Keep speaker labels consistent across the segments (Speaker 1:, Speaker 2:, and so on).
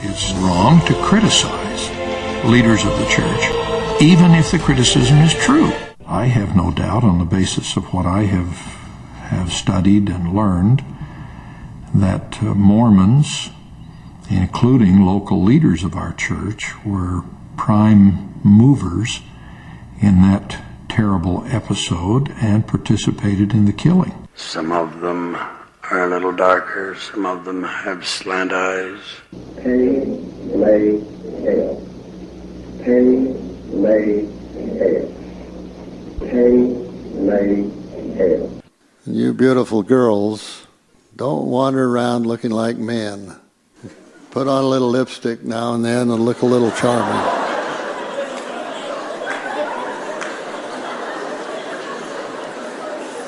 Speaker 1: It's wrong to criticize leaders of the church, even if the criticism is true. I have no doubt, on the basis of what I have have studied and learned, that uh, Mormons, including local leaders of our church, were prime movers in that terrible episode and participated in the killing.
Speaker 2: Some of them are a little darker, some of them have slant eyes.
Speaker 3: Pain, lay, hail. Pain, lay, hail. Pain, lay, hail.
Speaker 4: You beautiful girls don't wander around looking like men. Put on a little lipstick now and then and look a little charming.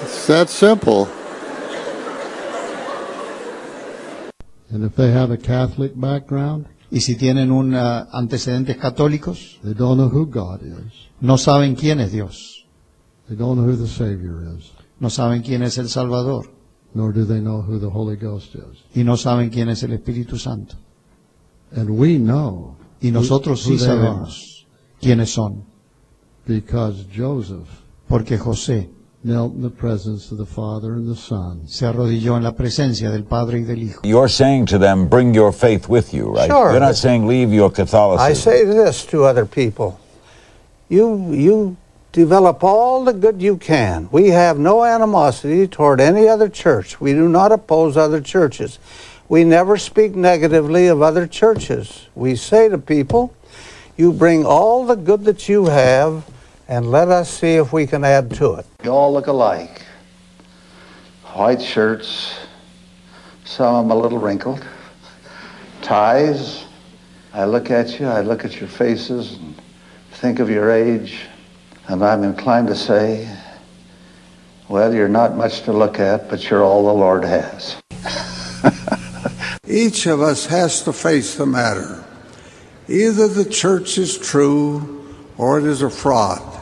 Speaker 4: It's that simple. And if they have a Catholic background,
Speaker 5: Y si tienen un ah, antecedentes católicos,
Speaker 4: they don't know who God is.
Speaker 5: no saben quién es Dios,
Speaker 4: They don't know who the Savior is.
Speaker 5: no saben quién es el Salvador
Speaker 4: Nor do they know who the Holy Ghost is.
Speaker 5: y no saben quién es el Espíritu Santo.
Speaker 4: And we know
Speaker 5: Y nosotros
Speaker 4: who
Speaker 5: sí
Speaker 4: they are
Speaker 5: sabemos quiénes son,
Speaker 4: because Joseph
Speaker 5: porque José
Speaker 4: knelt in the presence of the Father and the Son.
Speaker 5: se arrodilló en la presencia del Padre y del Hijo.
Speaker 6: You're saying to them, bring your faith with you, right?
Speaker 7: Sure.
Speaker 6: You're not saying leave your Catholicism.
Speaker 7: I say this to other people. You, you develop all the good you can. We have no animosity toward any other church. We do not oppose other churches. We never speak negatively of other churches. We say to people, you bring all the good that you have and let us see if we can add to it.
Speaker 8: You all look alike. White shirts, some of them a little wrinkled. Ties. I look at you, I look at your faces and think of your age, and I'm inclined to say, well, you're not much to look at, but you're all the Lord has.
Speaker 9: Each of us has to face the matter. Either the church is true or it is a fraud.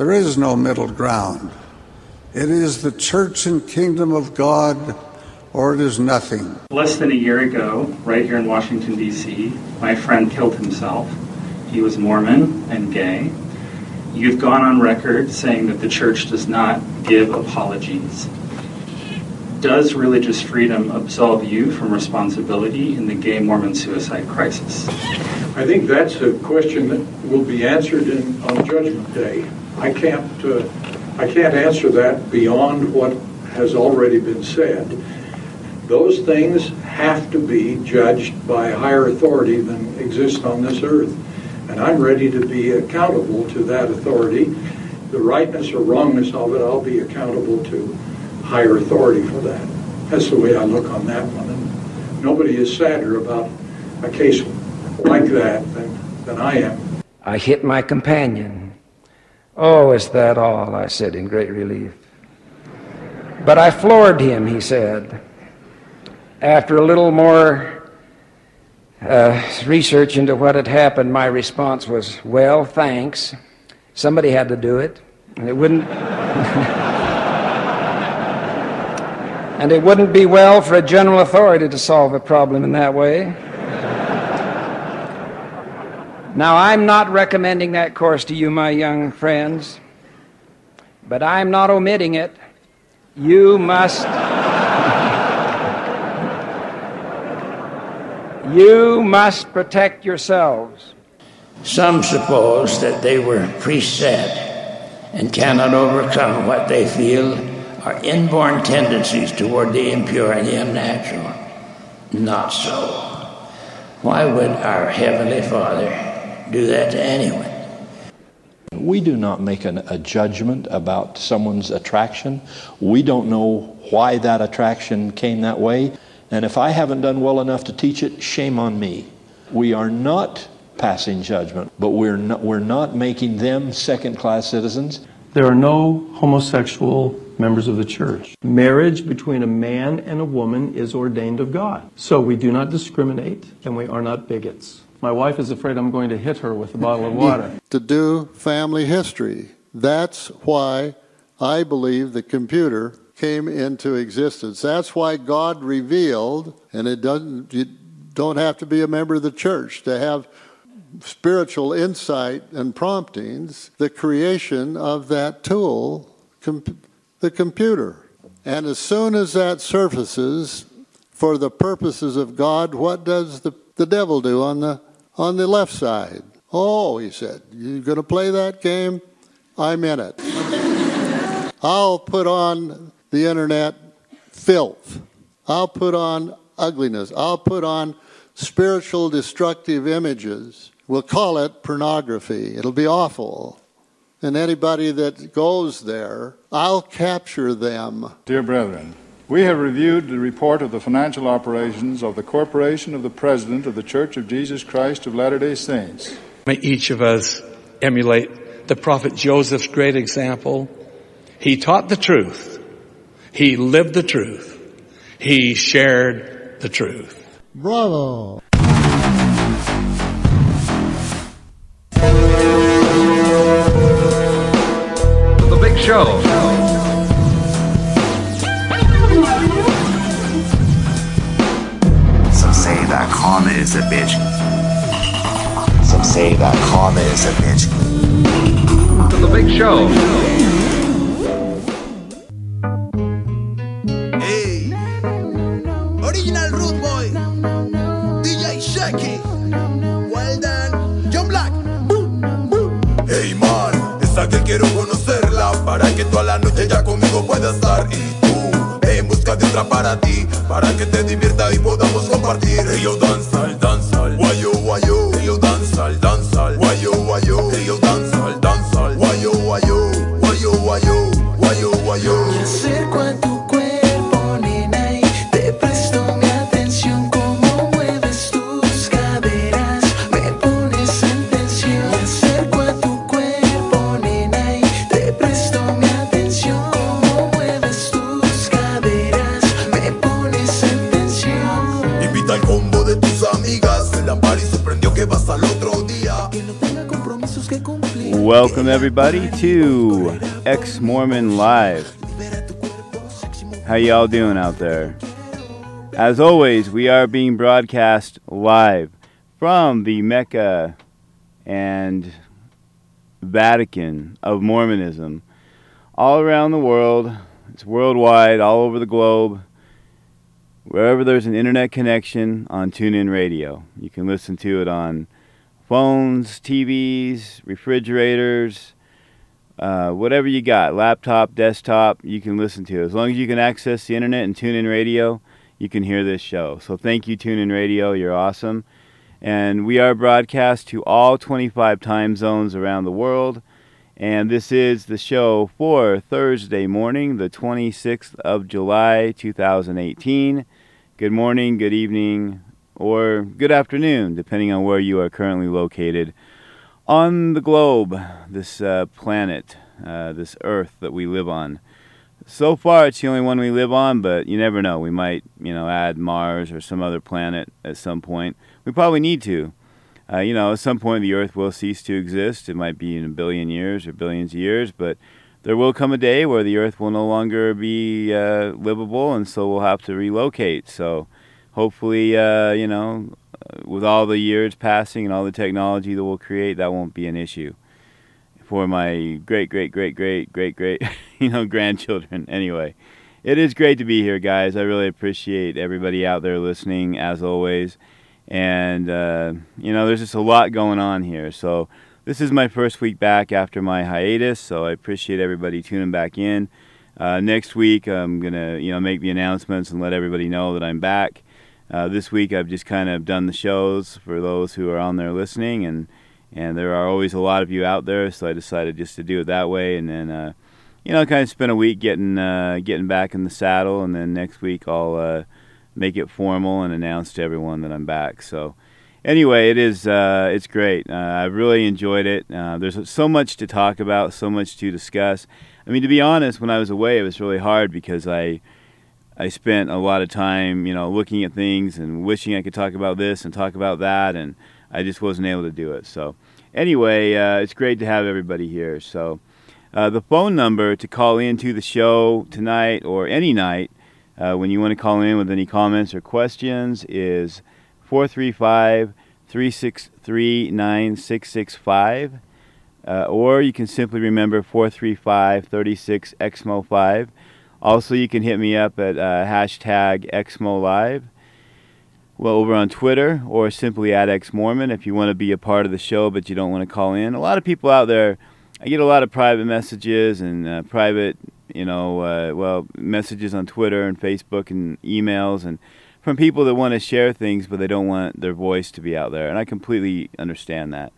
Speaker 9: There is no middle ground. It is the church and kingdom of God or it is nothing.
Speaker 10: Less than a year ago, right here in Washington, D.C., my friend killed himself. He was Mormon and gay. You've gone on record saying that the church does not give apologies. Does religious freedom absolve you from responsibility in the gay Mormon suicide crisis?
Speaker 11: I think that's a question that will be answered in, on Judgment Day. I can't, uh, I can't answer that beyond what has already been said. Those things have to be judged by higher authority than exists on this earth. And I'm ready to be accountable to that authority. The rightness or wrongness of it, I'll be accountable to higher authority for that. That's the way I look on that one. And nobody is sadder about a case like that than, than I am.
Speaker 12: I hit my companion. Oh, is that all? I said in great relief. But I floored him, he said. After a little more uh, research into what had happened, my response was, Well, thanks. Somebody had to do it. And it wouldn't. and it wouldn't be well for a general authority to solve a problem in that way. Now, I'm not recommending that course to you, my young friends, but I'm not omitting it. You must. you must protect yourselves.
Speaker 13: Some suppose that they were preset and cannot overcome what they feel are inborn tendencies toward the impure and the unnatural. Not so. Why would our Heavenly Father do that to anyone?
Speaker 14: We do not make an, a judgment about someone's attraction. We don't know why that attraction came that way. And if I haven't done well enough to teach it, shame on me. We are not passing judgment, but we're not, we're not making them second class citizens.
Speaker 15: There are no homosexual members of the church. Marriage between a man and a woman is ordained of God. So we do not discriminate and we are not bigots. My wife is afraid I'm going to hit her with a bottle of water.
Speaker 4: To do family history. That's why I believe the computer came into existence. That's why God revealed, and it doesn't, you don't have to be a member of the church to have spiritual insight and promptings, the creation of that tool, com- the computer. And as soon as that surfaces for the purposes of God, what does the, the devil do on the on the left side? Oh, he said, You're going to play that game? I'm in it. I'll put on the internet filth. I'll put on ugliness. I'll put on spiritual destructive images. We'll call it pornography. It'll be awful. And anybody that goes there, I'll capture them.
Speaker 16: Dear brethren, we have reviewed the report of the financial operations of the Corporation of the President of the Church of Jesus Christ of Latter day Saints.
Speaker 17: May each of us emulate the prophet Joseph's great example. He taught the truth. He lived the truth. He shared the truth.
Speaker 5: Bravo.
Speaker 18: Say that karma is a bitch.
Speaker 19: The Big Show.
Speaker 20: Original Root Boy, DJ Shaky, Well done, John Black.
Speaker 21: Hey man, esa que quiero conocerla para que toda la noche ya conmigo pueda estar y tú en busca de otra para ti, para que te divierta y podamos compartir. Hey yo danza, danza,
Speaker 22: everybody, to Ex Mormon Live. How y'all doing out there? As always, we are being broadcast live from the Mecca and Vatican of Mormonism all around the world. It's worldwide, all over the globe. Wherever there's an internet connection on TuneIn Radio, you can listen to it on phones, TVs, refrigerators, uh, whatever you got, laptop, desktop, you can listen to. As long as you can access the internet and tune in radio, you can hear this show. So thank you, Tune In Radio. You're awesome. And we are broadcast to all 25 time zones around the world. And this is the show for Thursday morning, the 26th of July, 2018. Good morning, good evening, or good afternoon, depending on where you are currently located on the globe, this uh, planet, uh, this earth that we live on. So far, it's the only one we live on, but you never know. We might, you know, add Mars or some other planet at some point. We probably need to. Uh, you know, at some point, the Earth will cease to exist. It might be in a billion years or billions of years, but there will come a day where the Earth will no longer be uh, livable, and so we'll have to relocate. So, hopefully, uh, you know, with all the years passing and all the technology that we'll create, that won't be an issue for my great, great, great, great, great, great, you know, grandchildren. Anyway, it is great to be here, guys. I really appreciate everybody out there listening, as always. And, uh, you know, there's just a lot going on here. So, this is my first week back after my hiatus, so I appreciate everybody tuning back in. Uh, next week, I'm going to, you know, make the announcements and let everybody know that I'm back. Uh, this week, I've just kind of done the shows for those who are on there listening, and and there are always a lot of you out there, so I decided just to do it that way, and then uh, you know, kind of spend a week getting uh, getting back in the saddle, and then next week I'll uh, make it formal and announce to everyone that I'm back. So anyway, it is uh, it's great. Uh, I've really enjoyed it. There's so much to talk about, so much to discuss. I mean, to be honest, when I was away, it was really hard because I I spent a lot of time, you know, looking at things and wishing I could talk about this and talk about that, and I just wasn't able to do it. So, anyway, uh, it's great to have everybody here. So, uh, the phone number to call in to the show tonight or any night uh, when you want to call in with any comments or questions is 435 363 9665. Uh, or you can simply remember 435 36 XMO 5. Also, you can hit me up at uh, hashtag XMO Live. Well, over on Twitter or simply at X Mormon if you want to be a part of the show but you don't want to call in. A lot of people out there, I get a lot of private messages and uh, private, you know, uh, well, messages on Twitter and Facebook and emails and from people that want to share things but they don't want their voice to be out there. And I completely understand that.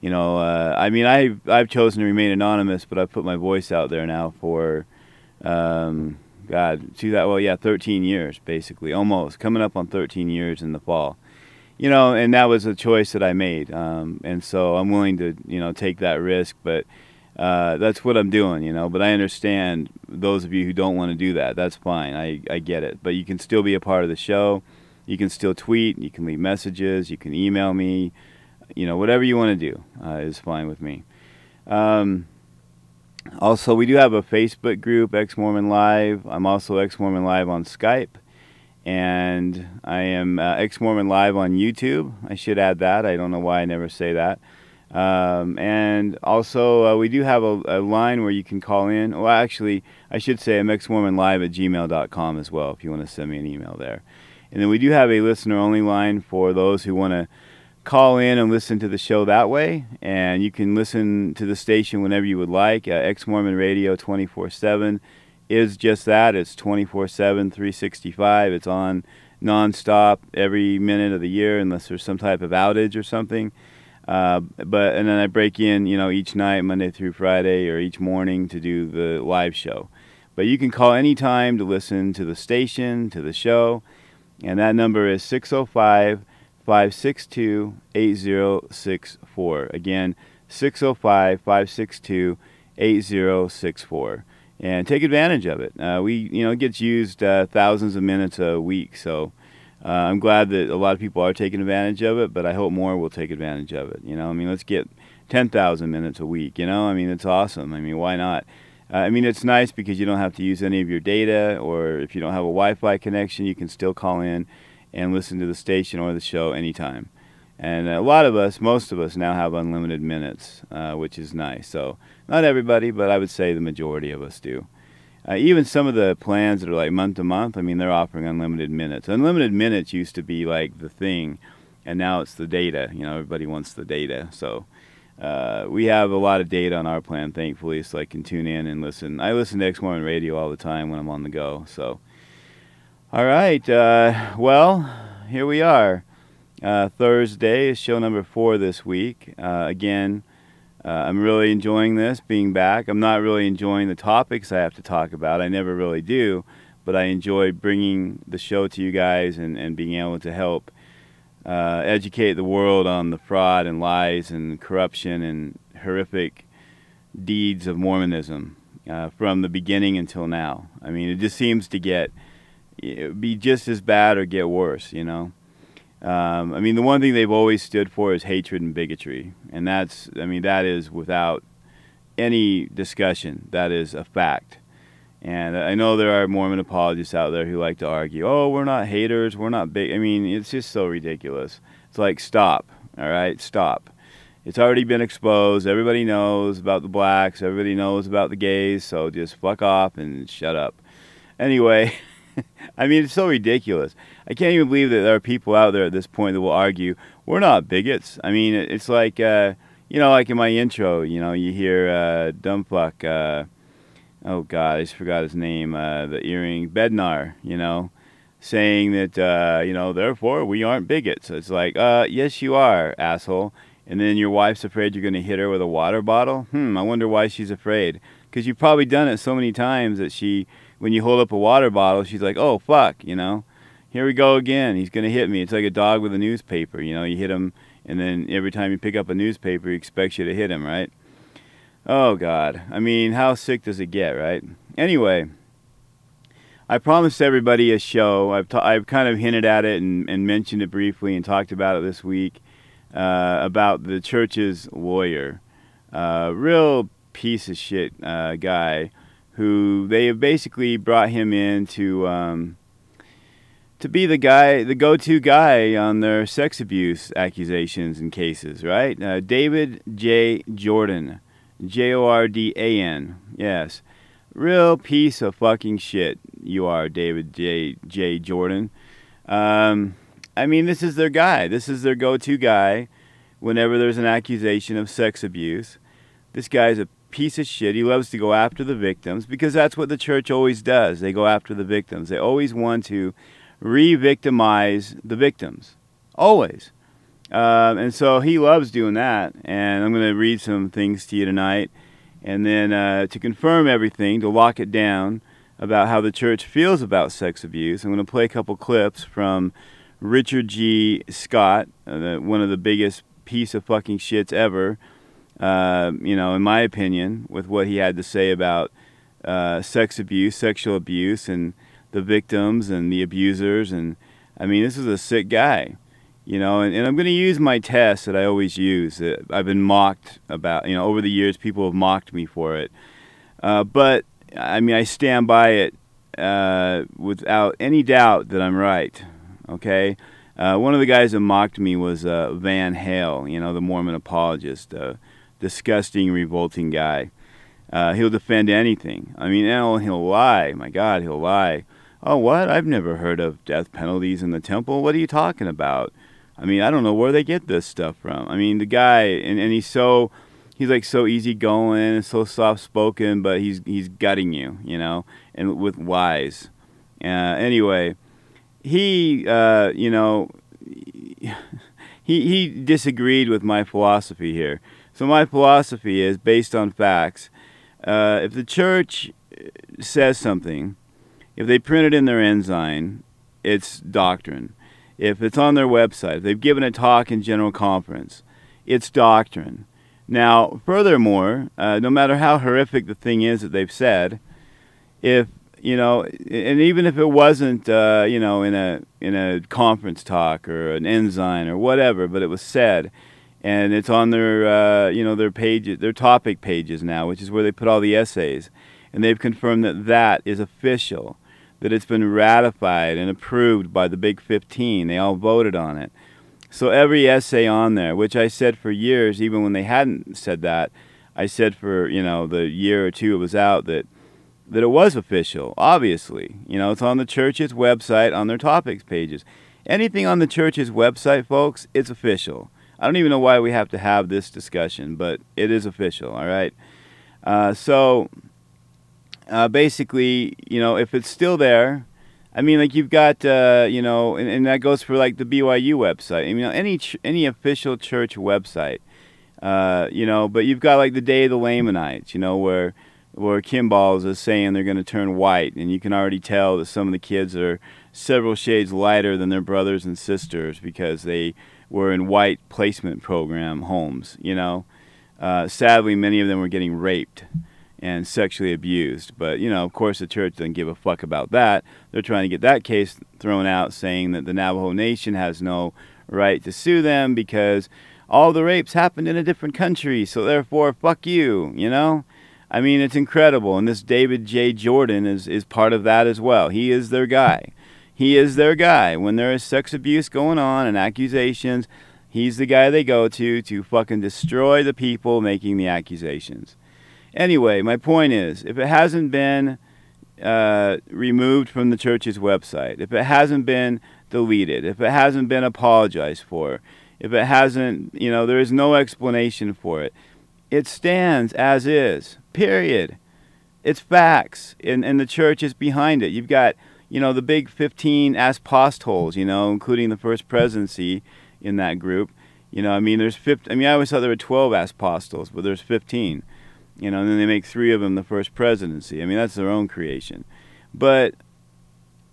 Speaker 22: You know, uh, I mean, I've, I've chosen to remain anonymous, but I've put my voice out there now for, um, God, to that, well, yeah, 13 years, basically, almost, coming up on 13 years in the fall. You know, and that was a choice that I made. Um, and so I'm willing to, you know, take that risk, but uh, that's what I'm doing, you know. But I understand those of you who don't want to do that. That's fine. I, I get it. But you can still be a part of the show. You can still tweet. You can leave messages. You can email me you know, whatever you want to do uh, is fine with me. Um, also, we do have a Facebook group, Ex Mormon Live. I'm also Ex Mormon Live on Skype, and I am uh, Ex Mormon Live on YouTube. I should add that. I don't know why I never say that. Um, and also, uh, we do have a, a, line where you can call in. Well, actually, I should say I'm exmormonlive at gmail.com as well if you want to send me an email there. And then we do have a listener only line for those who want to call in and listen to the show that way. And you can listen to the station whenever you would like. Uh, Mormon Radio 24 7 is just that. It's 24 7, 365. It's on nonstop every minute of the year unless there's some type of outage or something. Uh, but and then I break in, you know, each night, Monday through Friday, or each morning to do the live show. But you can call anytime to listen to the station, to the show, and that number is 605 562 8064. Again, 605 562 8064. And take advantage of it. Uh, we, you know, it gets used uh, thousands of minutes a week, so uh, I'm glad that a lot of people are taking advantage of it, but I hope more will take advantage of it. You know, I mean, let's get 10,000 minutes a week, you know? I mean, it's awesome. I mean, why not? Uh, I mean, it's nice because you don't have to use any of your data, or if you don't have a Wi Fi connection, you can still call in and listen to the station or the show anytime. And a lot of us, most of us now have unlimited minutes, uh, which is nice. So, not everybody, but I would say the majority of us do. Uh, even some of the plans that are like month to month, I mean, they're offering unlimited minutes. Unlimited minutes used to be like the thing, and now it's the data. You know, everybody wants the data. So, uh, we have a lot of data on our plan, thankfully, so I can tune in and listen. I listen to X Mormon Radio all the time when I'm on the go. So, all right. Uh, well, here we are. Uh, Thursday is show number four this week. Uh, again, uh, I'm really enjoying this, being back. I'm not really enjoying the topics I have to talk about. I never really do, but I enjoy bringing the show to you guys and, and being able to help uh, educate the world on the fraud and lies and corruption and horrific deeds of Mormonism uh, from the beginning until now. I mean, it just seems to get be just as bad or get worse, you know. Um, I mean, the one thing they've always stood for is hatred and bigotry, and that's, I mean, that is without any discussion. That is a fact. And I know there are Mormon apologists out there who like to argue, "Oh, we're not haters, we're not big." I mean, it's just so ridiculous. It's like, stop, all right, stop. It's already been exposed. Everybody knows about the blacks. Everybody knows about the gays. So just fuck off and shut up. Anyway. I mean, it's so ridiculous. I can't even believe that there are people out there at this point that will argue we're not bigots. I mean, it's like uh, you know, like in my intro, you know, you hear uh. Uh, oh God, I just forgot his name. Uh, the earring Bednar, you know, saying that uh, you know, therefore we aren't bigots. It's like, uh, yes, you are, asshole. And then your wife's afraid you're going to hit her with a water bottle. Hmm, I wonder why she's afraid. Because you've probably done it so many times that she when you hold up a water bottle, she's like, "Oh fuck," you know. Here we go again. He's gonna hit me. It's like a dog with a newspaper. You know, you hit him, and then every time you pick up a newspaper, he expects you to hit him, right? Oh God. I mean, how sick does it get, right? Anyway, I promised everybody a show. I've ta- I've kind of hinted at it and, and mentioned it briefly and talked about it this week uh, about the church's lawyer, uh, real piece of shit uh, guy who they have basically brought him in to um, to be the guy, the go-to guy on their sex abuse accusations and cases, right? Uh, David J. Jordan, J O R D A N. Yes, real piece of fucking shit. You are David J. J. Jordan. Um, I mean, this is their guy. This is their go-to guy whenever there's an accusation of sex abuse. This guy's a piece of shit. He loves to go after the victims because that's what the church always does. They go after the victims. They always want to re-victimize the victims, always. Um, and so he loves doing that. And I'm going to read some things to you tonight, and then uh, to confirm everything, to lock it down about how the church feels about sex abuse. I'm going to play a couple clips from Richard G. Scott, uh, one of the biggest piece of fucking shits ever. Uh, you know, in my opinion, with what he had to say about uh, sex abuse, sexual abuse, and the victims and the abusers. And I mean, this is a sick guy, you know. And, and I'm going to use my test that I always use. I've been mocked about, you know, over the years, people have mocked me for it. Uh, but I mean, I stand by it uh, without any doubt that I'm right. Okay. Uh, one of the guys that mocked me was uh, Van Hale, you know, the Mormon apologist, a disgusting, revolting guy. Uh, he'll defend anything. I mean, and he'll lie. My God, he'll lie. Oh, what? I've never heard of death penalties in the temple. What are you talking about? I mean, I don't know where they get this stuff from. I mean, the guy, and, and he's so, he's like so easygoing and so soft spoken, but he's he's gutting you, you know, and with lies. Uh, anyway, he, uh, you know, he he disagreed with my philosophy here. So my philosophy is based on facts. Uh, if the church says something, if they print it in their ensign, it's doctrine. If it's on their website, if they've given a talk in general conference, it's doctrine. Now, furthermore, uh, no matter how horrific the thing is that they've said, if you know, and even if it wasn't, uh, you know, in a in a conference talk or an ensign or whatever, but it was said, and it's on their, uh, you know, their pages, their topic pages now, which is where they put all the essays, and they've confirmed that that is official, that it's been ratified and approved by the Big 15. They all voted on it. So every essay on there, which I said for years, even when they hadn't said that, I said for you know the year or two it was out that that it was official. Obviously, you know it's on the church's website on their topics pages. Anything on the church's website, folks, it's official. I don't even know why we have to have this discussion, but it is official. All right. Uh, so uh, basically, you know, if it's still there, I mean, like you've got, uh, you know, and, and, that goes for like the BYU website. I mean, any ch- any official church website, uh, you know, but you've got like the Day of the Lamanites, you know, where where Kimballs is saying they're going to turn white, and you can already tell that some of the kids are several shades lighter than their brothers and sisters because they were in white placement program homes. You know, uh, sadly, many of them were getting raped and sexually abused. But, you know, of course, the church doesn't give a fuck about that. They're trying to get that case thrown out, saying that the Navajo Nation has no right to sue them because all the rapes happened in a different country, so therefore, fuck you, you know? I mean, it's incredible. And this David J. Jordan is, is part of that as well. He is their guy. He is their guy. When there is sex abuse going on and accusations, he's the guy they go to to fucking destroy the people making the accusations. Anyway, my point is, if it hasn't been uh, removed from the church's website, if it hasn't been deleted, if it hasn't been apologized for, if it hasn't, you know, there is no explanation for it. It stands as is, period. It's facts, and, and the church is behind it. You've got, you know, the big 15 apostles, you know, including the first presidency in that group. You know, I mean, there's 50, I mean, I always thought there were 12 apostles, but there's 15 you know, and then they make three of them the first presidency. I mean, that's their own creation. But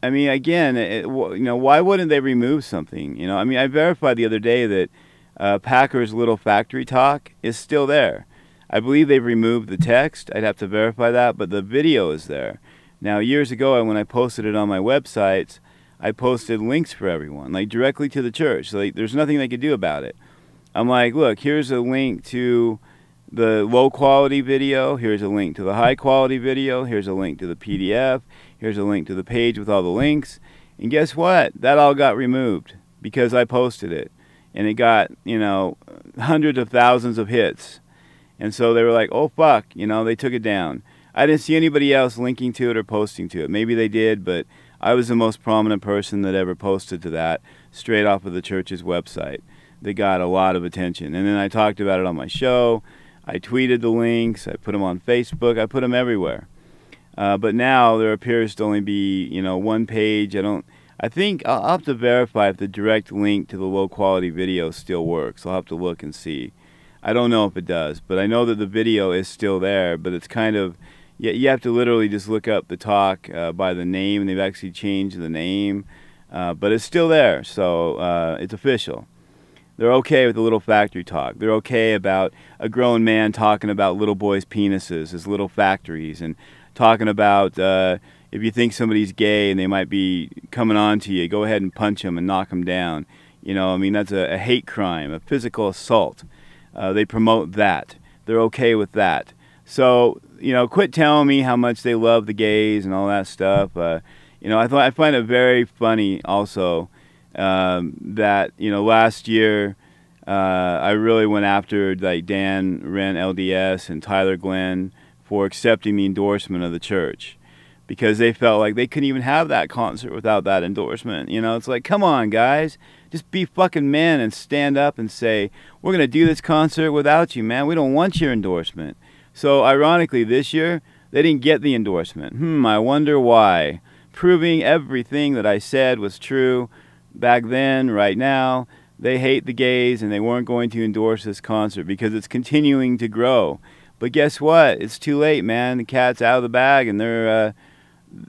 Speaker 22: I mean, again, it, you know, why wouldn't they remove something? You know, I mean, I verified the other day that uh, Packer's Little Factory Talk is still there. I believe they've removed the text. I'd have to verify that, but the video is there. Now, years ago, when I posted it on my websites, I posted links for everyone, like directly to the church. Like, there's nothing they could do about it. I'm like, look, here's a link to the low quality video. Here's a link to the high quality video. Here's a link to the PDF. Here's a link to the page with all the links. And guess what? That all got removed because I posted it. And it got, you know, hundreds of thousands of hits. And so they were like, oh, fuck, you know, they took it down. I didn't see anybody else linking to it or posting to it. Maybe they did, but I was the most prominent person that ever posted to that straight off of the church's website. They got a lot of attention. And then I talked about it on my show. I tweeted the links. I put them on Facebook. I put them everywhere. Uh, but now there appears to only be, you know, one page. I don't. I think I'll have to verify if the direct link to the low quality video still works. I'll have to look and see. I don't know if it does, but I know that the video is still there. But it's kind of you, you have to literally just look up the talk uh, by the name, and they've actually changed the name, uh, but it's still there, so uh, it's official. They're okay with the little factory talk. They're okay about a grown man talking about little boys' penises as little factories, and talking about uh, if you think somebody's gay and they might be coming on to you, go ahead and punch them and knock them down. You know, I mean that's a, a hate crime, a physical assault. Uh, they promote that. They're okay with that. So you know, quit telling me how much they love the gays and all that stuff. Uh, you know, I thought I find it very funny also um, that you know last year uh, I really went after like Dan Reynolds and Tyler Glenn for accepting the endorsement of the church because they felt like they couldn't even have that concert without that endorsement. You know, it's like, come on, guys, just be fucking men and stand up and say, we're gonna do this concert without you, man. We don't want your endorsement. So, ironically, this year, they didn't get the endorsement. Hmm, I wonder why. Proving everything that I said was true back then, right now. They hate the gays and they weren't going to endorse this concert because it's continuing to grow. But guess what? It's too late, man. The cat's out of the bag and they're, uh,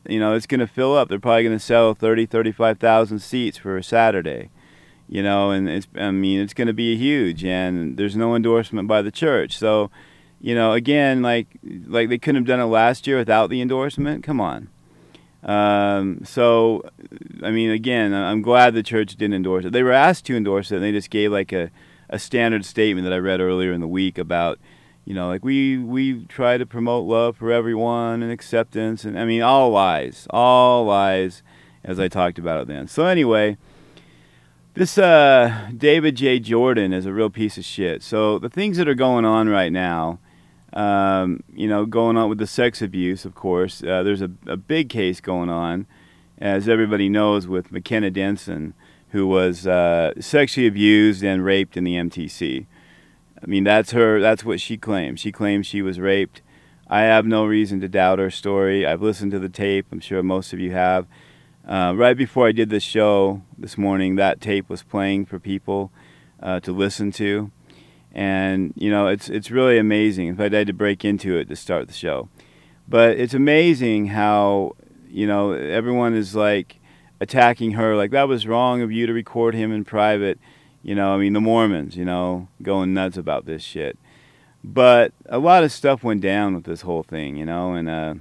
Speaker 22: you know, it's going to fill up. They're probably going to sell 30, 35,000 seats for a Saturday. You know, and it's, I mean, it's going to be huge and there's no endorsement by the church. So, you know, again, like like they couldn't have done it last year without the endorsement. Come on. Um, so, I mean, again, I'm glad the church didn't endorse it. They were asked to endorse it, and they just gave like a, a standard statement that I read earlier in the week about, you know, like we we try to promote love for everyone and acceptance, and I mean, all lies, all lies, as I talked about it then. So anyway. This uh, David J. Jordan is a real piece of shit. So the things that are going on right now, um, you know, going on with the sex abuse, of course. Uh, there's a, a big case going on, as everybody knows, with McKenna Denson, who was uh, sexually abused and raped in the MTC. I mean, that's her. That's what she claims. She claims she was raped. I have no reason to doubt her story. I've listened to the tape. I'm sure most of you have. Uh, right before I did this show this morning, that tape was playing for people uh, to listen to and you know it's it's really amazing. In fact, I had to break into it to start the show, but it's amazing how you know everyone is like attacking her, like that was wrong of you to record him in private. You know, I mean the Mormons, you know, going nuts about this shit. But a lot of stuff went down with this whole thing, you know, and uh,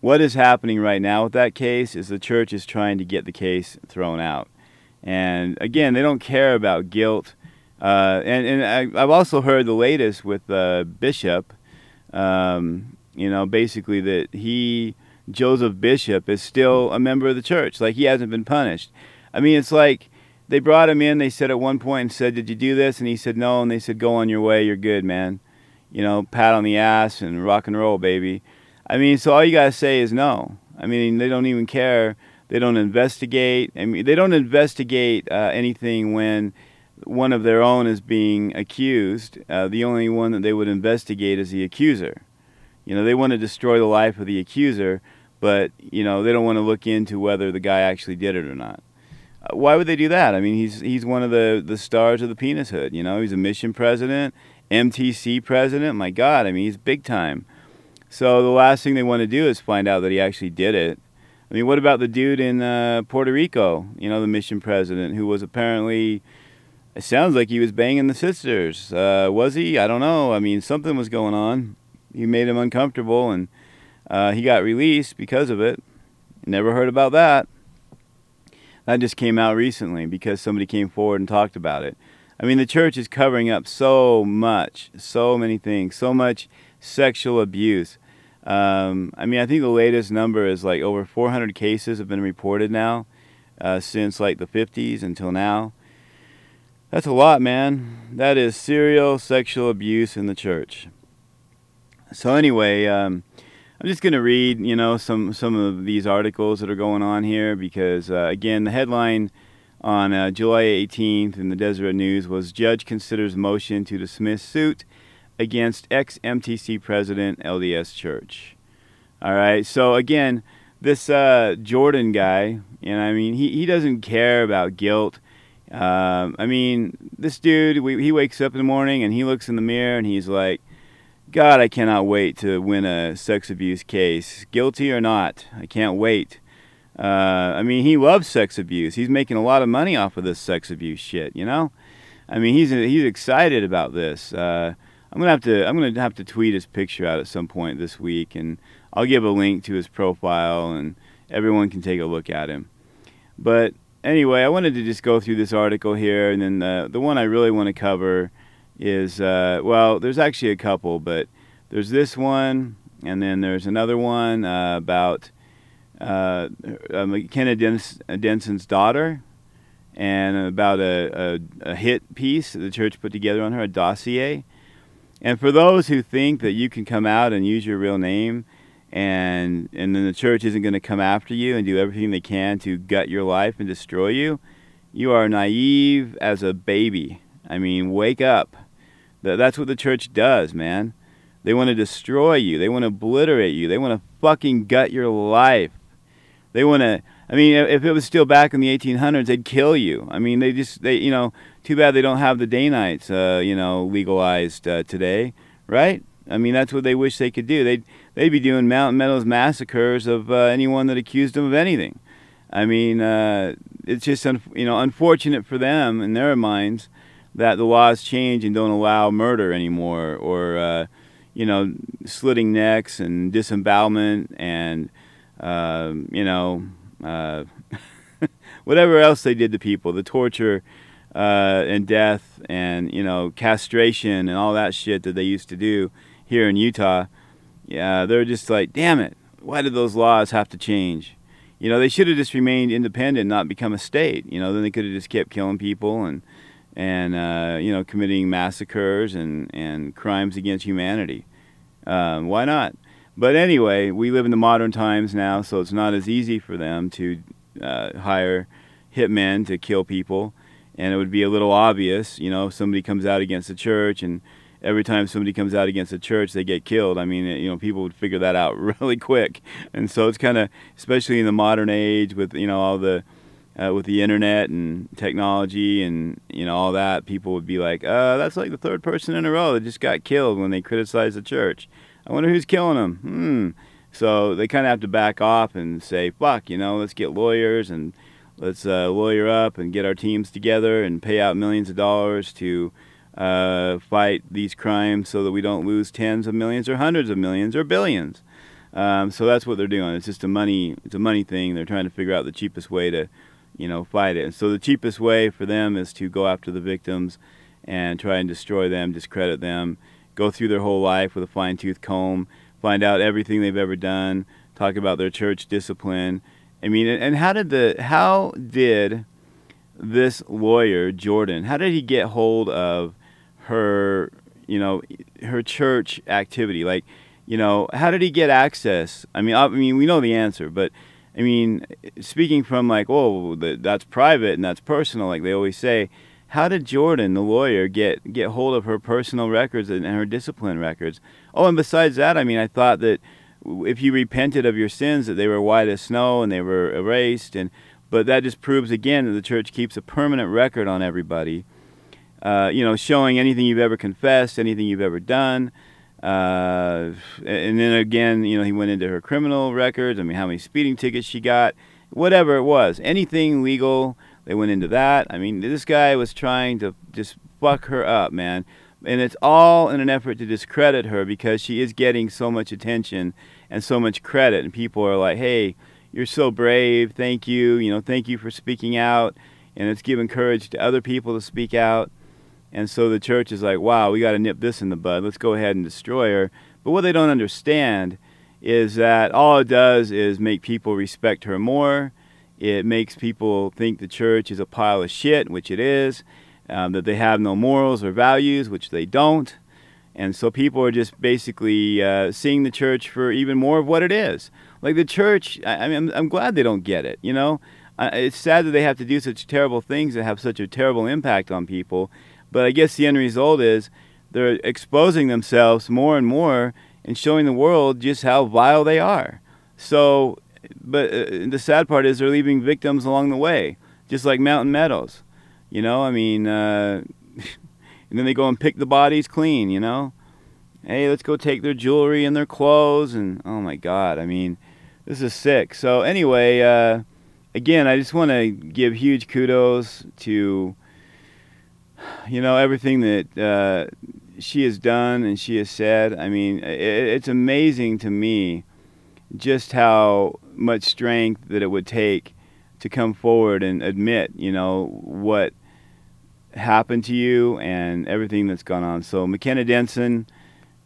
Speaker 22: what is happening right now with that case is the church is trying to get the case thrown out. And again, they don't care about guilt uh, and and I, have also heard the latest with uh, Bishop, um, you know, basically that he, Joseph Bishop, is still a member of the church. Like he hasn't been punished. I mean, it's like they brought him in. They said at one point and said, "Did you do this?" And he said, "No." And they said, "Go on your way. You're good, man." You know, pat on the ass and rock and roll, baby. I mean, so all you gotta say is no. I mean, they don't even care. They don't investigate. I mean, they don't investigate uh, anything when one of their own is being accused, uh, the only one that they would investigate is the accuser. You know, they want to destroy the life of the accuser, but you know they don't want to look into whether the guy actually did it or not. Uh, why would they do that? I mean, he's he's one of the the stars of the penis hood. You know, he's a mission president, MTC president. My God, I mean, he's big time. So the last thing they want to do is find out that he actually did it. I mean, what about the dude in uh, Puerto Rico? You know, the mission president who was apparently it sounds like he was banging the sisters. Uh, was he? I don't know. I mean, something was going on. He made him uncomfortable, and uh, he got released because of it. Never heard about that. That just came out recently because somebody came forward and talked about it. I mean, the church is covering up so much, so many things, so much sexual abuse. Um, I mean, I think the latest number is like over 400 cases have been reported now uh, since like the 50s until now. That's a lot, man. That is serial sexual abuse in the church. So anyway, um, I'm just going to read, you know, some some of these articles that are going on here because uh, again, the headline on uh, July 18th in the Deseret News was Judge considers motion to dismiss suit against ex MTC president LDS Church. All right, so again, this uh, Jordan guy, and I mean, he, he doesn't care about guilt. Um, I mean, this dude, we, he wakes up in the morning and he looks in the mirror and he's like, God, I cannot wait to win a sex abuse case, guilty or not. I can't wait. Uh, I mean, he loves sex abuse. He's making a lot of money off of this sex abuse shit. You know, I mean, he's he's excited about this. Uh, I'm gonna have to I'm gonna have to tweet his picture out at some point this week, and I'll give a link to his profile, and everyone can take a look at him. But anyway, I wanted to just go through this article here, and then the the one I really want to cover is uh, well, there's actually a couple, but there's this one, and then there's another one uh, about uh, uh, McKenna Dens- Denson's daughter, and about a, a, a hit piece the church put together on her, a dossier. And for those who think that you can come out and use your real name, and and then the church isn't going to come after you and do everything they can to gut your life and destroy you, you are naive as a baby. I mean, wake up. That's what the church does, man. They want to destroy you. They want to obliterate you. They want to fucking gut your life. They want to. I mean, if it was still back in the 1800s, they'd kill you. I mean, they just they you know. Too bad they don't have the Danites, uh, you know, legalized uh, today, right? I mean, that's what they wish they could do. They'd they'd be doing Mountain Meadows massacres of uh, anyone that accused them of anything. I mean, uh, it's just un- you know unfortunate for them in their minds that the laws change and don't allow murder anymore, or uh, you know, slitting necks and disembowelment and um, you know, uh, whatever else they did to people, the torture uh, and death and you know castration and all that shit that they used to do here in Utah. Yeah, they're just like, damn it, why did those laws have to change? You know, they should have just remained independent, not become a state. You know, then they could have just kept killing people and and uh, you know committing massacres and and crimes against humanity. Um, why not? But anyway, we live in the modern times now, so it's not as easy for them to uh, hire hitmen to kill people. And it would be a little obvious, you know, somebody comes out against the church, and every time somebody comes out against the church, they get killed. I mean, you know, people would figure that out really quick. And so it's kind of, especially in the modern age with, you know, all the, uh, with the internet and technology and you know all that, people would be like, uh, "That's like the third person in a row that just got killed when they criticized the church." I wonder who's killing them. Hmm. So they kind of have to back off and say, "Fuck," you know, let's get lawyers and let's uh, lawyer up and get our teams together and pay out millions of dollars to uh, fight these crimes so that we don't lose tens of millions or hundreds of millions or billions. Um, so that's what they're doing. It's just a money. It's a money thing. They're trying to figure out the cheapest way to, you know, fight it. And so the cheapest way for them is to go after the victims and try and destroy them, discredit them, go through their whole life with a fine tooth comb, find out everything they've ever done, talk about their church discipline. I mean, and how did the how did this lawyer Jordan? How did he get hold of her? You know, her church activity. Like, you know, how did he get access? I mean, I mean, we know the answer, but I mean, speaking from like, oh, that's private and that's personal, like they always say how did Jordan, the lawyer, get get hold of her personal records and, and her discipline records? Oh, and besides that, I mean, I thought that if you repented of your sins, that they were white as snow and they were erased, and but that just proves again that the church keeps a permanent record on everybody. Uh, you know, showing anything you've ever confessed, anything you've ever done. Uh, and then again, you know, he went into her criminal records. I mean, how many speeding tickets she got, whatever it was, anything legal they went into that. I mean, this guy was trying to just fuck her up, man. And it's all in an effort to discredit her because she is getting so much attention and so much credit. And people are like, hey, you're so brave. Thank you. You know, thank you for speaking out. And it's given courage to other people to speak out. And so the church is like, wow, we got to nip this in the bud. Let's go ahead and destroy her. But what they don't understand is that all it does is make people respect her more. It makes people think the church is a pile of shit, which it is, um, that they have no morals or values, which they don't. And so people are just basically uh, seeing the church for even more of what it is. Like the church, I, I mean, I'm, glad they don't get it, you know? Uh, it's sad that they have to do such terrible things that have such a terrible impact on people. But I guess the end result is they're exposing themselves more and more and showing the world just how vile they are. So, but uh, the sad part is they're leaving victims along the way, just like Mountain Meadows. You know, I mean, uh, and then they go and pick the bodies clean. You know, hey, let's go take their jewelry and their clothes, and oh my God, I mean, this is sick. So anyway, uh, again, I just want to give huge kudos to you know everything that uh, she has done and she has said. I mean, it, it's amazing to me just how much strength that it would take to come forward and admit, you know, what happened to you and everything that's gone on. So, McKenna Denson,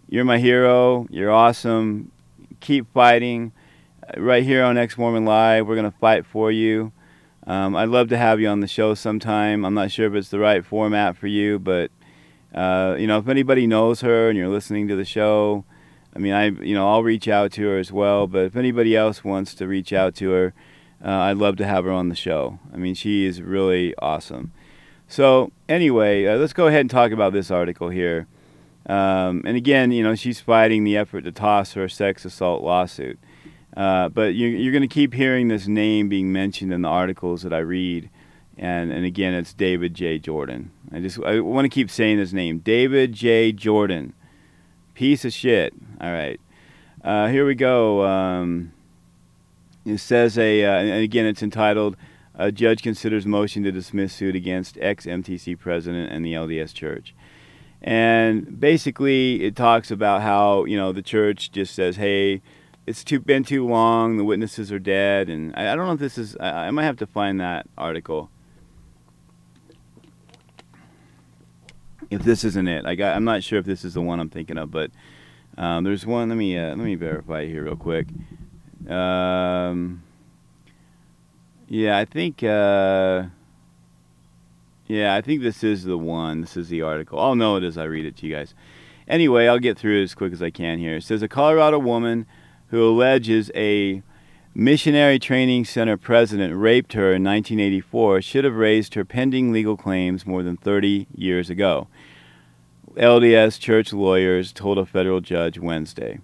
Speaker 22: you're my hero. You're awesome. Keep fighting. Uh, Right here on Ex Mormon Live, we're going to fight for you. Um, I'd love to have you on the show sometime. I'm not sure if it's the right format for you, but uh, you know, if anybody knows her and you're listening to the show, I mean, I you know I'll reach out to her as well. But if anybody else wants to reach out to her, uh, I'd love to have her on the show. I mean, she is really awesome. So anyway, uh, let's go ahead and talk about this article here. Um, and again, you know, she's fighting the effort to toss her sex assault lawsuit. Uh, but you, you're going to keep hearing this name being mentioned in the articles that I read. And, and again, it's David J. Jordan. I just I want to keep saying his name David J. Jordan. Piece of shit. All right. Uh, here we go. Um, it says a, uh, and again, it's entitled A Judge Considers Motion to Dismiss Suit Against Ex MTC President and the LDS Church. And basically, it talks about how, you know, the church just says, hey, it's too, been too long, the witnesses are dead. And I, I don't know if this is, I, I might have to find that article. If this isn't it, I got, I'm not sure if this is the one I'm thinking of, but um, there's one. Let me uh, let me verify here real quick. Um, yeah, I think. Uh, yeah, I think this is the one. This is the article. I'll know it as I read it to you guys. Anyway, I'll get through it as quick as I can here. It says a Colorado woman who alleges a missionary training center president raped her in 1984 should have raised her pending legal claims more than 30 years ago. LDS church lawyers told a federal judge Wednesday.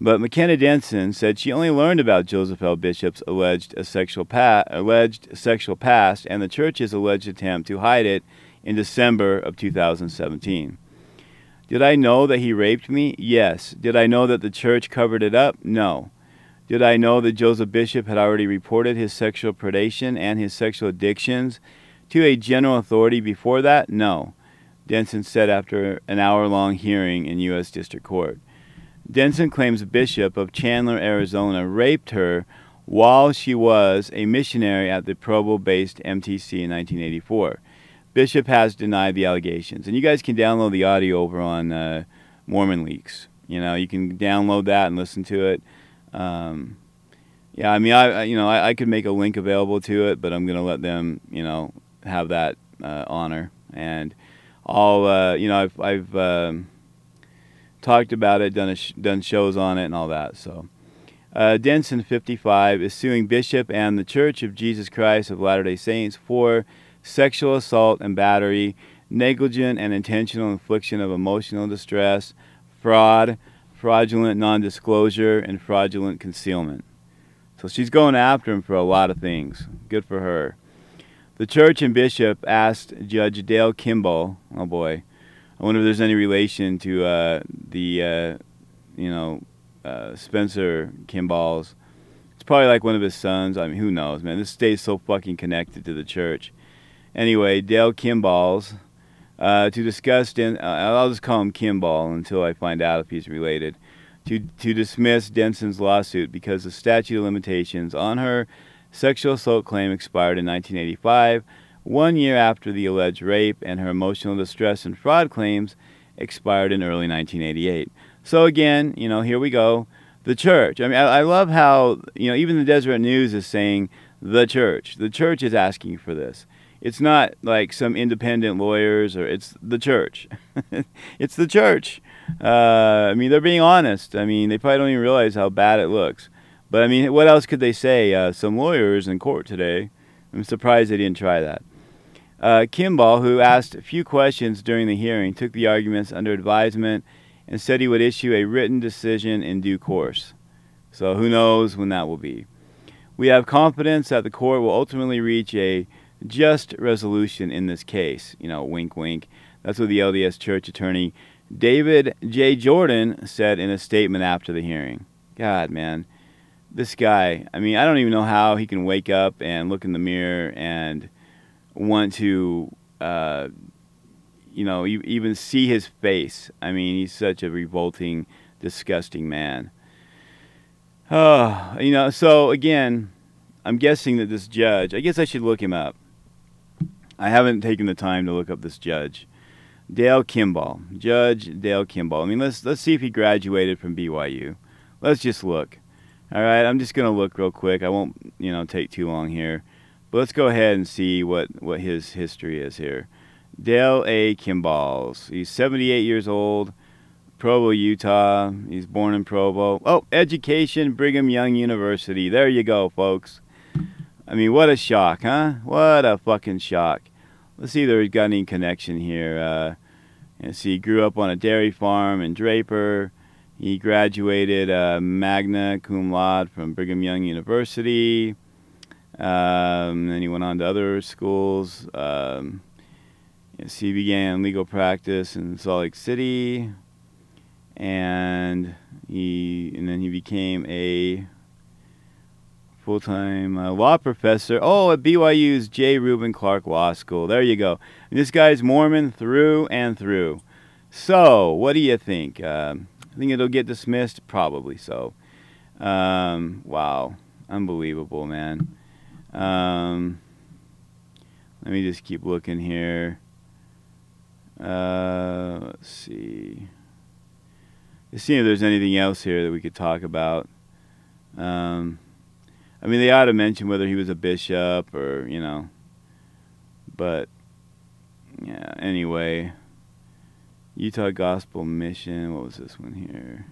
Speaker 22: But McKenna Denson said she only learned about Joseph L. Bishop's alleged sexual pa- alleged sexual past and the church's alleged attempt to hide it in December of 2017. Did I know that he raped me? Yes. Did I know that the church covered it up? No. Did I know that Joseph Bishop had already reported his sexual predation and his sexual addictions to a general authority before that? No. Denson said after an hour long hearing in U.S. District Court. Denson claims Bishop of Chandler, Arizona, raped her while she was a missionary at the Provo based MTC in 1984. Bishop has denied the allegations. And you guys can download the audio over on uh, Mormon Leaks. You know, you can download that and listen to it. Um, yeah, I mean, I, you know I, I could make a link available to it, but I'm gonna let them you know have that uh, honor and I'll uh, you know I've I've um, talked about it, done sh- done shows on it and all that. So uh, Denson, 55, is suing Bishop and the Church of Jesus Christ of Latter Day Saints for sexual assault and battery, negligent and intentional infliction of emotional distress, fraud, fraudulent non-disclosure, and fraudulent concealment. So she's going after him for a lot of things. Good for her. The church and bishop asked Judge Dale Kimball, oh boy, I wonder if there's any relation to uh, the, uh, you know, uh, Spencer Kimball's. It's probably like one of his sons. I mean, who knows, man? This stays so fucking connected to the church. Anyway, Dale Kimball's uh, to discuss. Den- uh, I'll just call him Kimball until I find out if he's related. To to dismiss Denson's lawsuit because the statute of limitations on her sexual assault claim expired in 1985, one year after the alleged rape, and her emotional distress and fraud claims expired in early 1988. So again, you know, here we go. the church. I mean, I, I love how you know even the Deseret News is saying the church. The church is asking for this. It's not like some independent lawyers or it's the church. it's the church. Uh, I mean, they're being honest. I mean, they probably don't even realize how bad it looks. But I mean, what else could they say? Uh, some lawyers in court today. I'm surprised they didn't try that. Uh, Kimball, who asked a few questions during the hearing, took the arguments under advisement and said he would issue a written decision in due course. So who knows when that will be. We have confidence that the court will ultimately reach a just resolution in this case. You know, wink, wink. That's what the LDS Church attorney David J. Jordan said in a statement after the hearing. God, man, this guy, I mean, I don't even know how he can wake up and look in the mirror and want to, uh, you know, even see his face. I mean, he's such a revolting, disgusting man. Oh, you know, so again, I'm guessing that this judge, I guess I should look him up. I haven't taken the time to look up this judge. Dale Kimball, Judge Dale Kimball. I mean, let's let's see if he graduated from BYU. Let's just look. All right, I'm just gonna look real quick. I won't, you know, take too long here, but let's go ahead and see what what his history is here. Dale A. Kimballs. He's 78 years old, Provo, Utah. He's born in Provo. Oh, education, Brigham Young University. There you go, folks. I mean, what a shock, huh? What a fucking shock. Let's see if there's got any connection here. Uh, let's see, he grew up on a dairy farm in Draper. He graduated uh, magna cum laude from Brigham Young University. Um, then he went on to other schools. Um, yes, he began legal practice in Salt Lake City, and he and then he became a full time uh, law professor. Oh, at BYU's J. Reuben Clark Law School. There you go. And this guy's Mormon through and through. So, what do you think? Um, I think it'll get dismissed? Probably so. Um, wow. Unbelievable, man. Um, let me just keep looking here. Uh, let's see. Just see if there's anything else here that we could talk about. Um, I mean, they ought to mention whether he was a bishop or, you know. But, yeah, anyway. Utah Gospel Mission. What was this one here?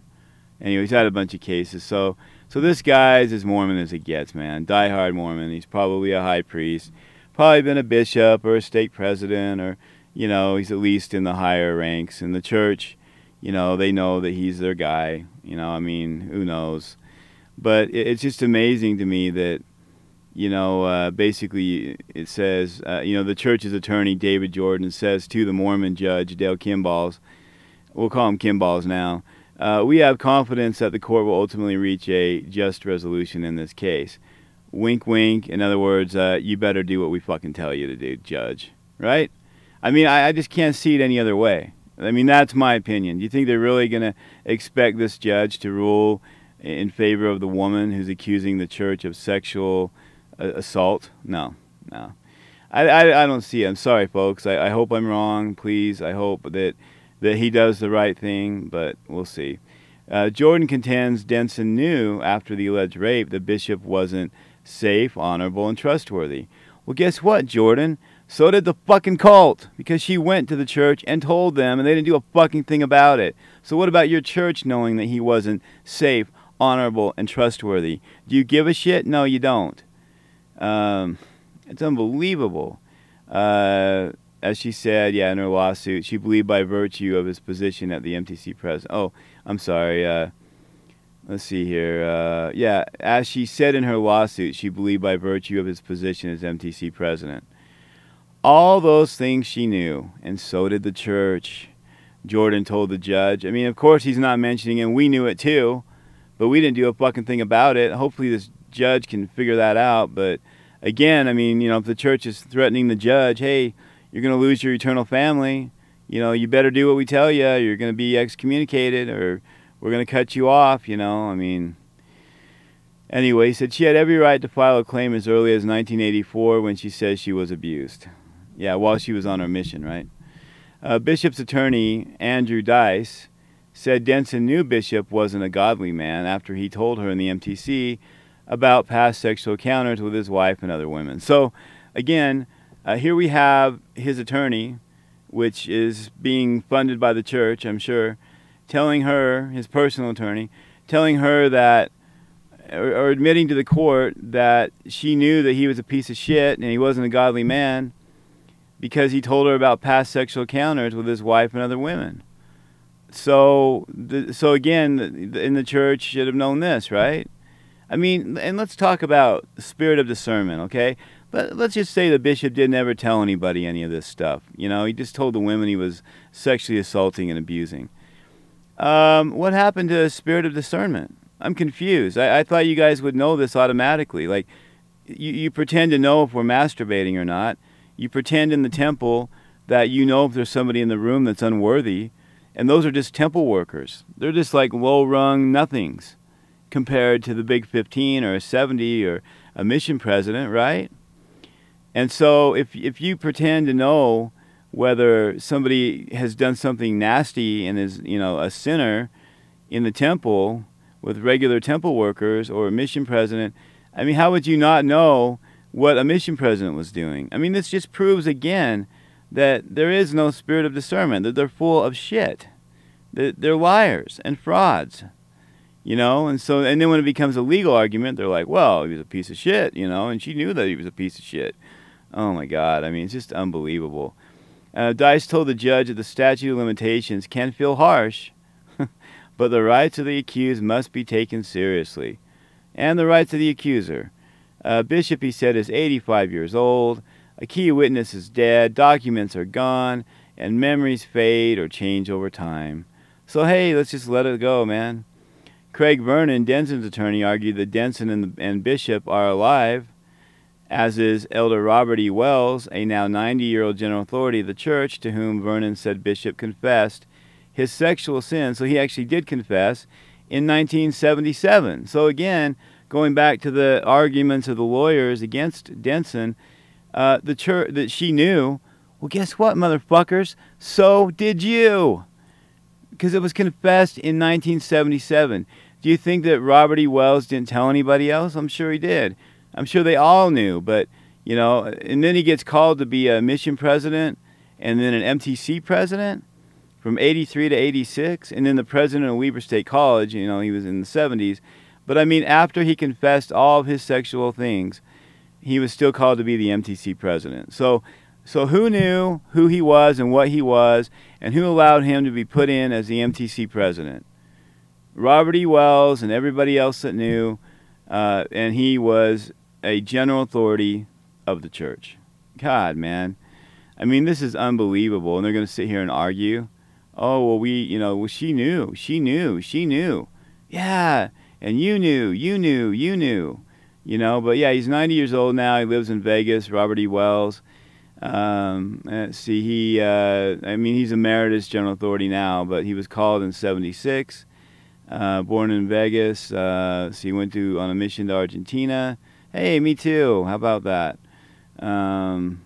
Speaker 22: Anyway, he's had a bunch of cases. So, so this guy's as Mormon as it gets, man. Die-hard Mormon. He's probably a high priest. Probably been a bishop or a stake president or, you know, he's at least in the higher ranks in the church. You know, they know that he's their guy. You know, I mean, who knows? But it, it's just amazing to me that, you know, uh, basically it says, uh, you know, the church's attorney, David Jordan, says to the Mormon judge, Dale Kimballs, we'll call him Kimballs now, uh, we have confidence that the court will ultimately reach a just resolution in this case. Wink, wink. In other words, uh, you better do what we fucking tell you to do, judge. Right? I mean, I, I just can't see it any other way. I mean, that's my opinion. Do you think they're really going to expect this judge to rule in favor of the woman who's accusing the church of sexual uh, assault? No, no. I, I, I, don't see it. I'm sorry, folks. I, I hope I'm wrong. Please, I hope that that he does the right thing, but we'll see. Uh, Jordan contends Denson knew after the alleged rape the bishop wasn't safe, honorable, and trustworthy. Well, guess what, Jordan? So did the fucking cult, because she went to the church and told them, and they didn't do a fucking thing about it. So, what about your church knowing that he wasn't safe, honorable, and trustworthy? Do you give a shit? No, you don't. Um, it's unbelievable. Uh, as she said, yeah, in her lawsuit, she believed by virtue of his position at the MTC president. Oh, I'm sorry. Uh, let's see here. Uh, yeah, as she said in her lawsuit, she believed by virtue of his position as MTC president. All those things she knew, and so did the church. Jordan told the judge. I mean, of course, he's not mentioning and we knew it too, but we didn't do a fucking thing about it. Hopefully, this judge can figure that out. But again, I mean, you know, if the church is threatening the judge, hey, you're going to lose your eternal family. You know, you better do what we tell you. You're going to be excommunicated, or we're going to cut you off. You know, I mean. Anyway, he said she had every right to file a claim as early as 1984 when she says she was abused. Yeah, while she was on her mission, right? Uh, Bishop's attorney, Andrew Deiss, said Denson knew Bishop wasn't a godly man after he told her in the MTC about past sexual encounters with his wife and other women. So, again, uh, here we have his attorney, which is being funded by the church, I'm sure, telling her, his personal attorney, telling her that, or, or admitting to the court that she knew that he was a piece of shit and he wasn't a godly man because he told her about past sexual encounters with his wife and other women. So, the, so again, in the church should have known this, right? I mean, and let's talk about spirit of discernment, okay? But let's just say the bishop didn't ever tell anybody any of this stuff. You know, he just told the women he was sexually assaulting and abusing. Um, what happened to spirit of discernment? I'm confused. I, I thought you guys would know this automatically. Like, you, you pretend to know if we're masturbating or not. You pretend in the temple that you know if there's somebody in the room that's unworthy, and those are just temple workers. They're just like low rung nothings compared to the big 15 or a 70 or a mission president, right? And so if if you pretend to know whether somebody has done something nasty and is, you know, a sinner in the temple with regular temple workers or a mission president, I mean, how would you not know what a mission president was doing? I mean, this just proves again that there is no spirit of discernment, that they're full of shit. That they're liars and frauds. You know, and so and then when it becomes a legal argument, they're like, "Well, he was a piece of shit," you know, and she knew that he was a piece of shit. Oh my God! I mean, it's just unbelievable. Uh, Deiss told the judge that the statute of limitations can feel harsh, but the rights of the accused must be taken seriously, and the rights of the accuser. Uh, Bishop, he said, is 85 years old. A key witness is dead. Documents are gone, and memories fade or change over time. So hey, let's just let it go, man. Craig Vernon, Denson's attorney, argued that Denson and, the, and Bishop are alive, as is Elder Robert E. Wells, a now 90 year old general authority of the church, to whom Vernon said Bishop confessed his sexual sin. So he actually did confess in 1977. So again, going back to the arguments of the lawyers against Denson, uh, the church that she knew. Well, guess what, motherfuckers? So did you, because it was confessed in 1977. Do you think that Robert E. Wells didn't tell anybody else? I'm sure he did. I'm sure they all knew, but you know, and then he gets called to be a mission president and then an MTC president from 83 to 86 and then the president of Weber State College, you know, he was in the 70s. But I mean, after he confessed all of his sexual things, he was still called to be the MTC president. So so who knew who he was and what he was and who allowed him to be put in as the MTC president? Robert E. Wells and everybody else that knew, uh, and he was a general authority of the church. God, man. I mean, this is unbelievable. And they're going to sit here and argue. Oh, well, we, you know, well, she knew. She knew. She knew. Yeah. And you knew. You knew. You knew. You know, but yeah, he's 90 years old now. He lives in Vegas, Robert E. Wells. Um, see, he, uh, I mean, he's emeritus general authority now, but he was called in 76. Uh, born in Vegas. Uh, so he went to on a mission to Argentina. Hey, me too. How about that? Um,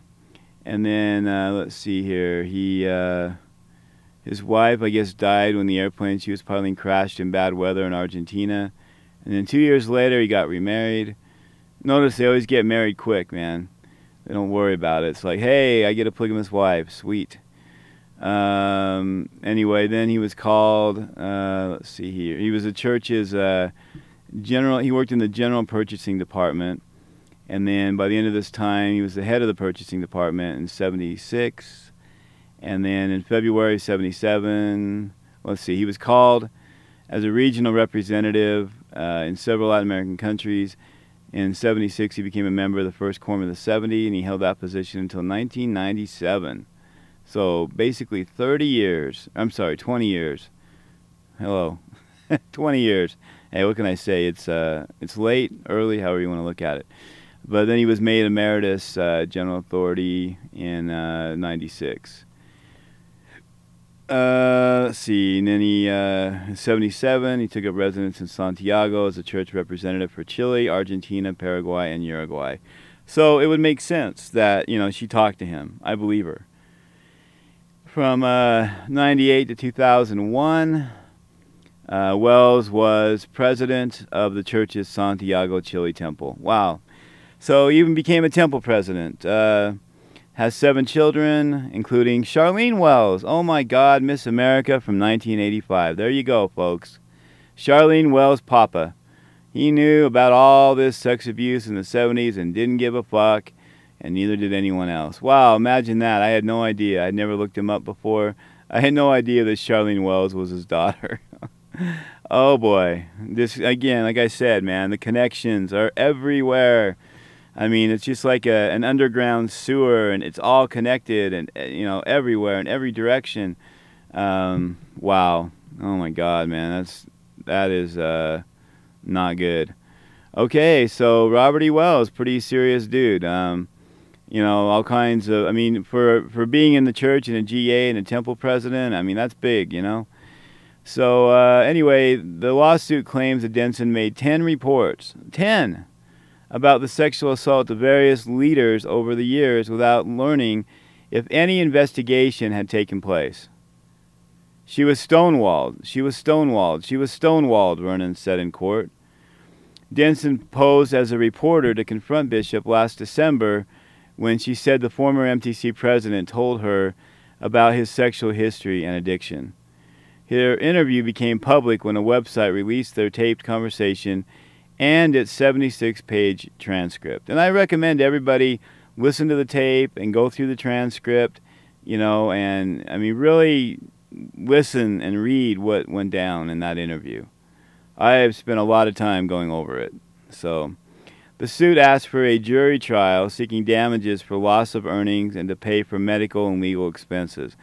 Speaker 22: and then uh, let's see here. He, uh, his wife, I guess, died when the airplane she was piloting crashed in bad weather in Argentina. And then two years later, he got remarried. Notice they always get married quick, man. They don't worry about it. It's like, hey, I get a polygamous wife. Sweet. Um, anyway, then he was called. Uh, let's see here. He was the church's uh, general. He worked in the general purchasing department, and then by the end of this time, he was the head of the purchasing department in '76. And then in February '77, let's see, he was called as a regional representative uh, in several Latin American countries. In 76, he became a member of the First Quorum of the 70, and he held that position until 1997. So basically 30 years. I'm sorry, 20 years. Hello. 20 years. Hey, what can I say? It's uh, it's late, early, however you want to look at it. But then he was made emeritus uh, general authority in uh, 96. Uh, let's see. And then he, uh, in 77, he took up residence in Santiago as a church representative for Chile, Argentina, Paraguay, and Uruguay. So it would make sense that, you know, she talked to him. I believe her. From uh, 98 to 2001, Uh, Wells was president of the church's Santiago Chile Temple. Wow. So he even became a temple president. Uh, has seven children, including Sharlene Wells. Oh my God, Miss America from 1985. There you go, folks. Sharlene Wells' papa. He knew about all this sex abuse in the 70s and didn't give a fuck, and neither did anyone else. Wow, imagine that. I had no idea. I'd never looked him up before. I had no idea that Sharlene Wells was his daughter. oh boy. This, again, like I said, man, the connections are everywhere. I mean, it's just like a, an underground sewer, and it's all connected, and uh, you know, everywhere in every direction. Um, wow. Oh my God, man, that's that is uh, not good. Okay, so Robert E. Wells, pretty serious dude. Um, you know, all kinds of. I mean, for for being in the church and a GA and a temple president, I mean, that's big. You know. So uh, anyway, the lawsuit claims that Denson made ten reports. Ten about the sexual assault of various leaders over the years without learning if any investigation had taken place. She was stonewalled. She was stonewalled. She was stonewalled, Vernon said in court. Denson posed as a reporter to confront Bishop last December when she said the former MTC president told her about his sexual history and addiction. Her interview became public when a website released their taped conversation and its 76 page transcript. And I recommend everybody listen to the tape and go through the transcript, you know, and I mean, really listen and read what went down in that interview. I have spent a lot of time going over it. So, the suit asks for a jury trial seeking damages for loss of earnings and to pay for medical and legal expenses.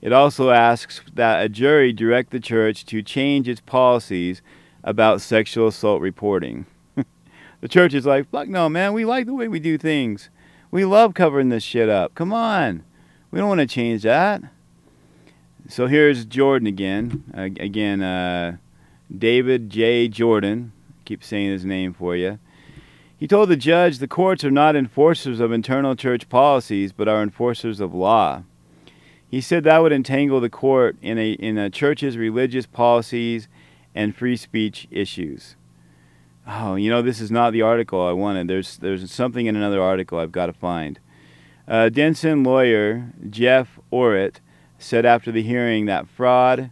Speaker 22: It also asks that a jury direct the church to change its policies about sexual assault reporting. the church is like, fuck no, man, we like the way we do things. We love covering this shit up. Come on. We don't want to change that. So here's Jordan again. Uh, again, uh, David J. Jordan. Keep saying his name for you. He told the judge the courts are not enforcers of internal church policies, but are enforcers of law. He said that would entangle the court in a in a church's religious policies and free speech issues. Oh, you know, this is not the article I wanted. There's there's something in another article I've got to find. Uh, Denson lawyer Jeff Oritt said after the hearing that fraud,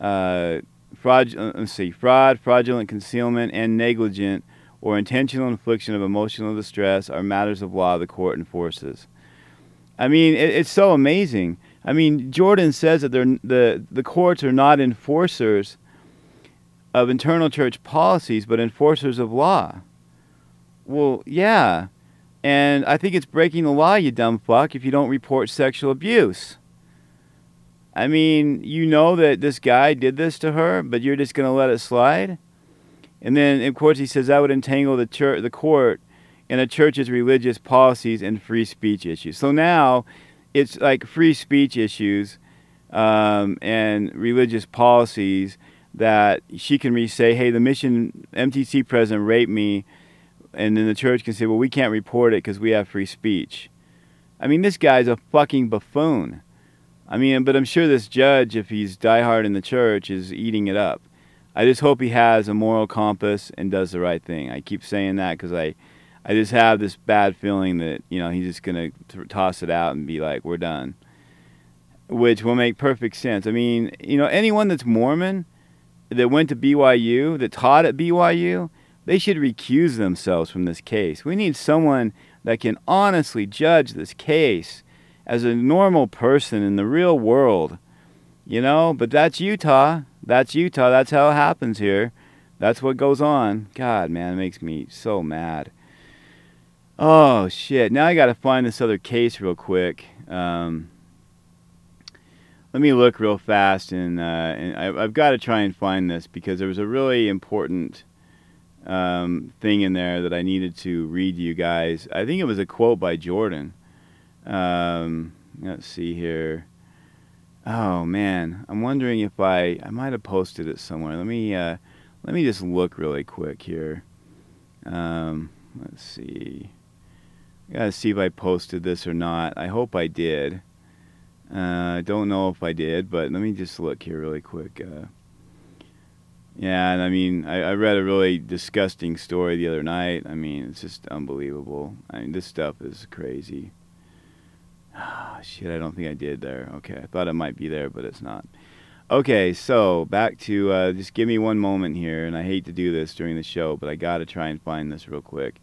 Speaker 22: uh, fraud, uh, let's see, fraud, fraudulent concealment, and negligent or intentional infliction of emotional distress are matters of law the court enforces. I mean, it, it's so amazing. I mean, Jordan says that they're, the the courts are not enforcers of internal church policies, but enforcers of law. Well, yeah. And I think it's breaking the law, you dumb fuck, if you don't report sexual abuse. I mean, you know that this guy did this to her, but you're just going to let it slide? And then, of course, he says that would entangle the, church, the court in a church's religious policies and free speech issues. So now it's like free speech issues um, and religious policies that she can re- say, hey, the mission MTC president raped me, and then the church can say, well, we can't report it because we have free speech. I mean, this guy's a fucking buffoon. I mean, but I'm sure this judge, if he's diehard in the church, is eating it up. I just hope he has a moral compass and does the right thing. I keep saying that because I, I just have this bad feeling that you know he's just gonna toss it out and be like, "We're done," which will make perfect sense. I mean, you know, anyone that's Mormon that went to BYU, that taught at BYU, they should recuse themselves from this case. We need someone that can honestly judge this case as a normal person in the real world. You know, but that's Utah. That's Utah. That's how it happens here. That's what goes on. God, man, it makes me so mad. Oh, shit. Now I got to find this other case real quick. Um, let me look real fast, and, uh, and I, have got to try and find this because there was a really important um, thing in there that I needed to read to you guys. I think it was a quote by Jordan. Um, let's see here. Oh man, I'm wondering if I I might have posted it somewhere. Let me uh, let me just look really quick here. Um, let's see. I gotta see if I posted this or not. I hope I did. Uh, I don't know if I did, but let me just look here really quick. Uh, Yeah, and I mean, I, I read a really disgusting story the other night. I mean, it's just unbelievable. I mean, this stuff is crazy. Ah, shit, I don't think I did there. Okay, I thought it might be there, but it's not. Okay, so back to uh, just give me one moment here, and I hate to do this during the show, but I got to try and find this real quick.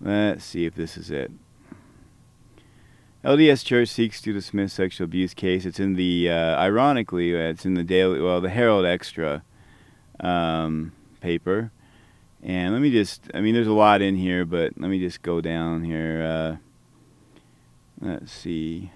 Speaker 22: Let's see if this is it. LDS Church seeks to dismiss sexual abuse case. It's in the, uh, ironically, uh, it's in the daily, well, the Herald Extra um, paper. And let me just, I mean, there's a lot in here, but let me just go down here. Uh, let's see.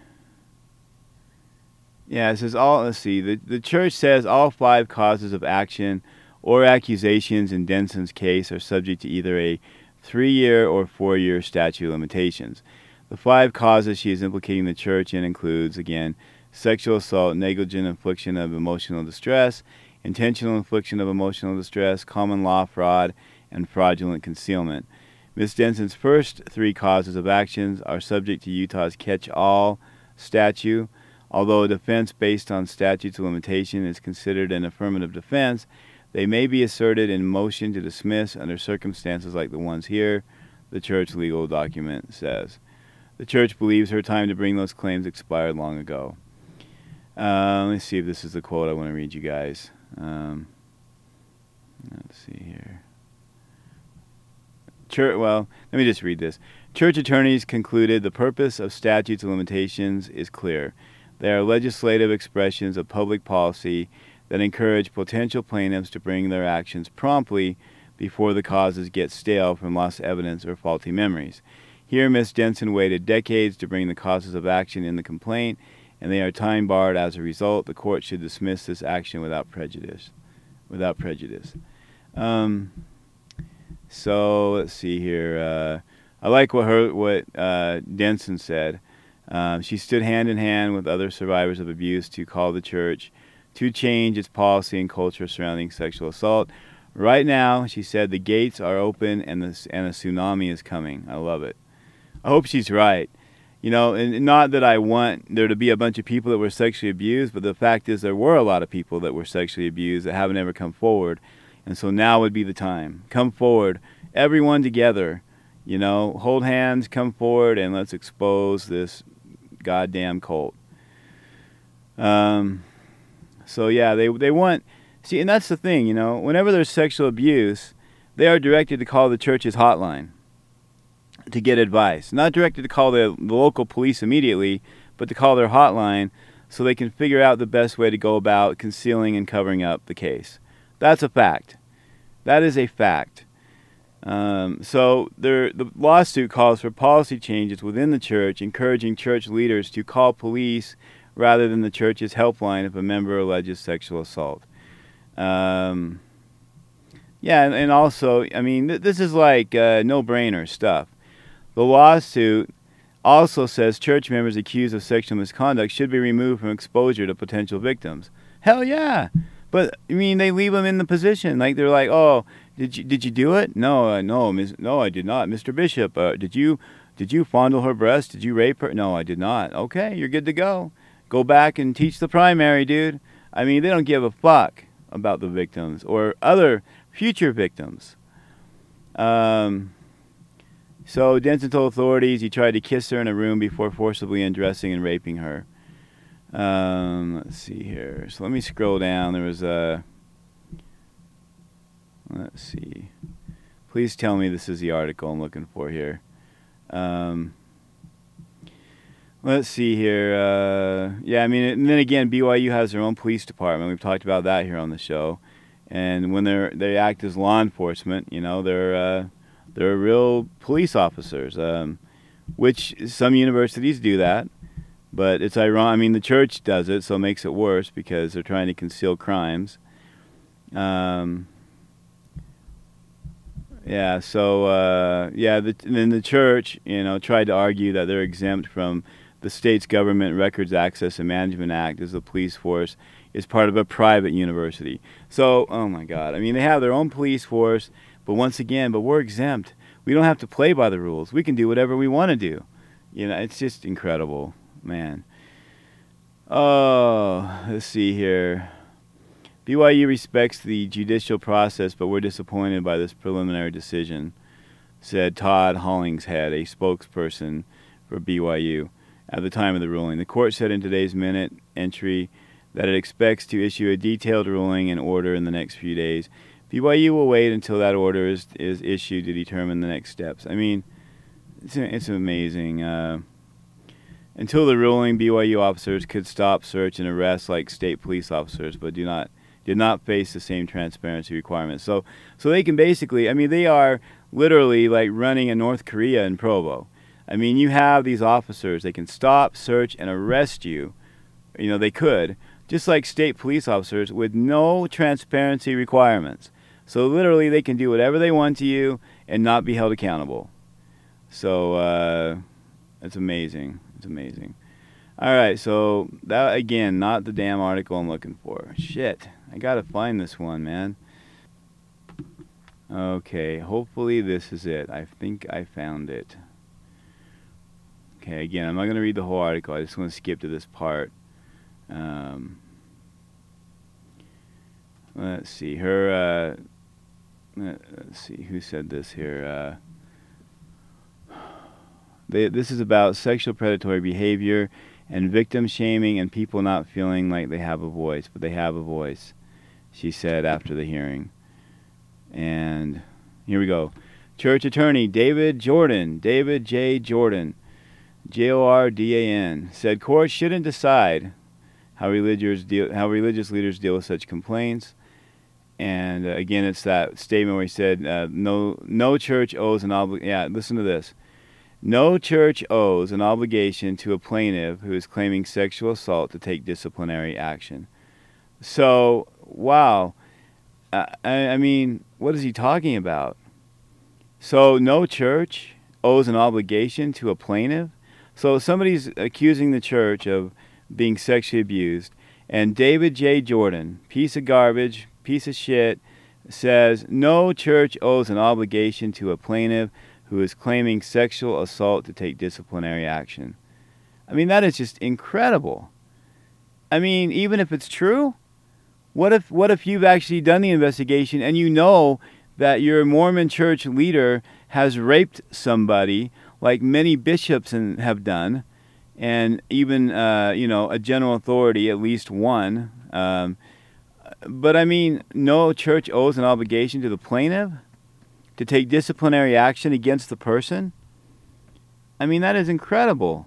Speaker 22: Yeah, it says all. Let's see. The the church says all five causes of action or accusations in Denson's case are subject to either a three-year or four-year statute of limitations. The five causes she is implicating the church in includes again sexual assault, negligent infliction of emotional distress, intentional infliction of emotional distress, common law fraud, and fraudulent concealment. Ms. Denson's first three causes of actions are subject to Utah's catch-all statute. Although a defense based on statutes of limitation is considered an affirmative defense, they may be asserted in motion to dismiss under circumstances like the ones here, the church legal document says. The church believes her time to bring those claims expired long ago. Uh, let's see if this is the quote I want to read you guys. Um, let's see here. Church, well, let me just read this. Church attorneys concluded the purpose of statutes of limitations is clear. They are legislative expressions of public policy that encourage potential plaintiffs to bring their actions promptly before the causes get stale from lost evidence or faulty memories. Here, Miss Denson waited decades to bring the causes of action in the complaint, and they are time barred as a result. The court should dismiss this action without prejudice. Without prejudice. Um, so let's see here. Uh, I like what her what uh, Denson said. Um, she stood hand in hand with other survivors of abuse to call the church to change its policy and culture surrounding sexual assault. Right now, she said the gates are open and the and a tsunami is coming. I love it. I hope she's right. You know, and not that I want there to be a bunch of people that were sexually abused, but the fact is there were a lot of people that were sexually abused that haven't ever come forward. And so now would be the time. Come forward, everyone together. You know, hold hands, come forward, and let's expose this goddamn cult. Um, so yeah, they they want see, and that's the thing. You know, whenever there's sexual abuse, they are directed to call the church's hotline to get advice. Not directed to call the, the local police immediately, but to call their hotline so they can figure out the best way to go about concealing and covering up the case. That's a fact. That is a fact. Um, so there, the lawsuit calls for policy changes within the church, encouraging church leaders to call police rather than the church's helpline if a member alleges sexual assault. Um, yeah, and, also, I mean, th- this is like uh, no-brainer stuff. The lawsuit also says church members accused of sexual misconduct should be removed from exposure to potential victims. Hell yeah! But I mean, they leave them in the position like they're like, "Oh, did you did you do it? No, uh, no, Ms. no, I did not, Mr. Bishop. Uh, did you did you fondle her breast? Did you rape her? No, I did not. Okay, you're good to go. Go back and teach the primary, dude. I mean, they don't give a fuck about the victims or other future victims. Um, so Denson told authorities he tried to kiss her in a room before forcibly undressing and raping her. Um, let's see here. So let me scroll down. There was a. Let's see. Please tell me this is the article I'm looking for here. Um, let's see here. Uh, yeah, I mean, and then again, BYU has their own police department. We've talked about that here on the show. And when they're they act as law enforcement, you know, they're uh, they're real police officers. Um, which some universities do that. But it's ironic. I mean, the church does it, so it makes it worse because they're trying to conceal crimes. Um, yeah. So uh, yeah, the, then the church, you know, tried to argue that they're exempt from the state's Government Records Access and Management Act, as the police force is part of a private university. So, oh my God, I mean, they have their own police force, but once again, but we're exempt. We don't have to play by the rules. We can do whatever we want to do. You know, it's just incredible man. Oh, let's see here. BYU respects the judicial process, but we're disappointed by this preliminary decision, said Todd Hollingshead, a spokesperson for BYU, at the time of the ruling. The court said in today's minute entry that it expects to issue a detailed ruling and order in the next few days. BYU will wait until that order is, is issued to determine the next steps. I mean, it's, it's amazing. Uh, until the ruling, BYU officers could stop, search, and arrest like state police officers, but do not did not face the same transparency requirements. So, so they can basically, I mean, they are literally like running a North Korea in Provo. I mean, you have these officers; they can stop, search, and arrest you. You know, they could, just like state police officers, with no transparency requirements. So literally, they can do whatever they want to you and not be held accountable. So uh, amazing. It's amazing. All right, so that again, not the damn article I'm looking for. Shit, I gotta find this one, man. Okay, hopefully this is it. I think I found it. Okay, again, I'm not gonna read the whole article. I just want to skip to this part. Um, let's see. Her. Uh, let's see. Who said this here? Uh, they, this is about sexual predatory behavior and victim shaming and people not feeling like they have a voice, but they have a voice, she said after the hearing. And here we go. Church attorney David Jordan, David J. Jordan, J O R D A N, said courts shouldn't decide how religious deal, how religious leaders deal with such complaints. And uh, again, it's that statement where he said, uh, "No, no church owes an obligation." Yeah, listen to this. No church owes an obligation to a plaintiff who is claiming sexual assault to take disciplinary action. So, wow. Uh, I, I mean, what is he talking about? So, no church owes an obligation to a plaintiff? So, somebody's accusing the church of being sexually abused, and David J. Jordan, piece of garbage, piece of shit, says no church owes an obligation to a plaintiff who is claiming sexual assault to take disciplinary action. I mean, that is just incredible. I mean, even if it's true, what if what if you've actually done the investigation and you know that your Mormon church leader has raped somebody, like many bishops and have done, and even uh, you know a general authority, at least one. Um, but I mean, no church owes an obligation to the plaintiff to take disciplinary action against the person. I mean, that is incredible,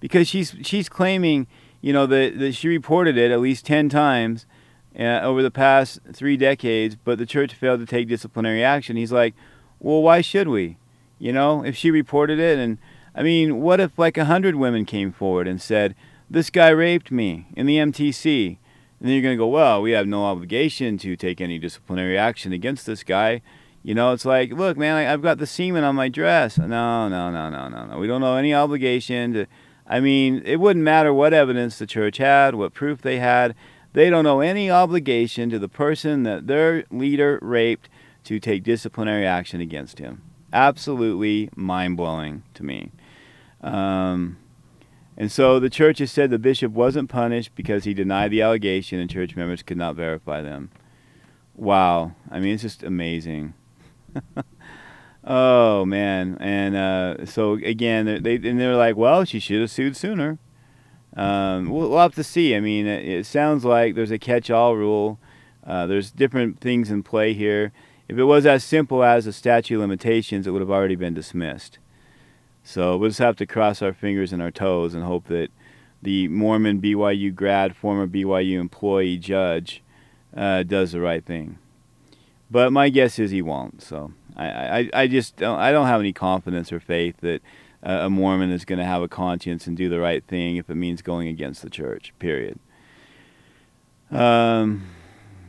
Speaker 22: because she's she's claiming, you know, that, that she reported it at least ten times uh, over the past three decades, but the church failed to take disciplinary action. He's like, well, why should we? You know, if she reported it, and I mean, what if like a hundred women came forward and said, this guy raped me in the MTC? And then you're going to go, well, we have no obligation to take any disciplinary action against this guy. You know, it's like, look, man, I, I've got the semen on my dress. No, no, no, no, no, no. We don't know any obligation to. I mean, it wouldn't matter what evidence the church had, what proof they had. They don't owe any obligation to the person that their leader raped to take disciplinary action against him. Absolutely mind blowing to me. Um, and so the church has said the bishop wasn't punished because he denied the allegation and church members could not verify them. Wow. I mean, it's just amazing. oh, man. And uh, so, again, they, and they're like, well, she should have sued sooner. Um, we'll, we'll, have to see. I mean, it, it sounds like there's a catch all rule. Uh, there's different things in play here. If it was as simple as a statute of limitations, it would have already been dismissed. So we'll just have to cross our fingers and our toes and hope that the Mormon BYU grad, former BYU employee judge uh, does the right thing. But my guess is he won't. So I, I, I just don't, I don't have any confidence or faith that uh, a Mormon is going to have a conscience and do the right thing if it means going against the church. Period. Um,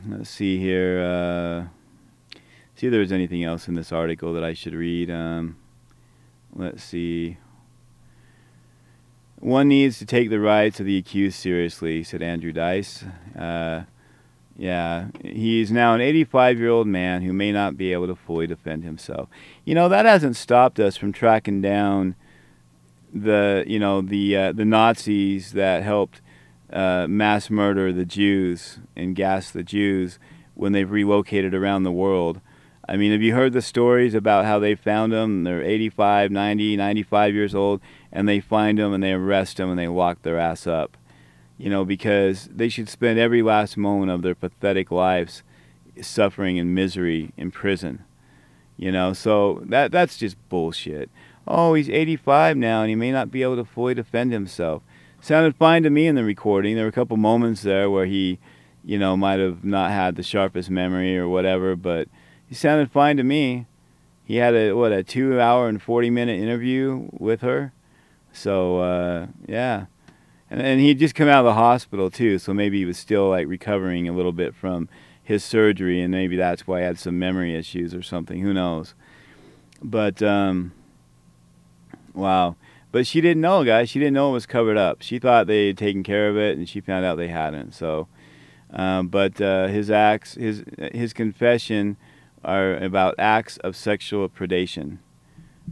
Speaker 22: let's see here. Uh, see if there's anything else in this article that I should read. Um, let's see. One needs to take the rights of the accused seriously, said Andrew Deiss. Uh, yeah, he's now an 85 year old man who may not be able to fully defend himself. You know, that hasn't stopped us from tracking down the, you know, the, uh, the Nazis that helped uh, mass murder the Jews and gas the Jews when they've relocated around the world. I mean, have you heard the stories about how they found them? They're 85, 90, 95 years old, and they find them and they arrest them and they lock their ass up. You know, because they should spend every last moment of their pathetic lives suffering in misery in prison. You know, so that that's just bullshit. Oh, he's 85 now and he may not be able to fully defend himself. Sounded fine to me in the recording. There were a couple moments there where he, you know, might have not had the sharpest memory or whatever, but he sounded fine to me. He had a what a two hour and 40 minute interview with her. So uh, yeah, and and he'd just come out of the hospital too, so maybe he was still like recovering a little bit from his surgery, and maybe that's why he had some memory issues or something. Who knows? But um, wow. But she didn't know, guys. She didn't know it was covered up. She thought they had taken care of it, and she found out they hadn't. So, um, but uh, his acts, his his confession, are about acts of sexual predation.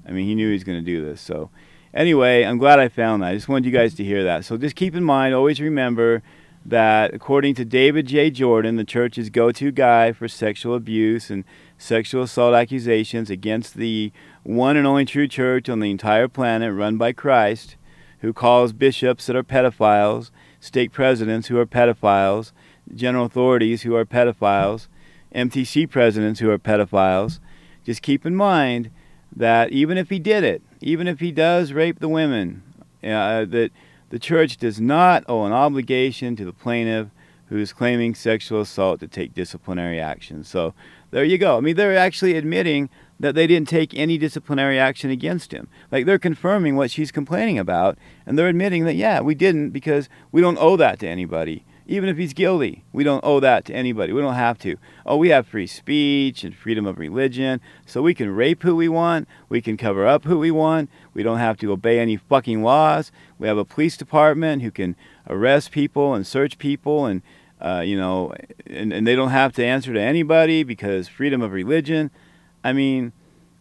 Speaker 22: I mean, he knew he was going to do this. So, anyway, I'm glad I found that. I just wanted you guys to hear that. So, just keep in mind, always remember that according to David J. Jordan, the church's go-to guy for sexual abuse and sexual assault accusations against the one and only true church on the entire planet run by Christ, who calls bishops that are pedophiles, stake presidents who are pedophiles, general authorities who are pedophiles, MTC presidents who are pedophiles. Just keep in mind that even if he did it, even if he does rape the women, uh, that the church does not owe an obligation to the plaintiff who is claiming sexual assault to take disciplinary action. So there you go. I mean, they're actually admitting that they didn't take any disciplinary action against him. Like they're confirming what she's complaining about, and they're admitting that, yeah, we didn't because we don't owe that to anybody. Even if he's guilty, we don't owe that to anybody. We don't have to. Oh, we have free speech and freedom of religion, so we can rape who we want, we can cover up who we want, we don't have to obey any fucking laws. We have a police department who can arrest people and search people and uh, you know, and, and they don't have to answer to anybody because freedom of religion. I mean,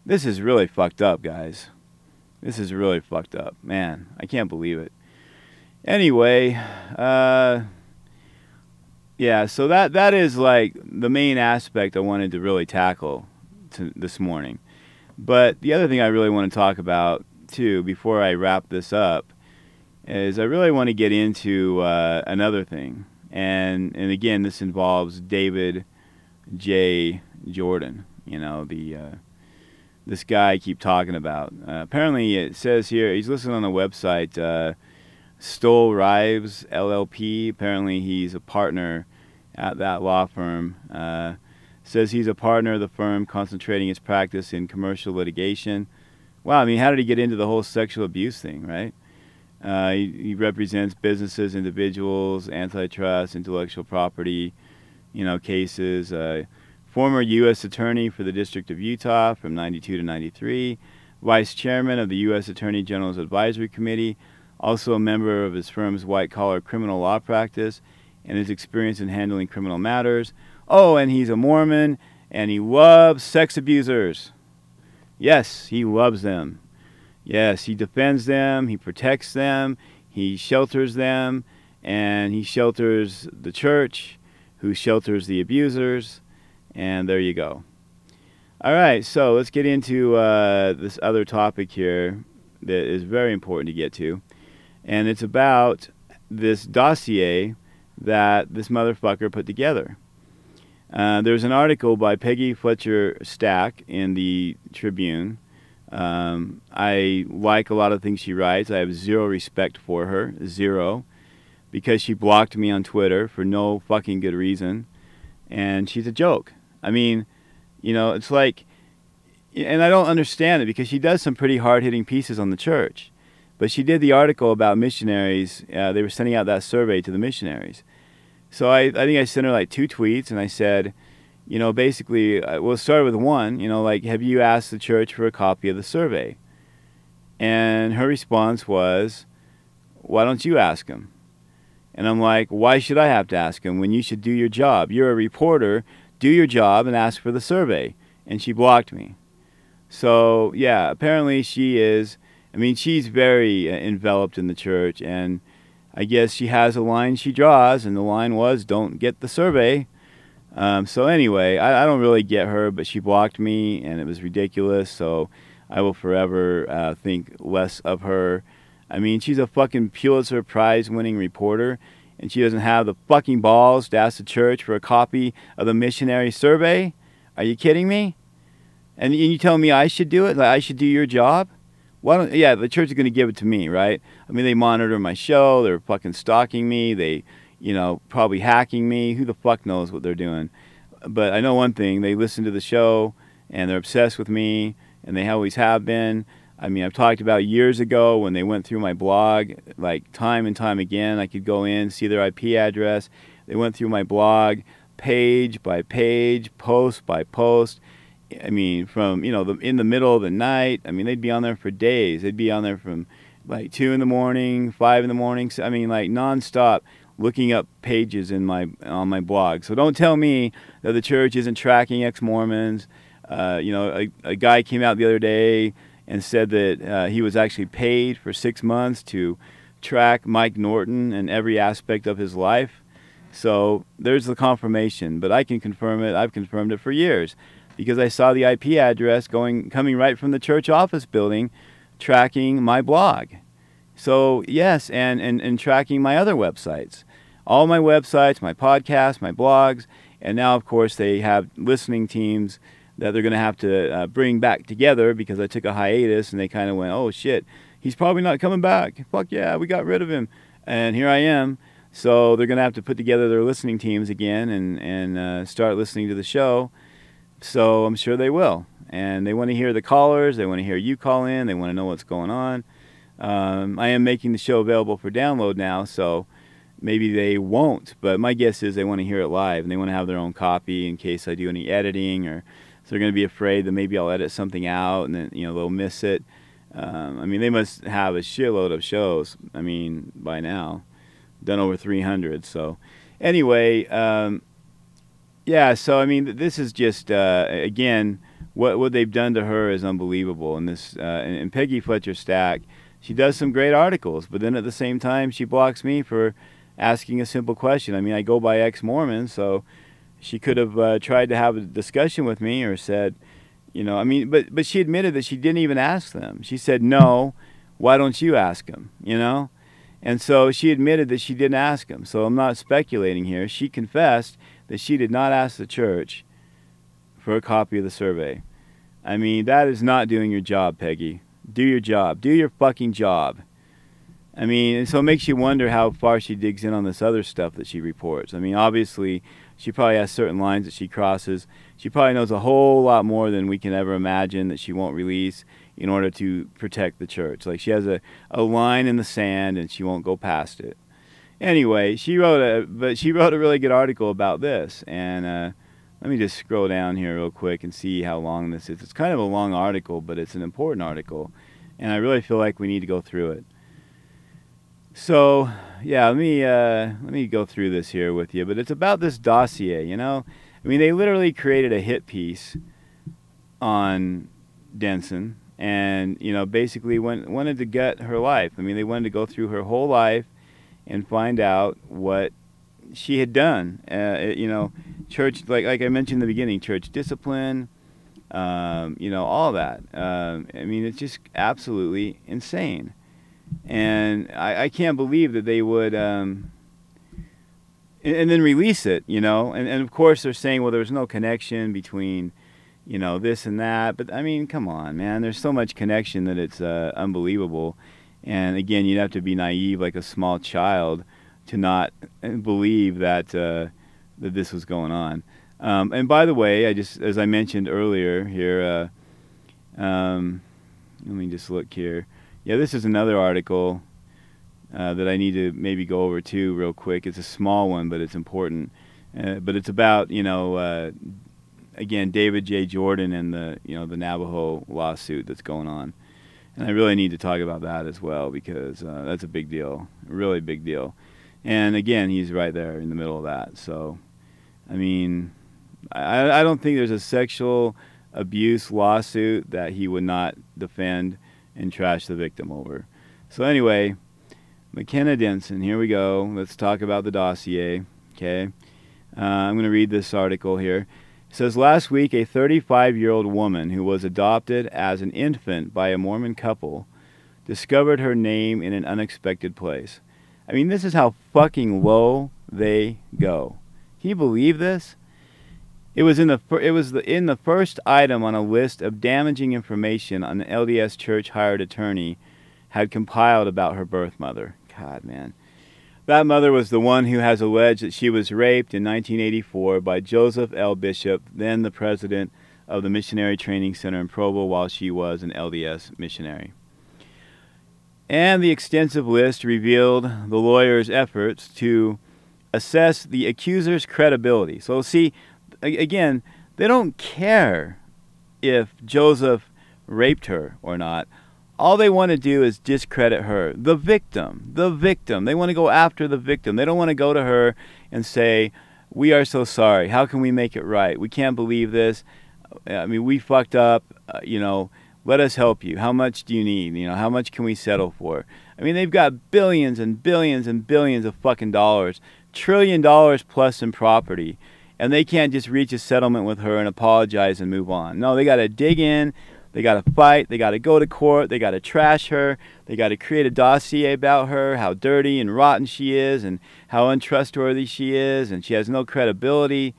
Speaker 22: this is really fucked up, guys. This is really fucked up. Man, I can't believe it. Anyway, uh, yeah, so that that is like the main aspect I wanted to really tackle to this morning. But the other thing I really want to talk about too before I wrap this up is I really want to get into uh, another thing, and and again this involves David J. Jordan. You know the uh, this guy I keep talking about. Uh, apparently it says here he's listed on the website. Stoel Rives LLP. Apparently, he's a partner at that law firm. Uh, says he's a partner of the firm, concentrating his practice in commercial litigation. Wow, I mean, how did he get into the whole sexual abuse thing, right? Uh, he, he represents businesses, individuals, antitrust, intellectual property, you know, cases. Uh, former U.S. Attorney for the District of Utah from 92 to 93, Vice Chairman of the U.S. Attorney General's Advisory Committee, also a member of his firm's white collar criminal law practice, and his experience in handling criminal matters. Oh, and he's a Mormon, and he loves sex abusers. Yes, he loves them. Yes, he defends them, he protects them, he shelters them, and he shelters the church, who shelters the abusers, and there you go. All right, so let's get into uh, this other topic here that is very important to get to and it's about this dossier that this motherfucker put together. Uh, there's an article by Peggy Fletcher Stack in the Tribune. Um, I like a lot of things she writes. I have zero respect for her, zero, because she blocked me on Twitter for no fucking good reason, and she's a joke. I mean, you know, it's like, and I don't understand it because she does some pretty hard hitting pieces on the church. But she did the article about missionaries. Uh, they were sending out that survey to the missionaries. So I, I think I sent her like two tweets and I said, you know, basically, uh, we'll start with one, you know, like, have you asked the church for a copy of the survey? And her response was, why don't you ask them? And I'm like, why should I have to ask them when you should do your job? You're a reporter, do your job and ask for the survey. And she blocked me. So, yeah, apparently she is I mean, she's very uh, enveloped in the church, and I guess she has a line she draws, and the line was, "Don't get the survey." Um, so anyway, I, I don't really get her, but she blocked me, and it was ridiculous. So I will forever uh, think less of her. I mean, she's a fucking Pulitzer Prize-winning reporter, and she doesn't have the fucking balls to ask the church for a copy of the missionary survey. Are you kidding me? And and you tell me I should do it? Like I should do your job? Why don't? Yeah, the church is going to give it to me, right? I mean, they monitor my show. They're fucking stalking me. They, you know, probably hacking me. Who the fuck knows what they're doing? But I know one thing: they listen to the show and they're obsessed with me, and they always have been. I mean, I've talked about years ago when they went through my blog, like time and time again. I could go in, see their IP address. They went through my blog, page by page, post by post. I mean, from you know, the, in the middle of the night. I mean, they'd be on there for days. They'd be on there from like two in the morning, five in the morning. So, I mean, like nonstop, looking up pages in my on my blog. So don't tell me that the church isn't tracking ex-Mormons. Uh, you know, a, a guy came out the other day and said that uh, he was actually paid for six months to track Mike Norton and every aspect of his life. So there's the confirmation, but I can confirm it. I've confirmed it for years because I saw the IP address going coming right from the church office building, tracking my blog. So yes, and, and, and tracking my other websites. All my websites, my podcasts, my blogs, and now of course they have listening teams that they're going to have to uh, bring back together because I took a hiatus and they kind of went, oh shit, he's probably not coming back. Fuck yeah, we got rid of him. And here I am. So they're going to have to put together their listening teams again and, and uh, start listening to the show. So I'm sure they will. And they want to hear the callers. They want to hear you call in. They want to know what's going on. Um, I am making the show available for download now, so maybe they won't. But my guess is they want to hear it live and they want to have their own copy in case I do any editing or so they're going to be afraid that maybe I'll edit something out and then you know they'll miss it. Um, I mean, they must have a shitload of shows. I mean, by now, done over 300. So, anyway, um, yeah. So I mean, this is just uh, again what what they've done to her is unbelievable. And this uh, and, and Peggy Fletcher Stack, she does some great articles, but then at the same time, she blocks me for asking a simple question. I mean, I go by ex-Mormon, so she could have uh, tried to have a discussion with me or said, you know, I mean, but but she admitted that she didn't even ask them. She said, "No, why don't you ask them?" You know, and so she admitted that she didn't ask them. So I'm not speculating here. She confessed that she did not ask the church for a copy of the survey. I mean, that is not doing your job, Peggy. Do your job. Do your fucking job. I mean, and so it makes you wonder how far she digs in on this other stuff that she reports. I mean, obviously, she probably has certain lines that she crosses. She probably knows a whole lot more than we can ever imagine that she won't release in order to protect the church. Like she has a, a line in the sand and she won't go past it. Anyway, she wrote a but she wrote a really good article about this and uh, let me just scroll down here real quick and see how long this is. It's kind of a long article, but it's an important article, and I really feel like we need to go through it. So, yeah, let me uh, let me go through this here with you. But it's about this dossier. You know, I mean, they literally created a hit piece on Denson, and you know, basically went, wanted to gut her life. I mean, they wanted to go through her whole life and find out what she had done. Uh, you know, church like like I mentioned in the beginning, church discipline. Um, you know, all that. Um, I mean, it's just absolutely insane and I, I can't believe that they would um, and, and then release it you know and, and of course they're saying well there's no connection between you know this and that but i mean come on man there's so much connection that it's uh, unbelievable and again you'd have to be naive like a small child to not believe that uh, that this was going on um, and by the way i just as i mentioned earlier here uh, um, let me just look here yeah, this is another article uh, that I need to maybe go over too real quick. It's a small one, but it's important. Uh, but it's about you know uh, again David J. Jordan and the you know the Navajo lawsuit that's going on, and I really need to talk about that as well because uh, that's a big deal, a really big deal. And again, he's right there in the middle of that. So, I mean, I, I don't think there's a sexual abuse lawsuit that he would not defend and trash the victim over. So anyway, McKenna Denson. Here we go. Let's talk about the dossier. Okay. Uh, I'm going to read this article here. Says last week, a 35 year old woman who was adopted as an infant by a Mormon couple discovered her name in an unexpected place. I mean, this is how fucking low they go. Can you believe this? It was in the it was the, in the first item on a list of damaging information an LDS Church hired attorney had compiled about her birth mother. God, man. That mother was the one who has alleged that she was raped in 1984 by Joseph L. Bishop, then the president of the Missionary Training Center in Provo while she was an LDS missionary. And the extensive list revealed the lawyer's efforts to assess the accuser's credibility. So, see, again, they don't care if Joseph raped her or not. All they want to do is discredit her, the victim, the victim. They want to go after the victim. They don't want to go to her and say, We are so sorry. How can we make it right? We can't believe this. I mean, we fucked up. Uh, you know, let us help you. How much do you need? You know, how much can we settle for? I mean, they've got billions and billions and billions of fucking dollars, trillion dollars plus in property, and they can't just reach a settlement with her and apologize and move on. No, they got to dig in. They got to fight. They got to go to court. They got to trash her. They got to create a dossier about her, how dirty and rotten she is, and how untrustworthy she is, and she has no credibility.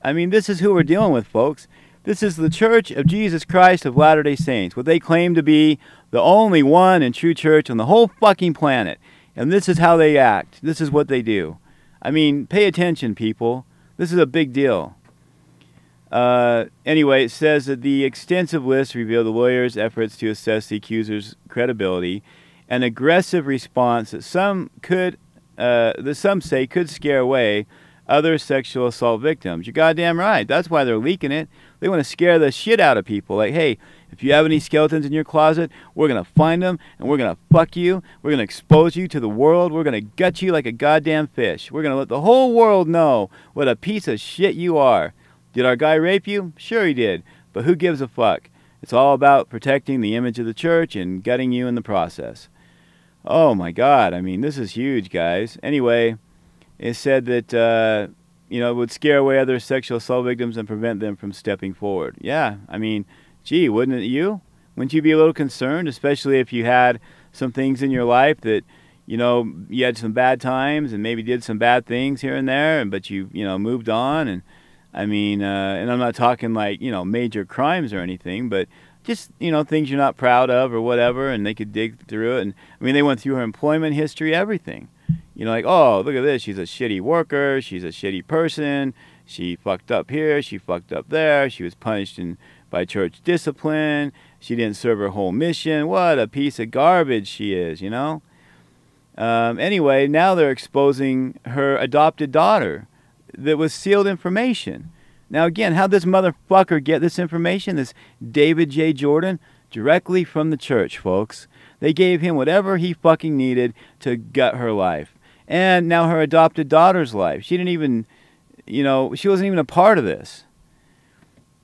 Speaker 22: I mean, this is who we're dealing with, folks. This is the Church of Jesus Christ of Latter day Saints, what they claim to be the only one and true church on the whole fucking planet. And this is how they act. This is what they do. I mean, pay attention, people. This is a big deal. Uh, anyway, it says that the extensive list revealed the lawyer's efforts to assess the accuser's credibility, an aggressive response that some could, uh, that some say could scare away other sexual assault victims. You're goddamn right. That's why they're leaking it. They want to scare the shit out of people. Like, hey, if you have any skeletons in your closet, we're gonna find them and we're gonna fuck you. We're gonna expose you to the world. We're gonna gut you like a goddamn fish. We're gonna let the whole world know what a piece of shit you are. Did our guy rape you? Sure he did. But who gives a fuck? It's all about protecting the image of the church and gutting you in the process. Oh my God. I mean, this is huge, guys. Anyway, it said that, uh, you know, it would scare away other sexual assault victims and prevent them from stepping forward. Yeah. I mean, gee, wouldn't it you? Wouldn't you be a little concerned, especially if you had some things in your life that, you know, you had some bad times and maybe did some bad things here and there, but you, you know, moved on and I mean, uh, and I'm not talking like you know major crimes or anything, but just you know things you're not proud of or whatever, and they could dig through it. And I mean, they went through her employment history, everything. You know, like oh look at this, she's a shitty worker, she's a shitty person, she fucked up here, she fucked up there, she was punished in by church discipline, she didn't serve her whole mission. What a piece of garbage she is, you know. Um, anyway, now they're exposing her adopted daughter that was sealed information. Now, again, how'd this motherfucker get this information? This David J. Jordan? Directly from the church, folks. They gave him whatever he fucking needed to gut her life. And now her adopted daughter's life. She didn't even, you know, she wasn't even a part of this.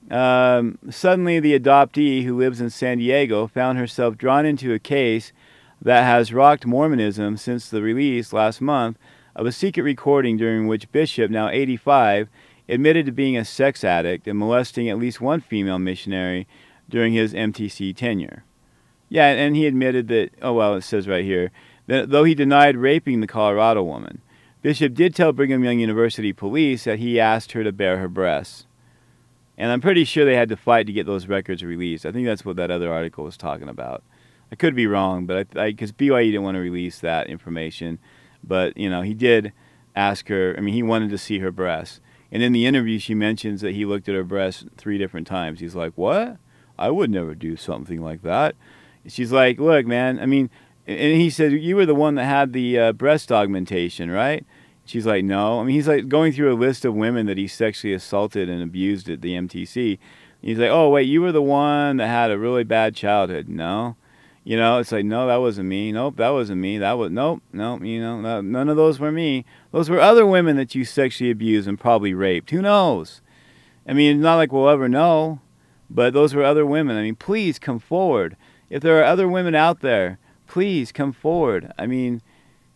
Speaker 22: Um, suddenly, the adoptee who lives in San Diego found herself drawn into a case that has rocked Mormonism since the release last month of a secret recording during which Bishop, now 85, admitted to being a sex addict and molesting at least one female missionary during his MTC tenure. Yeah, and he admitted that, oh, well, it says right here, that though he denied raping the Colorado woman, Bishop did tell Brigham Young University police that he asked her to bare her breasts. And I'm pretty sure they had to fight to get those records released. I think that's what that other article was talking about. I could be wrong, but I because BYU didn't want to release that information. But you know, he did ask her. I mean, he wanted to see her breasts. And in the interview, she mentions that he looked at her breasts three different times. He's like, "What? I would never do something like that." She's like, "Look, man. I mean," and he said, "You were the one that had the uh, breast augmentation, right?" She's like, "No." I mean, he's like going through a list of women that he sexually assaulted and abused at the MTC. He's like, "Oh, wait, you were the one that had a really bad childhood." No. You know, it's like, no, that wasn't me. Nope, that wasn't me. That was, nope, nope, you know, no, none of those were me. Those were other women that you sexually abused and probably raped. Who knows? I mean, it's not like we'll ever know, but those were other women. I mean, please come forward. If there are other women out there, please come forward. I mean,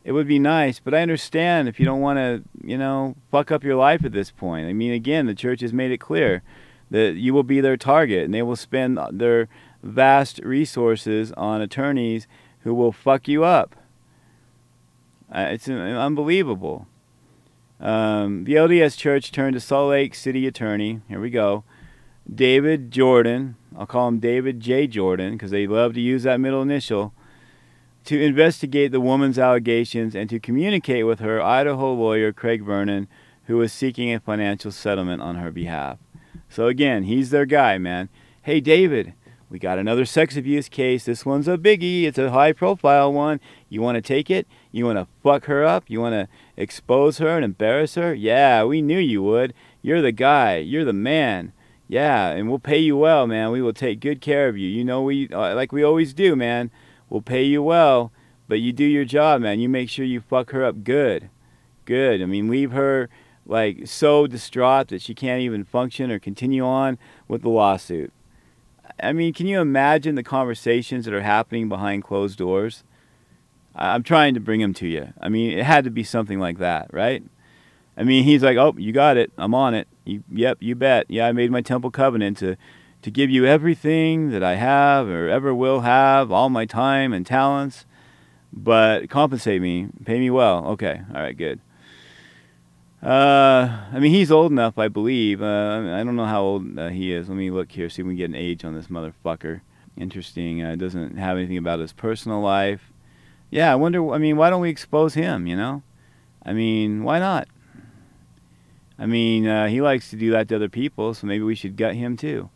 Speaker 22: it would be nice, but I understand if you don't want to, you know, fuck up your life at this point. I mean, again, the church has made it clear that you will be their target and they will spend their vast resources on attorneys who will fuck you up. It's unbelievable. Um, the LDS Church turned to Salt Lake City Attorney. Here we go. David Jordan. I'll call him David J. Jordan because they love to use that middle initial. To investigate the woman's allegations and to communicate with her Idaho lawyer Craig Vernon, who was seeking a financial settlement on her behalf. So again, he's their guy, man. Hey, David, we got another sex abuse case. This one's a biggie. It's a high profile one. You want to take it? You want to fuck her up? You want to expose her and embarrass her? Yeah, we knew you would. You're the guy. You're the man. Yeah, and we'll pay you well, man. We will take good care of you. You know we uh, like we always do, man. We'll pay you well, but you do your job, man. You make sure you fuck her up good. Good. I mean, leave her like so distraught that she can't even function or continue on with the lawsuit. I mean, can you imagine the conversations that are happening behind closed doors? I'm trying to bring them to you. I mean, it had to be something like that, right? I mean, he's like, "Oh, you got it. I'm on it. You, yep, you bet. Yeah, I made my temple covenant to to give you everything that I have or ever will have, all my time and talents, but compensate me, pay me well. Okay, all right, good. Uh, I mean, he's old enough, I believe. Uh, I don't know how old uh, he is. Let me look here, see if we can get an age on this motherfucker. Interesting. Uh, doesn't have anything about his personal life. Yeah, I wonder. I mean, why don't we expose him? You know, I mean, why not? I mean, uh, he likes to do that to other people, so maybe we should gut him too.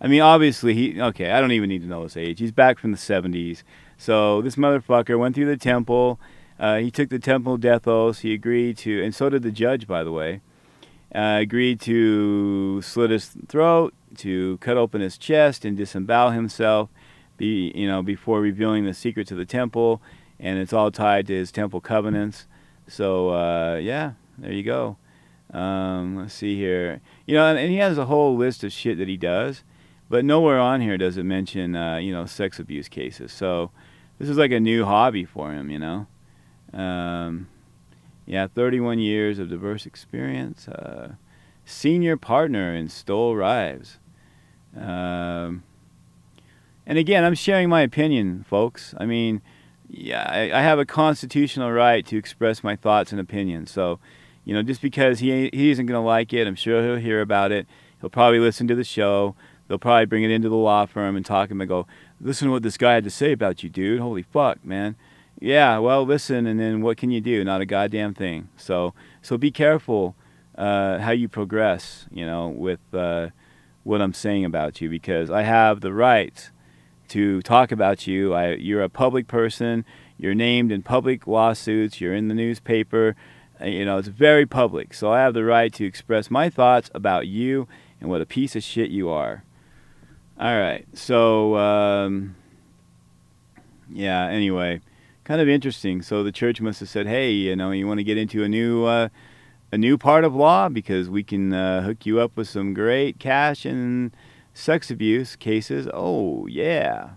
Speaker 22: I mean, obviously, he. Okay, I don't even need to know his age. He's back from the 70s. So this motherfucker went through the temple. Uh, he took the temple death oath. He agreed to, and so did the judge, by the way. Uh, agreed to slit his throat, to cut open his chest, and disembowel himself. Be you know before revealing the secrets of the temple, and it's all tied to his temple covenants. So uh, yeah, there you go. Um, let's see here. You know, and, and, he has a whole list of shit that he does, but nowhere on here does it mention uh, you know sex abuse cases. So this is like a new hobby for him. You know. Um, yeah, 31 years of diverse experience. Uh, senior partner in Stoel Rives. Um, and again, I'm sharing my opinion, folks. I mean, yeah, I, I, have a constitutional right to express my thoughts and opinions. So, you know, just because he he isn't going to like it, I'm sure he'll hear about it. He'll probably listen to the show. They'll probably bring it into the law firm and talk to him and go, "Listen to what this guy had to say about you, dude. Holy fuck, man." Yeah, well, listen, and then what can you do? Not a goddamn thing. So, so be careful uh, how you progress. You know, with uh, what I'm saying about you, because I have the right to talk about you. I, you're a public person. You're named in public lawsuits. You're in the newspaper. Uh, you know, it's very public. So I have the right to express my thoughts about you and what a piece of shit you are. All right. So, um, yeah. Anyway kind of interesting. So the church must have said, "Hey, you know, you want to get into a new uh, a new part of law because we can uh, hook you up with some great cash and sex abuse cases." Oh yeah,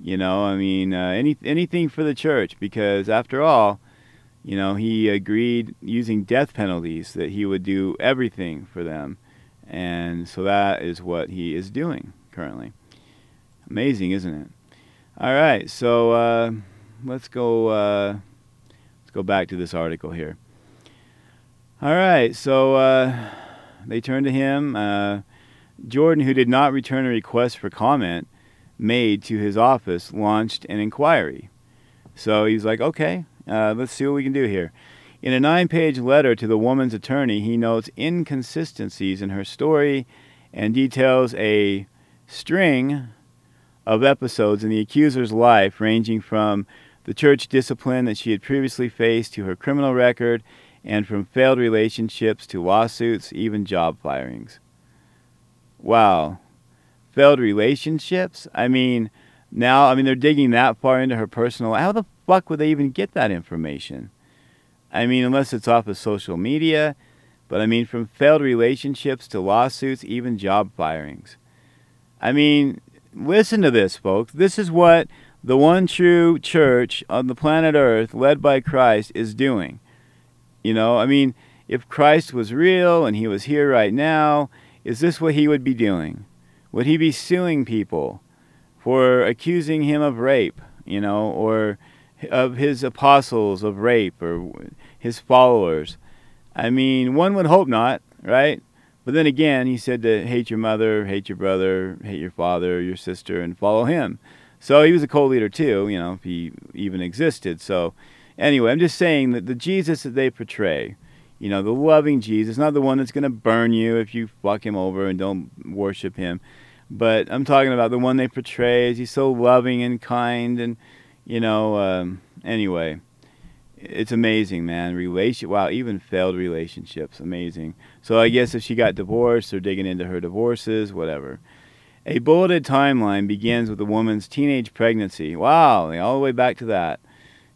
Speaker 22: you know, I mean, uh, any anything for the church because after all, you know, he agreed using death penalties that he would do everything for them, and so that is what he is doing currently. Amazing, isn't it? All right, so uh, let's go. Uh, let's go back to this article here. All right, so uh, they turned to him. Uh, Jordan, who did not return a request for comment made to his office, launched an inquiry. So he's like, okay, uh, let's see what we can do here. In a nine page letter to the woman's attorney, he notes inconsistencies in her story and details a string of episodes in the accuser's life, ranging from the church discipline that she had previously faced to her criminal record, and from failed relationships to lawsuits, even job firings. Wow. Failed relationships? I mean, now, I mean, they're digging that far into her personal. How the fuck would they even get that information? I mean, unless it's off of social media, but I mean, from failed relationships to lawsuits, even job firings. I mean, listen to this, folks. This is what the one true church on the planet Earth, led by Christ, is doing. You know, I mean, if Christ was real and he was here right now, is this what he would be doing? Would he be suing people for accusing him of rape, you know, or of his apostles of rape or his followers? I mean, one would hope not, right? But then again, he said to hate your mother, hate your brother, hate your father, your sister, and follow him. So he was a cult leader too, you know, he even existed. So anyway, I'm just saying that the Jesus that they portray, you know, the loving Jesus, not the one that's going to burn you if you fuck him over and don't worship him. But I'm talking about the one they portray as he's so loving and kind and, you know, um, anyway it's amazing, man. Relation, wow, even failed relationships, amazing. So I guess if she got divorced, they're digging into her divorces, whatever. A bulleted timeline begins with a woman's teenage pregnancy. Wow, all the way back to that.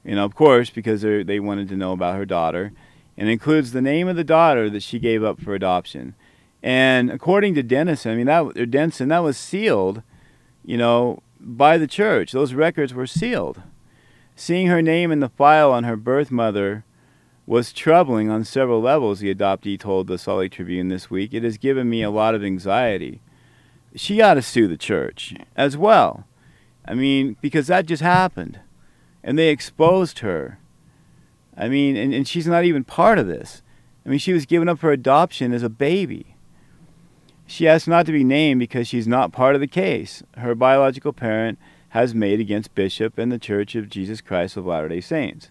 Speaker 22: You know, of course, because they wanted to know about her daughter, and includes the name of the daughter that she gave up for adoption. And according to Denison, I mean that Denson, that was sealed, you know, by the church. Those records were sealed. Seeing her name in the file on her birth mother was troubling on several levels, the adoptee told the Salt Lake Tribune this week. It has given me a lot of anxiety. She ought to sue the church as well. I mean, because that just happened. And they exposed her. I mean, and, and she's not even part of this. I mean, she was given up for adoption as a baby. She asked not to be named because she's not part of the case. Her biological parent has made against Bishop and the Church of Jesus Christ of Latter day Saints.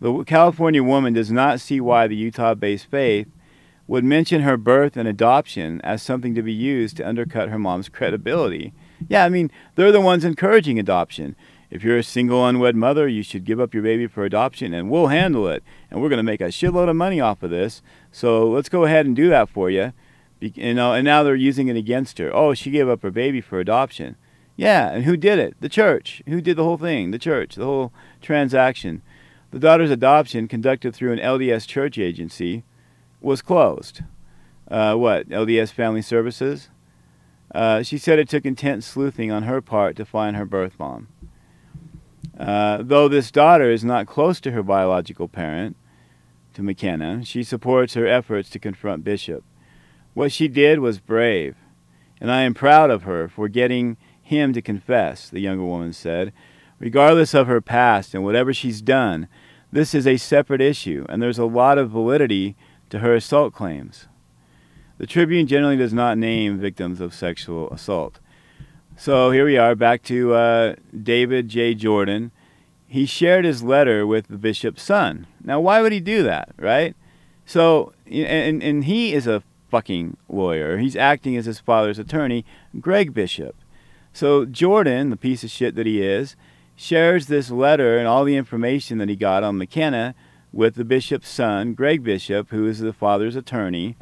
Speaker 22: The California woman does not see why the Utah based faith would mention her birth and adoption as something to be used to undercut her mom's credibility. Yeah, I mean, they're the ones encouraging adoption. If you're a single unwed mother, you should give up your baby for adoption and we'll handle it. And we're going to make a shitload of money off of this. So let's go ahead and do that for you. You know, and now they're using it against her. Oh, she gave up her baby for adoption. Yeah, and who did it? The church. Who did the whole thing? The church, the whole transaction. The daughter's adoption, conducted through an LDS church agency, was closed. Uh, what? LDS Family Services? Uh, she said it took intense sleuthing on her part to find her birth mom. Uh, though this daughter is not close to her biological parent, to McKenna, she supports her efforts to confront Bishop. What she did was brave, and I am proud of her for getting him to confess, the younger woman said. Regardless of her past and whatever she's done, this is a separate issue, and there's a lot of validity to her assault claims. The Tribune generally does not name victims of sexual assault. So here we are, back to uh, David J. Jordan. He shared his letter with the bishop's son. Now, why would he do that, right? So, and, and he is a fucking lawyer. He's acting as his father's attorney, Greg Bishop. So Jordan, the piece of shit that he is, shares this letter and all the information that he got on McKenna with the bishop's son, Greg Bishop, who is the father's attorney,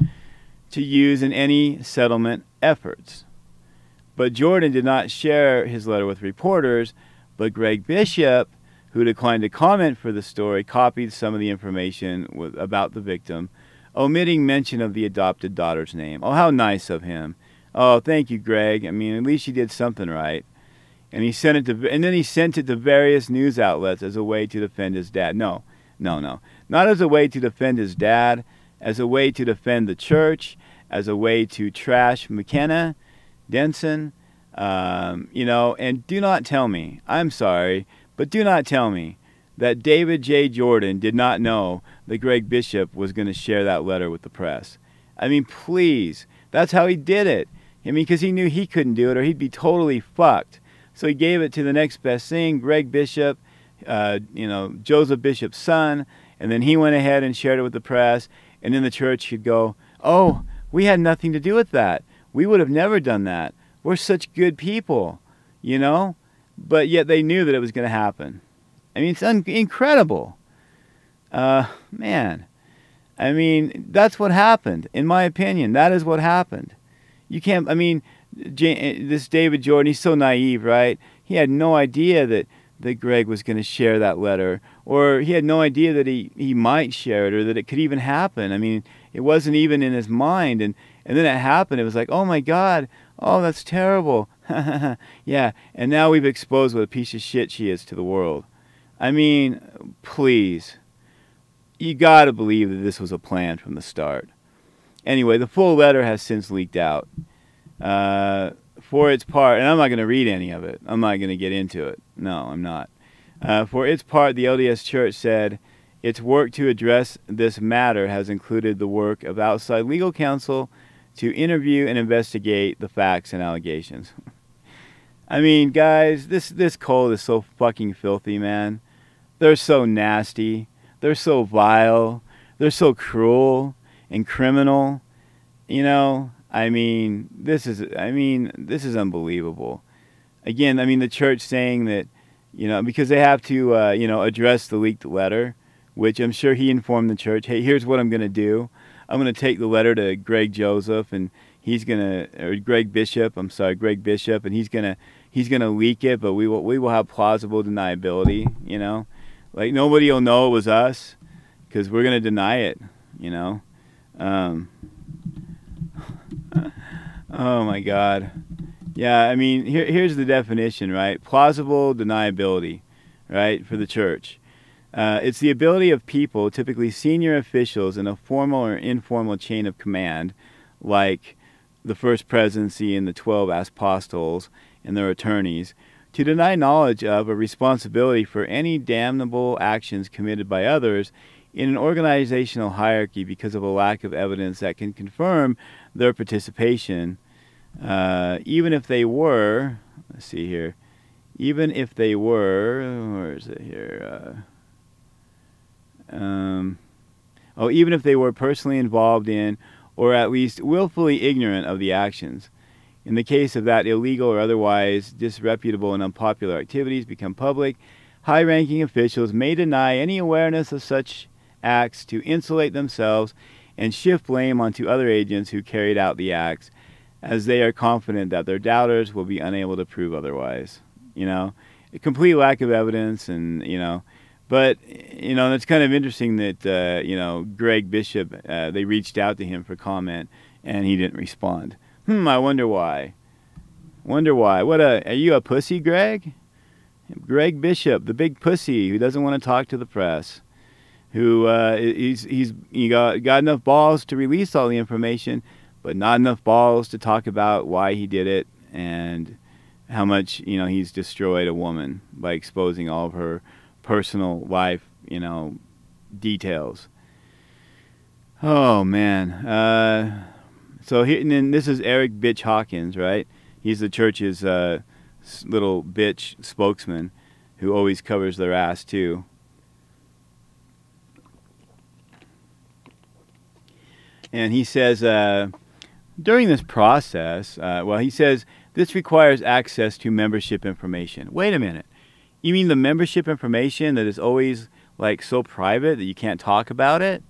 Speaker 22: to use in any settlement efforts. But Jordan did not share his letter with reporters, but Greg Bishop, who declined to comment for the story, copied some of the information with, about the victim, omitting mention of the adopted daughter's name. Oh, how nice of him. Oh, thank you, Greg. I mean, at least you did something right. And he sent it to, and then he sent it to various news outlets as a way to defend his dad. No, no, no, not as a way to defend his dad, as a way to defend the church, as a way to trash McKenna, Denson, um, you know. And do not tell me, I'm sorry, but do not tell me that David J. Jordan did not know that Greg Bishop was going to share that letter with the press. I mean, please, that's how he did it. I mean, because he knew he couldn't do it or he'd be totally fucked. So he gave it to the next best thing, Greg Bishop, uh, you know, Joseph Bishop's son, and then he went ahead and shared it with the press. And then the church could go, oh, we had nothing to do with that. We would have never done that. We're such good people, you know? But yet they knew that it was going to happen. I mean, it's un- incredible. Uh, man. I mean, that's what happened. In my opinion, that is what happened. You can't. I mean, this David Jordan, he's so naive, right? He had no idea that that Greg was going to share that letter, or he had no idea that he he might share it, or that it could even happen. I mean, it wasn't even in his mind, and and then it happened. It was like, oh my God, oh that's terrible. yeah, and now we've exposed what a piece of shit she is to the world. I mean, please. You gotta believe that this was a plan from the start. Anyway, the full letter has since leaked out. Uh, for its part, and I'm not going to read any of it. I'm not going to get into it. No, I'm not. Uh, for its part, the LDS Church said its work to address this matter has included the work of outside legal counsel to interview and investigate the facts and allegations. I mean, guys, this this cult is so fucking filthy, man. They're so nasty. They're so vile. They're so cruel and criminal. You know, I mean, this is I mean, this is unbelievable. Again, I mean, the church saying that, you know, because they have to, uh, you know, address the leaked letter, which I'm sure he informed the church. Hey, here's what I'm going to do. I'm going to take the letter to Greg Joseph, and he's going to, or Greg Bishop. I'm sorry, Greg Bishop, and he's going to, he's going to leak it, but we will, we will have plausible deniability. You know, like nobody will know it was us because we're going to deny it. You know. Um, oh my God. Yeah, I mean, here, here's the definition, right? Plausible deniability, right, for the church. Uh, it's the ability of people, typically senior officials in a formal or informal chain of command, like the first presidency and the 12 apostles and their attorneys, to deny knowledge of or responsibility for any damnable actions committed by others in an organizational hierarchy because of a lack of evidence that can confirm their participation, uh, even if they were, let's see here, even if they were, where is it here? Uh, um, oh, even if they were personally involved in or at least willfully ignorant of the actions. In the case of that illegal or otherwise disreputable and unpopular activities become public, high ranking officials may deny any awareness of such acts to insulate themselves and shift blame onto other agents who carried out the acts, as they are confident that their doubters will be unable to prove otherwise. You know, a complete lack of evidence, and you know, but you know, it's kind of interesting that uh, you know Greg Bishop uh, they reached out to him for comment, and he didn't respond. Hmm, I wonder why. Wonder why. What a are you a pussy, Greg? Greg Bishop, the big pussy who doesn't want to talk to the press who uh, he's he's he got got enough balls to release all the information, but not enough balls to talk about why he did it and how much you know he's destroyed a woman by exposing all of her personal life you know details. Oh man, uh, so here and then this is Eric Bitch Hawkins, right? He's the church's uh, little bitch spokesman who always covers their ass too. And he says uh, during this process, uh, well, he says this requires access to membership information. Wait a minute, you mean the membership information that is always like so private that you can't talk about it?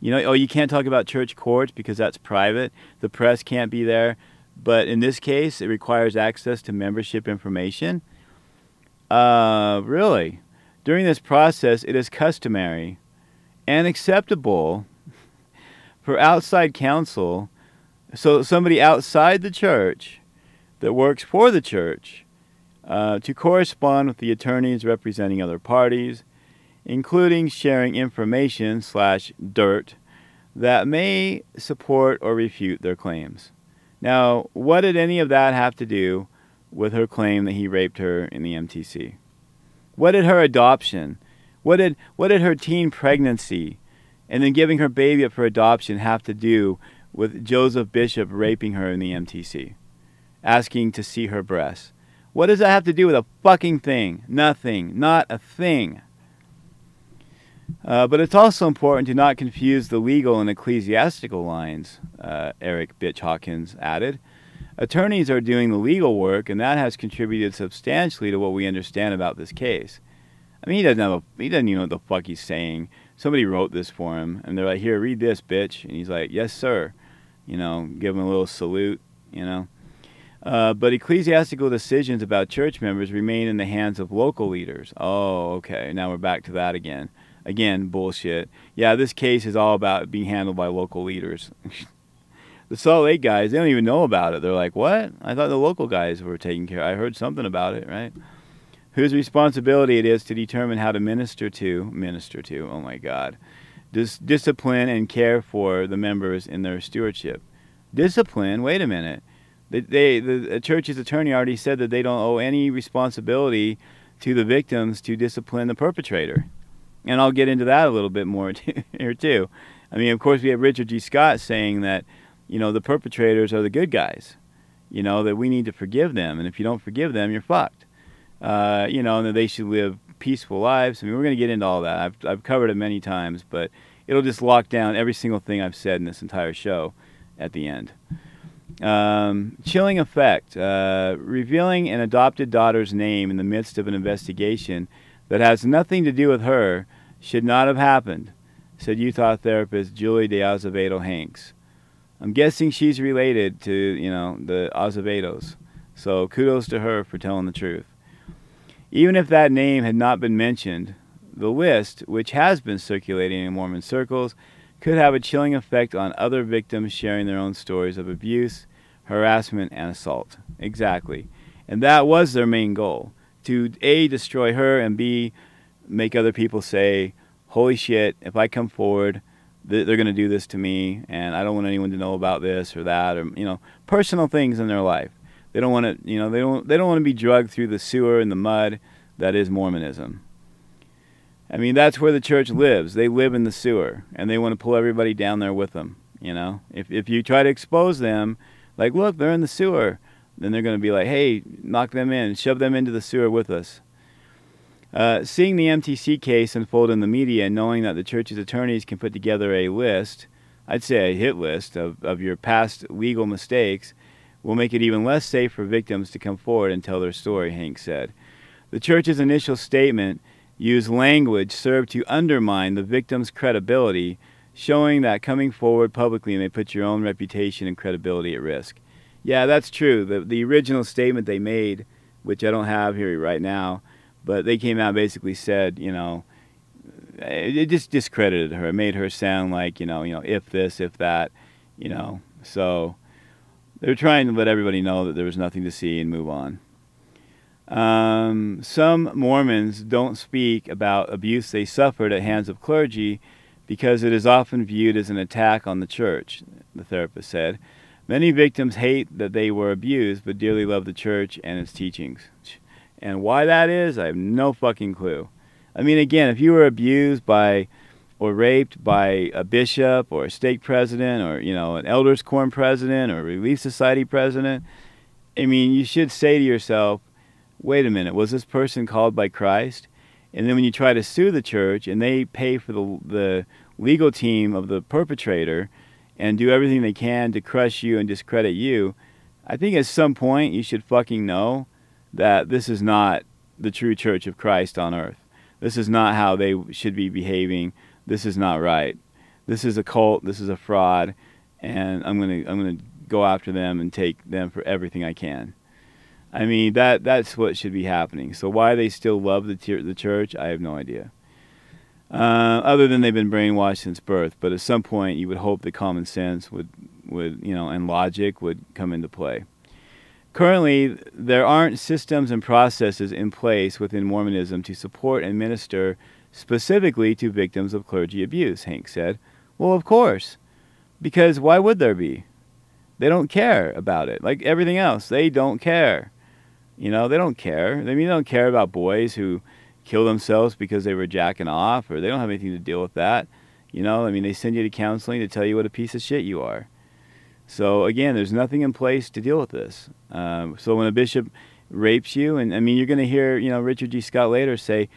Speaker 22: You know, oh, you can't talk about church courts because that's private. The press can't be there. But in this case, it requires access to membership information. Uh, really? During this process, it is customary and acceptable for outside counsel, so somebody outside the church that works for the church, uh, to correspond with the attorneys representing other parties, including sharing information slash dirt that may support or refute their claims. Now, what did any of that have to do with her claim that he raped her in the MTC? What did her adoption? What did what did her teen pregnancy and then giving her baby up for adoption have to do with Joseph Bishop raping her in the MTC, asking to see her breasts? What does that have to do with a fucking thing? Nothing. Not a thing. Uh, but it's also important to not confuse the legal and ecclesiastical lines, uh, Eric Bitch Hawkins added. Attorneys are doing the legal work, and that has contributed substantially to what we understand about this case. I mean, he doesn't have a, he doesn't even know what the fuck he's saying somebody wrote this for him, and they're like, "Here, read this, bitch," and he's like, "Yes, sir." You know, give him a little salute. You know. Uh, but ecclesiastical decisions about church members remain in the hands of local leaders. Oh, okay. Now we're back to that again. Again, bullshit. Yeah, this case is all about being handled by local leaders. The Salt Lake guys, they don't even know about it. They're like, what? I thought the local guys were taking care. I heard something about it, right? Whose responsibility it is to determine how to minister to, minister to, oh my God, dis- discipline and care for the members in their stewardship. Discipline? Wait a minute. They, they, the, the church's attorney already said that they don't owe any responsibility to the victims to discipline the perpetrator. And I'll get into that a little bit more here, too. I mean, of course, we have Richard G. Scott saying that, you know, the perpetrators are the good guys, you know, that we need to forgive them. And if you don't forgive them, you're fucked. Uh, you know, and that they should live peaceful lives. I mean, we're going to get into all that. I've, I've covered it many times, but it'll just lock down every single thing I've said in this entire show at the end. Um, chilling effect. Uh, revealing an adopted daughter's name in the midst of an investigation that has nothing to do with her should not have happened, said Utah therapist Julie de Azevedo Hanks. I'm guessing she's related to, you know, the Azevedos. So kudos to her for telling the truth. Even if that name had not been mentioned, the list, which has been circulating in Mormon circles, could have a chilling effect on other victims sharing their own stories of abuse, harassment, and assault. Exactly. And that was their main goal to A, destroy her, and B, make other people say, holy shit, if I come forward, th- they're going to do this to me, and I don't want anyone to know about this or that, or, you know, personal things in their life. They don't want to, you know, they don't, they don't want to be drugged through the sewer and the mud that is Mormonism. I mean, that's where the church lives. They live in the sewer, and they want to pull everybody down there with them. You know, if if you try to expose them, like, look, they're in the sewer, then they're going to be like, hey, knock them in, shove them into the sewer with us. Uh, seeing the MTC case unfold in the media and knowing that the church's attorneys can put together a list, I'd say a hit list of, of your past legal mistakes, will make it even less safe for victims to come forward and tell their story, Hank said. The church's initial statement used language served to undermine the victim's credibility, showing that coming forward publicly may put your own reputation and credibility at risk. Yeah, that's true. The, the original statement they made, which I don't have here right now, but they came out basically said, you know, it just discredited her. It made her sound like, you know, you know, if this, if that, you know. So they're trying to let everybody know that there was nothing to see and move on. Um, some Mormons don't speak about abuse they suffered at hands of clergy because it is often viewed as an attack on the church, the therapist said. Many victims hate that they were abused, but dearly love the church and its teachings. And why that is, I have no fucking clue. I mean, again, if you were abused by or raped by a bishop or a stake president or, you know, an elders quorum president or a relief society president, I mean, you should say to yourself, wait a minute, was this person called by Christ? And then when you try to sue the church and they pay for the, the legal team of the perpetrator and do everything they can to crush you and discredit you, I think at some point you should fucking know that this is not the true church of Christ on earth. This is not how they should be behaving. This is not right. This is a cult. This is a fraud, and I'm gonna I'm gonna go after them and take them for everything I can. I mean that that's what should be happening. So why they still love the the church, I have no idea. Uh, other than they've been brainwashed since birth, but at some point you would hope that common sense would would you know and logic would come into play. Currently, there aren't systems and processes in place within Mormonism to support and minister specifically to victims of clergy abuse, Hank said. Well, of course. Because why would there be? They don't care about it. Like everything else, they don't care. You know, they don't care. I mean, they don't care about boys who kill themselves because they were jacking off, or they don't have anything to deal with that. You know, I mean, they send you to counseling to tell you what a piece of shit you are. So again, there's nothing in place to deal with this. Um, so when a bishop rapes you, and I mean, you're going to hear, you know, Richard G. Scott later say,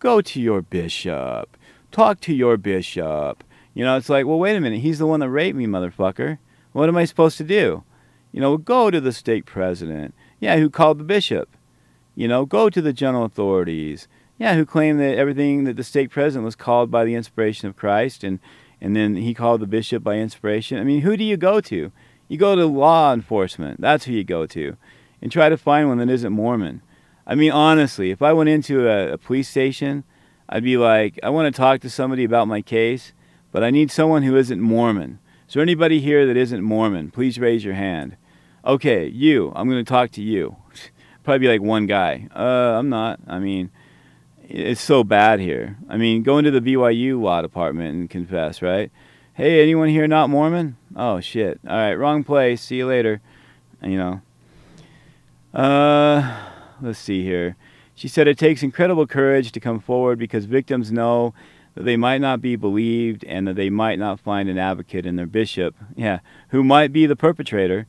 Speaker 22: "Go to your bishop, talk to your bishop." You know, it's like, well, wait a minute, he's the one that raped me, motherfucker. What am I supposed to do? You know, go to the stake president. Yeah, who called the bishop? You know, go to the general authorities. Yeah, who claimed that everything that the stake president was called by the inspiration of Christ and and then he called the bishop by inspiration. I mean, who do you go to? You go to law enforcement. That's who you go to. And try to find one that isn't Mormon. I mean, honestly, if I went into a, a police station, I'd be like, I want to talk to somebody about my case, but I need someone who isn't Mormon. Is there anybody here that isn't Mormon? Please raise your hand. Okay, you. I'm going to talk to you. Probably be like one guy. Uh, I'm not. I mean, it's so bad here. I mean, go into the BYU law department and confess, right? Hey, anyone here not Mormon? Oh shit. All right, wrong place. See you later. You know. Uh, let's see here. She said it takes incredible courage to come forward because victims know that they might not be believed and that they might not find an advocate in their bishop, yeah, who might be the perpetrator,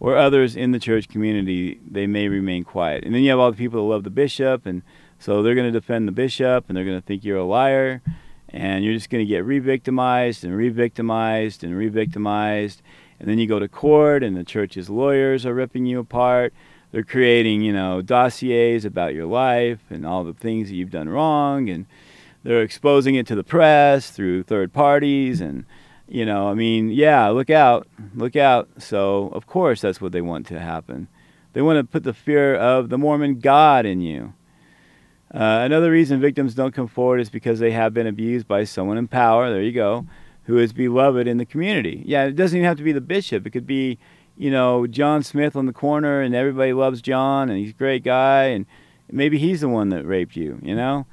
Speaker 22: or others in the church community. They may remain quiet. And then you have all the people that love the bishop, and so they're going to defend the bishop, and they're going to think you're a liar, and you're just going to get re-victimized and re-victimized and re-victimized. And then you go to court, and the church's lawyers are ripping you apart they're creating, you know, dossiers about your life and all the things that you've done wrong, and they're exposing it to the press through third parties, and you know, I mean, yeah, look out, look out. So of course that's what they want to happen. They want to put the fear of the Mormon God in you. Uh, another reason victims don't come forward is because they have been abused by someone in power. There you go, who is beloved in the community. Yeah, it doesn't even have to be the bishop. It could be you know, John Smith on the corner and everybody loves John and he's a great guy and maybe he's the one that raped you, you know,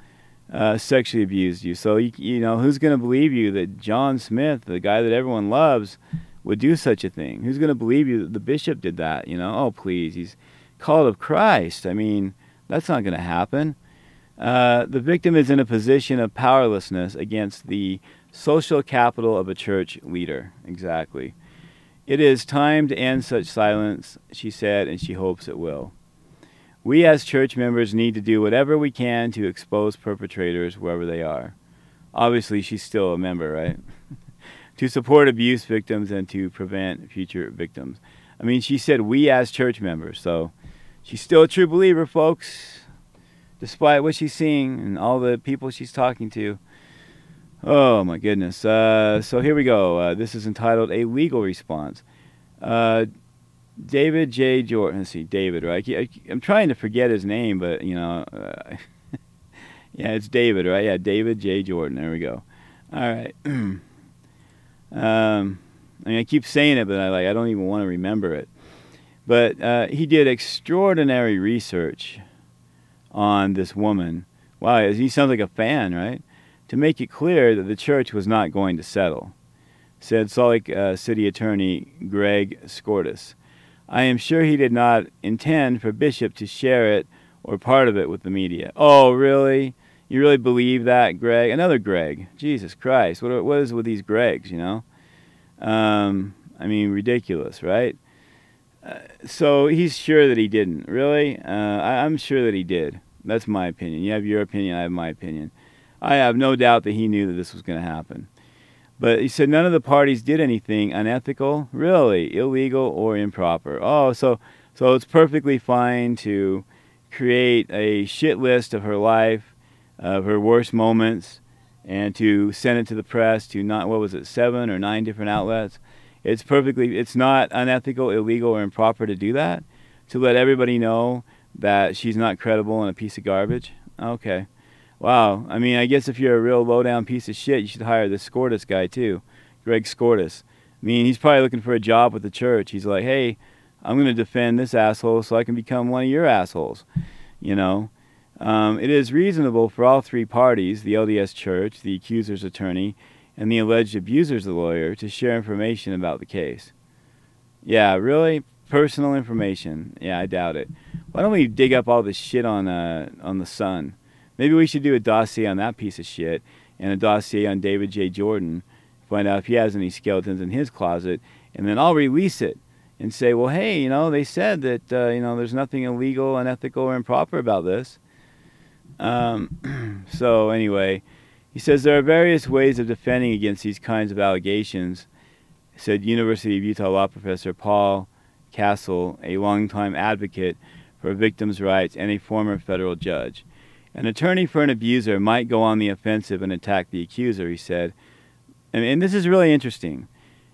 Speaker 22: uh, sexually abused you. So, you, you know, who's going to believe you that John Smith, the guy that everyone loves, would do such a thing? Who's going to believe you that the bishop did that, you know? Oh, please, he's called of Christ. I mean, that's not going to happen. Uh, the victim is in a position of powerlessness against the social capital of a church leader. Exactly. It is time to end such silence, she said, and she hopes it will. We as church members need to do whatever we can to expose perpetrators wherever they are. Obviously, she's still a member, right? to support abuse victims and to prevent future victims. I mean, she said we as church members, so she's still a true believer, folks, despite what she's seeing and all the people she's talking to. Oh my goodness. Uh, so here we go. Uh, this is entitled A Legal Response. Uh, David J. Jordan. Let's see, David, right? I, am trying to forget his name, but, you know, uh, yeah, it's David, right? Yeah, David J. Jordan. There we go. All right. um, I mean, I keep saying it, but I like I don't even want to remember it. But uh, he did extraordinary research on this woman. Wow, he sounds like a fan, right? To make it clear that the church was not going to settle, said Salt Lake uh, City Attorney Greg Skordas. I am sure he did not intend for Bishop to share it or part of it with the media. Oh, really? You really believe that, Greg? Another Greg. Jesus Christ. What, what is with these Gregs, you know? Um, I mean, ridiculous, right? Uh, so he's sure that he didn't. Really? Uh, I, I'm sure that he did. That's my opinion. You have your opinion, I have my opinion. I have no doubt that he knew that this was going to happen. But he said none of the parties did anything unethical, really illegal or improper. Oh, so so it's perfectly fine to create a shit list of her life, of her worst moments, and to send it to the press to not what was it seven or nine different outlets. It's perfectly it's not unethical, illegal, or improper to do that. To let everybody know that she's not credible and a piece of garbage. Okay. Wow. I mean, I guess if you're a real low down piece of shit, you should hire the Skordas guy too, Greg Skordas. I mean, he's probably looking for a job with the church. He's like, hey, I'm going to defend this asshole so I can become one of your assholes. You know, um, it is reasonable for all three parties, the LDS church, the accuser's attorney, and the alleged abuser's lawyer, to share information about the case. Yeah, really? Personal information? Yeah, I doubt it. Why don't we dig up all this shit on uh, on the Sun? Maybe we should do a dossier on that piece of shit and a dossier on David J. Jordan, find out if he has any skeletons in his closet, and then I'll release it and say, well, hey, you know, they said that, uh, you know, there's nothing illegal, unethical, or improper about this. Um, so, anyway, he says there are various ways of defending against these kinds of allegations, said University of Utah law professor Paul Cassell, a longtime advocate for victims' rights and a former federal judge. An attorney for an abuser might go on the offensive and attack the accuser, he said. And, and this is really interesting.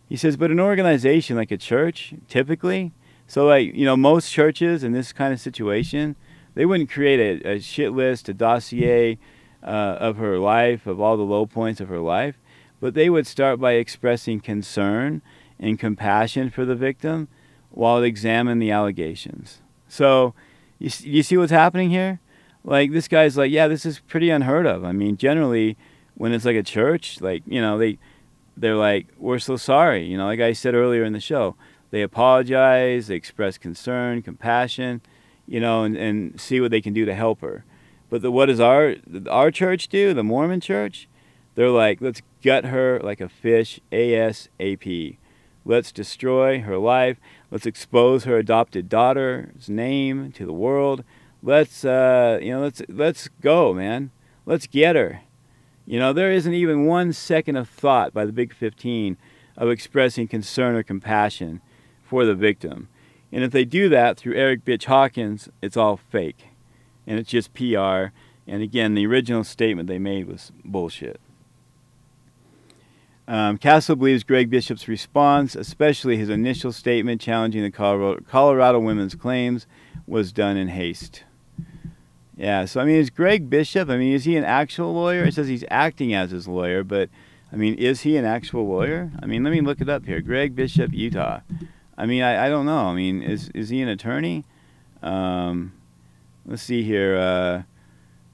Speaker 22: He says, but an organization like a church, typically, so like, you know, most churches in this kind of situation, they wouldn't create a, a shit list, a dossier uh, of her life, of all the low points of her life, but they would start by expressing concern and compassion for the victim while it examined the allegations. So, you, you see what's happening here? Like, this guy's like, yeah, this is pretty unheard of. I mean, generally, when it's like a church, like, you know, they, they're like, we're so sorry. You know, like I said earlier in the show, they apologize, they express concern, compassion, you know, and, and see what they can do to help her. But the, what does our our church do? The Mormon church? They're like, let's gut her like a fish, ASAP. Let's destroy her life. Let's expose her adopted daughter's name to the world. Let's, uh, you know, let's let's go, man. Let's get her. You know, there isn't even one second of thought by the Big 15 of expressing concern or compassion for the victim. And if they do that through Eric Bitch Hawkins, it's all fake. And it's just PR. And again, the original statement they made was bullshit. Um, Cassell believes Greg Bishop's response, especially his initial statement challenging the Colorado, Colorado women's claims, was done in haste. Yeah, so I mean, is Greg Bishop, I mean, is he an actual lawyer? It says he's acting as his lawyer, but I mean, is he an actual lawyer? I mean, let me look it up here. Greg Bishop, Utah. I mean, I, I don't know. I mean, is is he an attorney? Um, let's see here. Uh,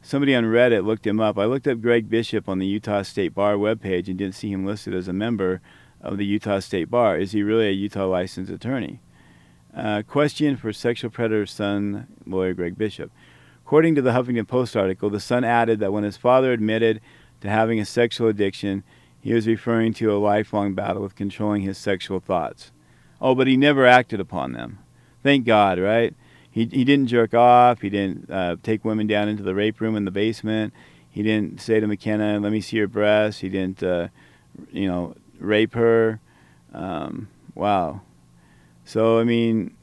Speaker 22: somebody on Reddit looked him up. I looked up Greg Bishop on the Utah State Bar webpage and didn't see him listed as a member of the Utah State Bar. Is he really a Utah licensed attorney? Uh, question for sexual predator son lawyer Greg Bishop. According to the Huffington Post article, the son added that when his father admitted to having a sexual addiction, he was referring to a lifelong battle with controlling his sexual thoughts. Oh, but he never acted upon them. Thank God, right? He, he didn't jerk off. He didn't uh, take women down into the rape room in the basement. He didn't say to McKenna, "Let me see your breasts." He didn't, uh, you know, rape her. Um, wow. So I mean,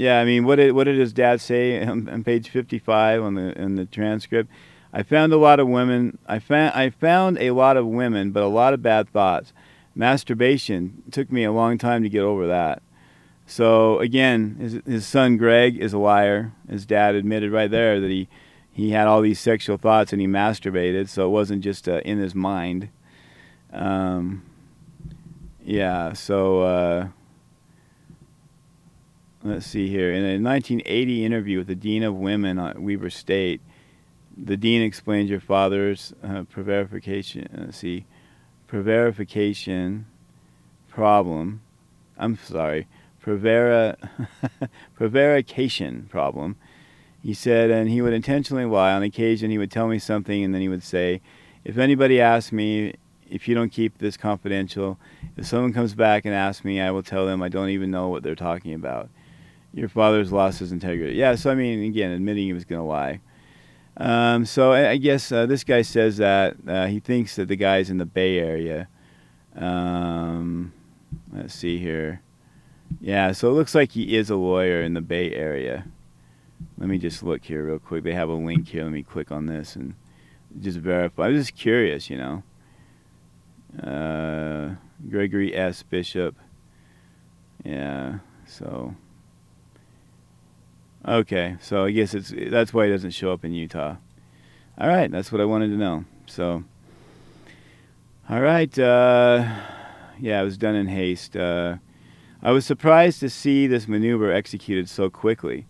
Speaker 22: yeah, I mean, what did what did his dad say on, on page fifty-five on the in the transcript? I found a lot of women. I found I found a lot of women, but a lot of bad thoughts. Masturbation took me a long time to get over that. So again, his, his son Greg is a liar. His dad admitted right there that he he had all these sexual thoughts and he masturbated, so it wasn't just uh, in his mind. Um, yeah, so uh, let's see here. In a 1980 interview with the dean of women at Weber State, the dean explained your father's uh, prevarication. Let's see, prevarication problem. I'm sorry, prevara, prevarication problem. He said, and he would intentionally lie. On occasion, he would tell me something, and then he would say, "If anybody asks me." If you don't keep this confidential, if someone comes back and asks me, I will tell them I don't even know what they're talking about your father's lost his integrity. Yeah, so I mean, again, admitting he was going to lie. Um, so I, I guess uh, this guy says that uh, he thinks that the guy's in the Bay Area. Um, let's see here. Yeah, so it looks like he is a lawyer in the Bay Area. Let me just look here real quick. They have a link here. Let me click on this and just verify. I'm just curious, you know. Uh, Gregory S. Bishop. Yeah, so. Okay, so I guess it's that's why it doesn't show up in Utah. All right, that's what I wanted to know. So, all right, uh, yeah, it was done in haste. Uh, I was surprised to see this maneuver executed so quickly.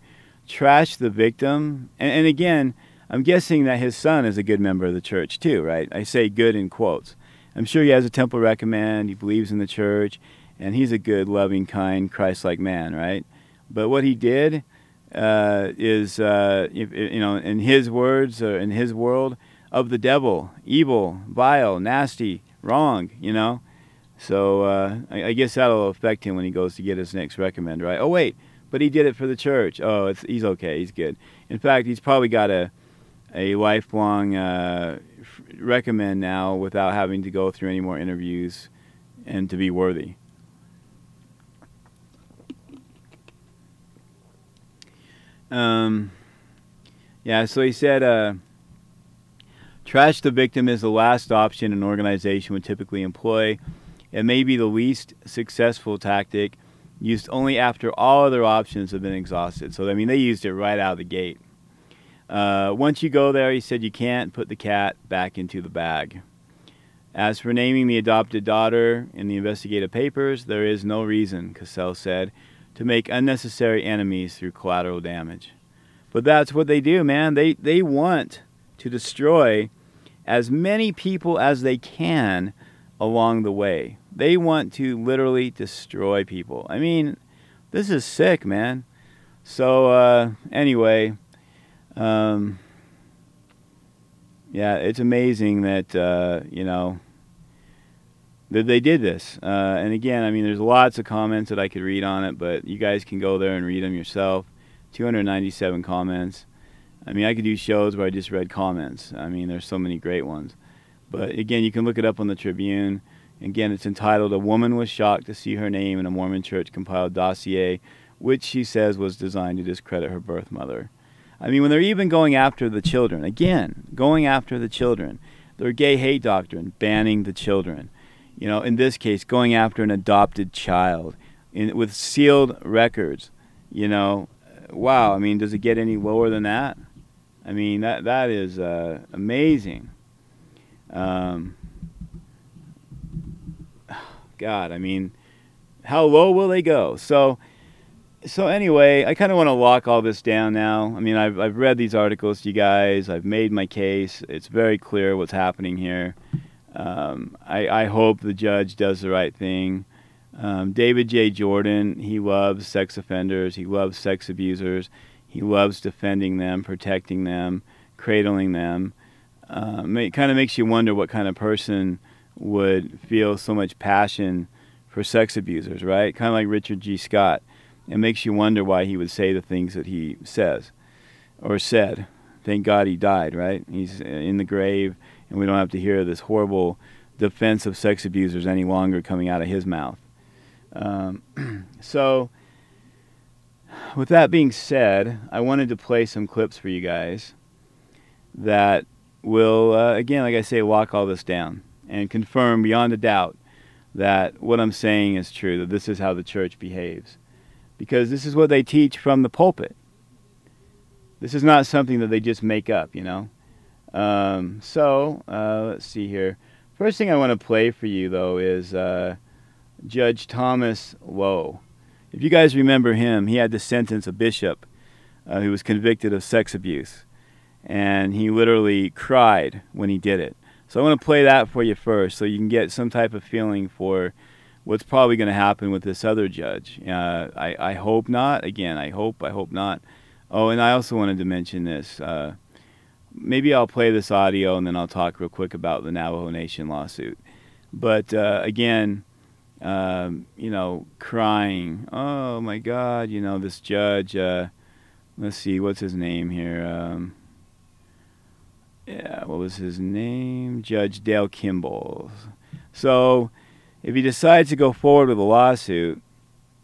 Speaker 22: Trash the victim, and, and again, I'm guessing that his son is a good member of the church too, right? I say good in quotes. I'm sure he has a temple recommend. He believes in the church, and he's a good, loving, kind, Christ-like man, right? But what he did uh, is, uh, if, you know, in his words or in his world, of the devil, evil, vile, nasty, wrong, you know. So uh, I, I guess that'll affect him when he goes to get his next recommend, right? Oh wait, but he did it for the church. Oh, he's okay. He's good. In fact, he's probably got a a lifelong uh, recommend now without having to go through any more interviews and to be worthy. Um, yeah, so he said, uh, trash the victim is the last option an organization would typically employ. It may be the least successful tactic, used only after all other options have been exhausted. So, I mean, they used it right out of the gate. Uh, once you go there, he said you can't put the cat back into the bag. As for naming the adopted daughter in the investigative papers, there is no reason, Cassell said, to make unnecessary enemies through collateral damage. But that's what they do, man. They they want to destroy as many people as they can along the way. They want to literally destroy people. I mean, this is sick, man. So uh, anyway, um, yeah, it's amazing that uh, you know that they did this. Uh, and again, I mean, there's lots of comments that I could read on it, but you guys can go there and read them yourself. 297 comments. I mean, I could do shows where I just read comments. I mean, there's so many great ones. But again, you can look it up on the Tribune. Again, it's entitled "A Woman Was Shocked to See Her Name in a Mormon Church Compiled Dossier," which she says was designed to discredit her birth mother. I mean, when they're even going after the children, again, going after the children, their gay hate doctrine, banning the children. You know, in this case, going after an adopted child in, with sealed records. You know, wow. I mean, does it get any lower than that? I mean, that that is uh, amazing. Um, God, I mean, how low will they go? So, so anyway, I kind of want to lock all this down now. I mean, I've I've read these articles you guys. I've made my case. It's very clear what's happening here. Um, I I hope the judge does the right thing. Um, David J. Jordan, he loves sex offenders. He loves sex abusers. He loves defending them, protecting them, cradling them. Um, it kind of makes you wonder what kind of person would feel so much passion for sex abusers, right? Kind of like Richard G. Scott. It makes you wonder why he would say the things that he says or said. Thank God he died, right? He's in the grave, and we don't have to hear this horrible defense of sex abusers any longer coming out of his mouth. Um, so, with that being said, I wanted to play some clips for you guys that will, uh, again, like I say, lock all this down and confirm beyond a doubt that what I'm saying is true, that this is how the church behaves. Because this is what they teach from the pulpit. This is not something that they just make up, you know? Um, so, uh, let's see here. First thing I want to play for you, though, is uh, Judge Thomas Low. If you guys remember him, he had to sentence a bishop uh, who was convicted of sex abuse. And he literally cried when he did it. So I want to play that for you first so you can get some type of feeling for what's probably going to happen with this other judge. Uh, I, I hope not. Again, I hope, I hope not. Oh, and I also wanted to mention this. Uh, maybe I'll play this audio and then I'll talk real quick about the Navajo Nation lawsuit. But uh, again, um, you know, crying. Oh my God! You know, this judge. Uh, let's see, what's his name here? Um, yeah, what was his name? Judge Dale Kimball. So, if he decides to go forward with a lawsuit,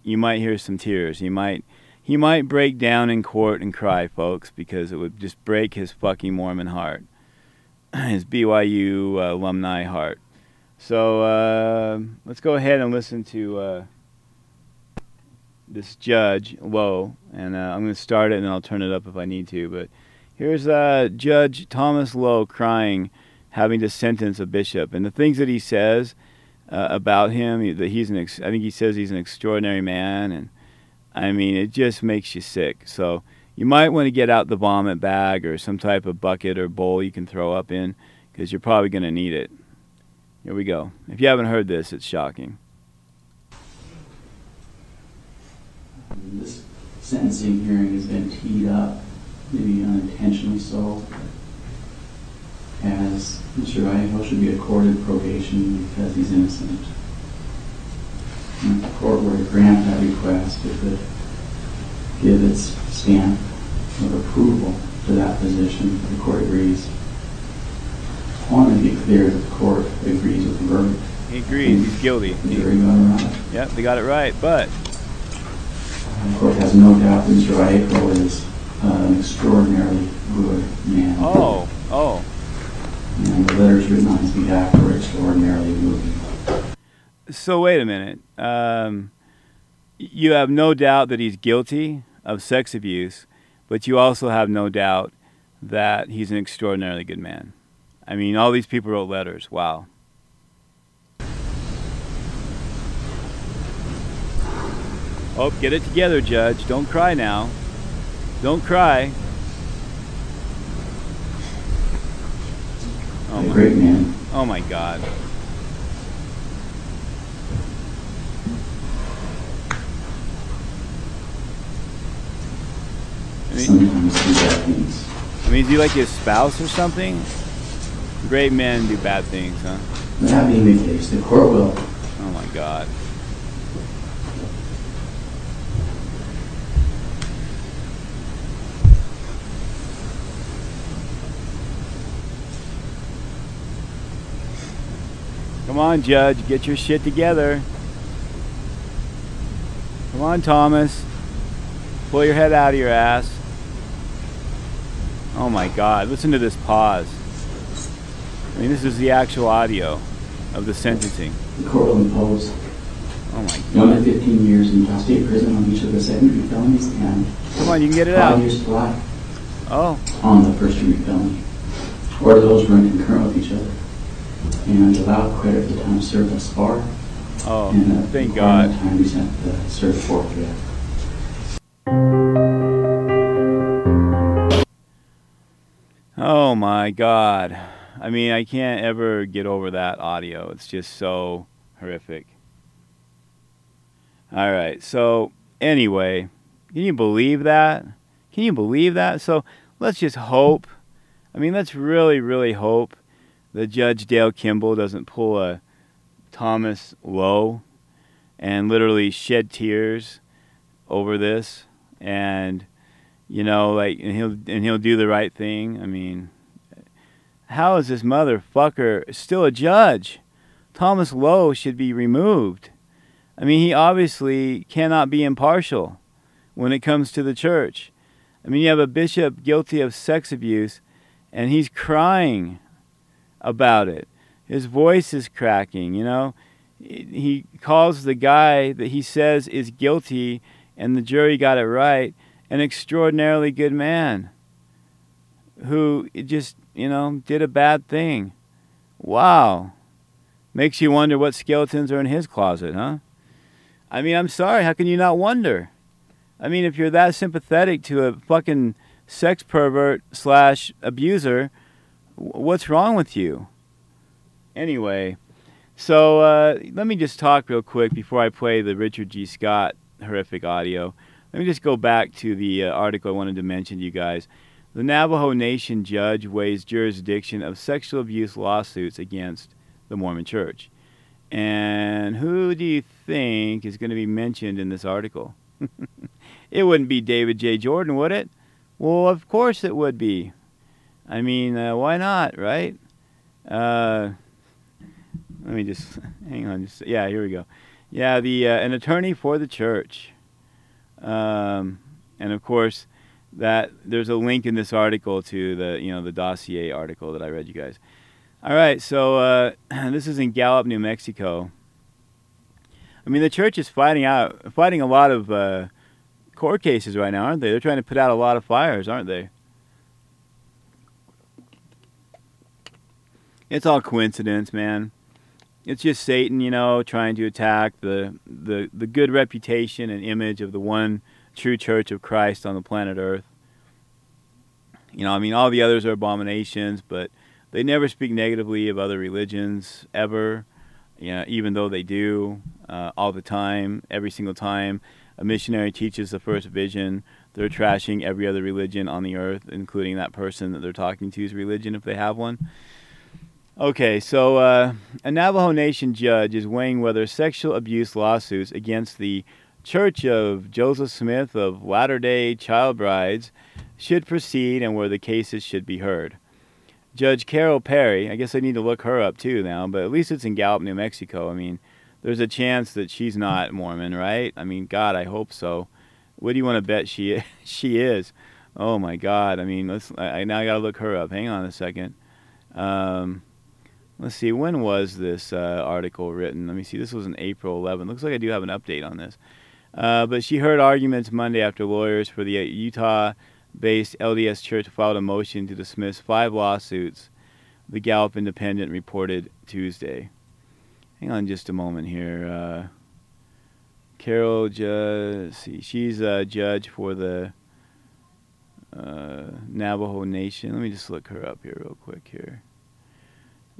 Speaker 22: you might hear some tears. You might he might break down in court and cry, folks, because it would just break his fucking Mormon heart, his BYU uh, alumni heart. So uh, let's go ahead and listen to uh, this judge Low, and uh, I'm going to start it and I'll turn it up if I need to. But here's uh, Judge Thomas Low crying, having to sentence a bishop, and the things that he says uh, about him. That he's an, ex- I think he says he's an extraordinary man, and I mean it just makes you sick. So you might want to get out the vomit bag or some type of bucket or bowl you can throw up in, because you're probably going to need it. Here we go. If you haven't heard this, it's shocking.
Speaker 23: This sentencing hearing has been teed up, maybe unintentionally so, as Mr. Vallejo should be accorded probation because he's innocent. And if the court were to grant that request, it could give its stamp of approval to that position if the court agrees. I want to be clear that the court agrees with the verdict.
Speaker 22: He agrees. He's guilty.
Speaker 23: The jury got it right.
Speaker 22: Yep, they got it right. But
Speaker 23: The court has no doubt that Mr. Vallejo is uh, an extraordinarily good man.
Speaker 22: oh, oh,
Speaker 23: And the letters written on his behalf were extraordinarily moving.
Speaker 22: So wait a minute. Um, you have no doubt that he's guilty of sex abuse, but you also have no doubt that he's an extraordinarily good man. I mean, all these people wrote letters. Wow. Oh, get it together, Judge. Don't cry now. Don't cry. Oh
Speaker 23: great man.
Speaker 22: Oh my God. I mean,
Speaker 23: Sometimes do things.
Speaker 22: I mean, is he like his spouse or something? Great men do bad things, huh?
Speaker 23: That being the case, the court will
Speaker 22: Oh my God. Come on, Judge, get your shit together. Come on, Thomas. Pull your head out of your ass. Oh my God, listen to this pause. I mean, this is the actual audio of the sentencing.
Speaker 23: the court will impose
Speaker 22: Oh my
Speaker 23: one to 15 years in state prison on each of the second degree felonies and
Speaker 22: Come on, you can get it
Speaker 23: five
Speaker 22: out.
Speaker 23: years to life
Speaker 22: Oh,
Speaker 23: on the first degree felony, or those run concurrent with each other, and allow credit for the time served thus far.
Speaker 22: oh,
Speaker 23: and uh,
Speaker 22: thank God.
Speaker 23: time we sent the served forthwith.
Speaker 22: Oh my God. I mean, I can't ever get over that audio. It's just so horrific. All right. So, anyway, can you believe that? Can you believe that? So, let's just hope. I mean, let's really, really hope that Judge Dale Kimball doesn't pull a Thomas Low and literally shed tears over this and you know like and he'll and he'll do the right thing. I mean how is this motherfucker still a judge? Thomas Low should be removed. I mean he obviously cannot be impartial when it comes to the church. I mean you have a bishop guilty of sex abuse and he's crying about it. His voice is cracking you know? He calls the guy that he says is guilty and the jury got it right an extraordinarily good man who just you know did a bad thing. Wow. Makes you wonder what skeletons are in his closet huh? I mean i'm sorry how can you not wonder? I mean if you're that sympathetic to a fucking sex pervert slash abuser what's wrong with you? Anyway so uh, let me just talk real quick before I play the Richard G. Scott horrific audio. Let me just go back to the uh, article I wanted to mention to you guys. The Navajo Nation judge weighs jurisdiction of sexual abuse lawsuits against the Mormon Church. And who do you think is going to be mentioned in this article? it wouldn't be David J. Jordan, would it? Well, of course it would be. I mean, uh, why not, right? Uh, let me just hang on. Just yeah, here we go. Yeah, the uh, an attorney for the church, um, and of course that there's a link in this article to the you know the dossier article that I read you guys. All right, so uh, this is in Gallup, New Mexico. I mean, the church is fighting out, fighting a lot of uh, court cases right now, aren't they? They're trying to put out a lot of fires, aren't they? It's all coincidence, man it's just Satan, you know, trying to attack the, the the good reputation and image of the one true church of Christ on the planet Earth. You know, I mean, all the others are abominations, but they never speak negatively of other religions ever. You know, even though they do uh, all the time, every single time a missionary teaches the first vision, they're trashing every other religion on the earth, including that person that they're talking to's religion if they have one. Okay, so uh, a Navajo Nation judge is weighing whether sexual abuse lawsuits against the Church of Joseph Smith of Latter day Child Brides should proceed and where the cases should be heard. Judge Carol Perry, I guess I need to look her up too now, but at least it's in Gallup, New Mexico. I mean, there's a chance that she's not Mormon, right? I mean, God, I hope so. What do you want to bet she she is? Oh my God! I mean, let's. I, now I now got to look her up. Hang on a second. Um, Let's see, when was this uh, article written? Let me see, this was in April 11. Looks like I do have an update on this. Uh, but she heard arguments Monday after lawyers for the Utah based LDS Church filed a motion to dismiss five lawsuits, the Gallup Independent reported Tuesday. Hang on just a moment here. Uh, Carol, ju- see, she's a judge for the uh, Navajo Nation. Let me just look her up here real quick here.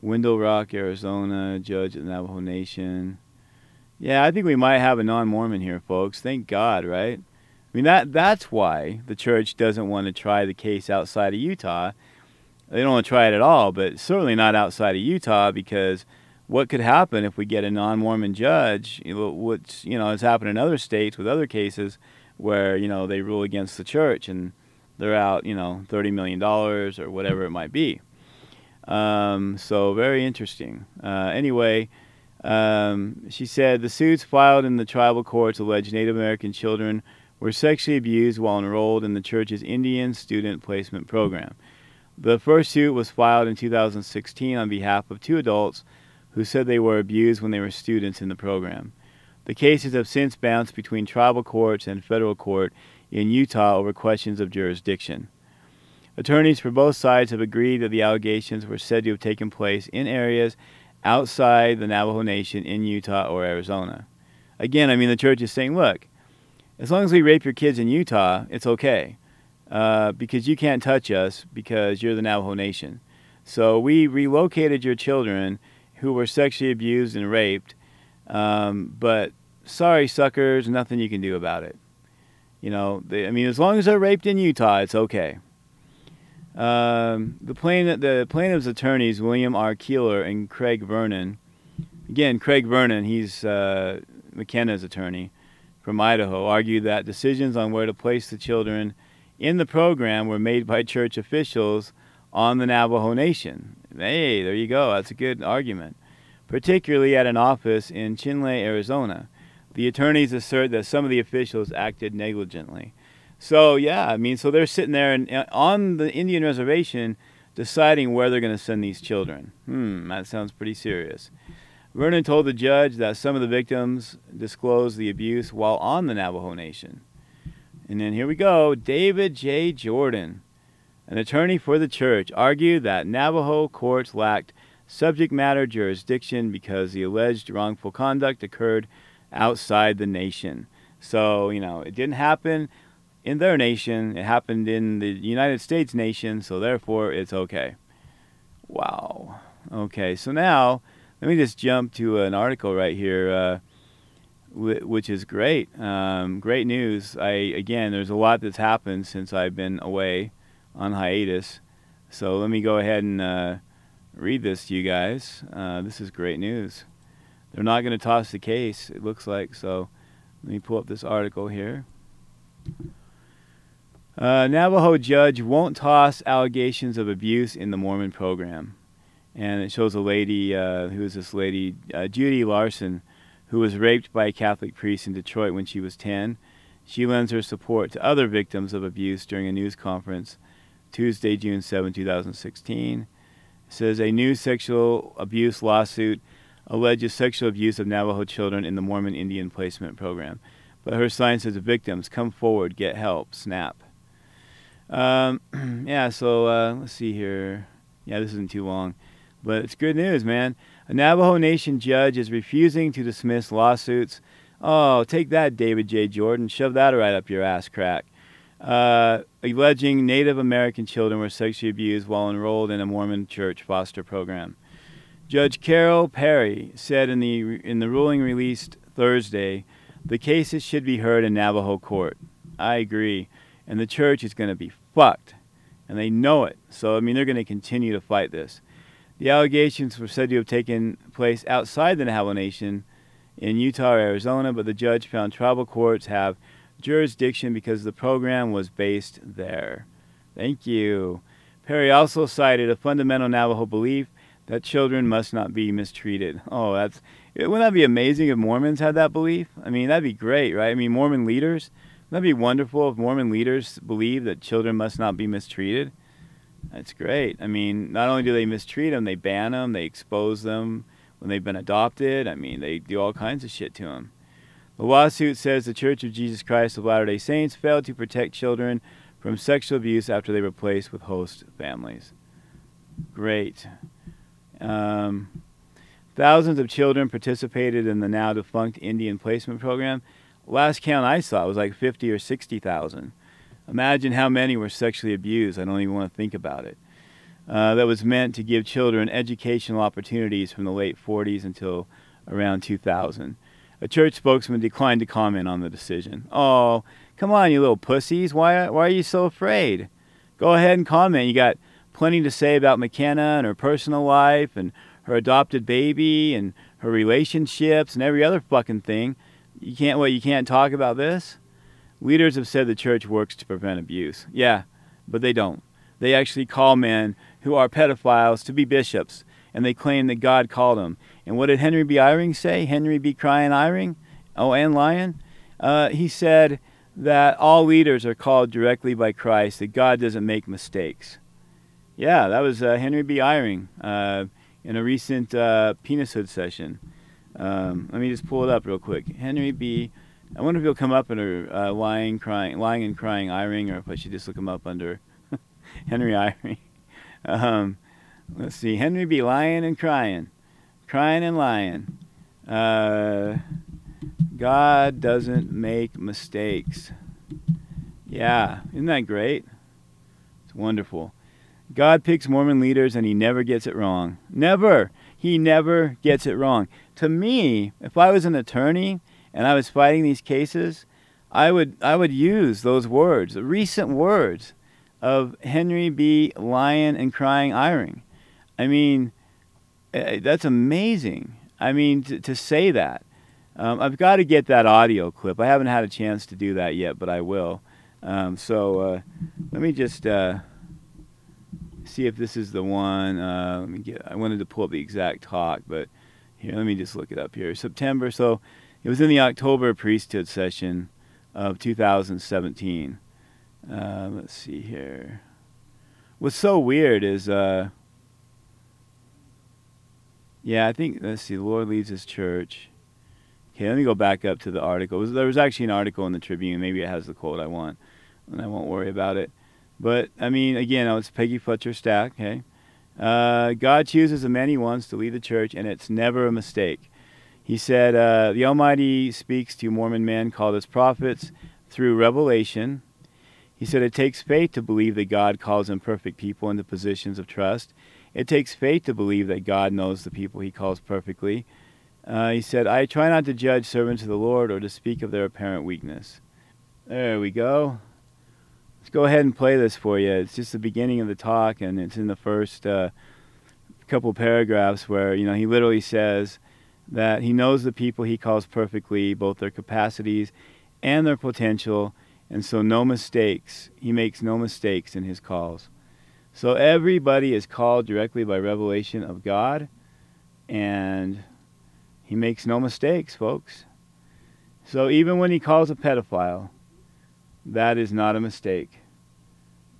Speaker 22: Window Rock, Arizona, judge of the Navajo Nation. Yeah, I think we might have a non-Mormon here, folks. Thank God, right? I mean that that's why the church doesn't want to try the case outside of Utah. They don't want to try it at all, but certainly not outside of Utah because what could happen if we get a non-Mormon judge? What's you know has happened in other states with other cases where you know they rule against the church and they're out you know thirty million dollars or whatever it might be. Um, so very interesting. Uh, anyway, um, she said the suits filed in the tribal courts allege Native American children were sexually abused while enrolled in the church's Indian student placement program. The first suit was filed in 2016 on behalf of two adults who said they were abused when they were students in the program. The cases have since bounced between tribal courts and federal court in Utah over questions of jurisdiction. Attorneys for both sides have agreed that the allegations were said to have taken place in areas outside the Navajo Nation in Utah or Arizona. Again, I mean, the church is saying, look, as long as we rape your kids in Utah, it's okay. Uh, because you can't touch us because you're the Navajo Nation. So we relocated your children who were sexually abused and raped, um, but sorry, suckers, nothing you can do about it. You know, they, I mean, as long as they're raped in Utah, it's okay. Um, the, plaintiff, the plaintiff's attorneys, William R. Keeler and Craig Vernon, again, Craig Vernon, he's uh, McKenna's attorney from Idaho, argued that decisions on where to place the children in the program were made by church officials on the Navajo Nation. Hey, there you go. That's a good argument. Particularly at an office in Chinle, Arizona. The attorneys assert that some of the officials acted negligently. So, yeah, I mean, so they're sitting there and, uh, on the Indian reservation deciding where they're going to send these children. Hmm, that sounds pretty serious. Vernon told the judge that some of the victims disclosed the abuse while on the Navajo Nation. And then here we go David J. Jordan, an attorney for the church, argued that Navajo courts lacked subject matter jurisdiction because the alleged wrongful conduct occurred outside the nation. So, you know, it didn't happen in their nation, it happened in the United States nation, so therefore it's okay. Wow. Okay, so now let me just jump to an article right here. Uh, which is great. Um, great news. I again, there's a lot that's happened since I've been away on hiatus. So let me go ahead and uh, read this to you guys. Uh, this is great news. They're not going to toss the case. It looks like so. Let me pull up this article here. Uh, Navajo judge won't toss allegations of abuse in the Mormon program, and it shows a lady. Uh, who is this lady? Uh, Judy Larson who was raped by a Catholic priest in Detroit when she was 10. She lends her support to other victims of abuse during a news conference Tuesday, June 7, 2016. It says a new sexual abuse lawsuit alleges sexual abuse of Navajo children in the Mormon Indian Placement Program. But her sign says victims, come forward, get help, snap. Um, yeah, so uh, let's see here. Yeah, this isn't too long. But it's good news, man. A Navajo Nation judge is refusing to dismiss lawsuits. Oh, take that, David J. Jordan. Shove that right up your ass crack. Uh, alleging Native American children were sexually abused while enrolled in a Mormon church foster program. Judge Carol Perry said in the in the ruling released Thursday, the cases should be heard in Navajo court. I agree, and the church is going to be fucked, and they know it. So I mean, they're going to continue to fight this. The allegations were said to have taken place outside the Navajo Nation in Utah or Arizona, but the judge found tribal courts have jurisdiction because the program was based there. Thank you. Perry also cited a fundamental Navajo belief that children must not be mistreated. Oh, that's wouldn't that be amazing if Mormons had that belief? I mean, that'd be great, right? I mean, Mormon leaders, that'd be wonderful if Mormon leaders believe that children must not be mistreated. That's great. I mean, not only do they mistreat them, they ban them, they expose them when they've been adopted. I mean, they do all kinds of shit to them. The lawsuit says the Church of Jesus Christ of Latter day Saints failed to protect children from sexual abuse after they were placed with host families. Great. Um, thousands of children participated in the now defunct Indian placement program. Last count I saw was like 50 or 60,000. Imagine how many were sexually abused. I don't even want to think about it. Uh, that was meant to give children educational opportunities from the late 40s until around 2000. A church spokesman declined to comment on the decision. Oh, come on, you little pussies. Why, why are you so afraid? Go ahead and comment. You got plenty to say about McKenna and her personal life and her adopted baby and her relationships and every other fucking thing. You can't what you can't talk about this? Leaders have said the church works to prevent abuse. Yeah, but they don't. They actually call men who are pedophiles to be bishops, and they claim that God called them. And what did Henry B. Eyring say? Henry B. Crying Eyring? Oh, and Lyon? Uh, he said that all leaders are called directly by Christ, that God doesn't make mistakes. Yeah, that was uh, Henry B. Eyring uh, in a recent uh, penishood session. Um, let me just pull it up real quick. Henry B. I wonder if he'll come up under uh, lying, crying, lying and crying Eyring, or if I should just look him up under Henry Eyring. Um, let's see, Henry B. Lying and crying, crying and lying. Uh, God doesn't make mistakes. Yeah, isn't that great? It's wonderful. God picks Mormon leaders and he never gets it wrong. Never. He never gets it wrong. To me, if I was an attorney and I was fighting these cases, I would I would use those words, the recent words of Henry B. Lyon and Crying Eyring. I mean, eh, that's amazing. I mean, to, to say that. Um, I've got to get that audio clip. I haven't had a chance to do that yet, but I will. Um, so uh, let me just uh, see if this is the one. Uh, let me get. I wanted to pull up the exact talk, but here, let me just look it up here. September. So it was in the October priesthood session of 2017. Uh, let's see here. What's so weird is, uh, yeah, I think let's see. The Lord leads His church. Okay, let me go back up to the article. There was actually an article in the Tribune. Maybe it has the quote I want, and I won't worry about it. But I mean, again, it's Peggy Fletcher Stack. Okay, uh, God chooses the man He wants to lead the church, and it's never a mistake. He said, uh, "The Almighty speaks to Mormon men called as prophets through revelation." He said, It takes faith to believe that God calls imperfect people into positions of trust. It takes faith to believe that God knows the people he calls perfectly. Uh, he said, I try not to judge servants of the Lord or to speak of their apparent weakness. There we go. Let's go ahead and play this for you. It's just the beginning of the talk, and it's in the first uh, couple paragraphs where, you know, he literally says that he knows the people he calls perfectly, both their capacities and their potential and so, no mistakes. He makes no mistakes in his calls. So, everybody is called directly by revelation of God, and he makes no mistakes, folks. So, even when he calls a pedophile, that is not a mistake.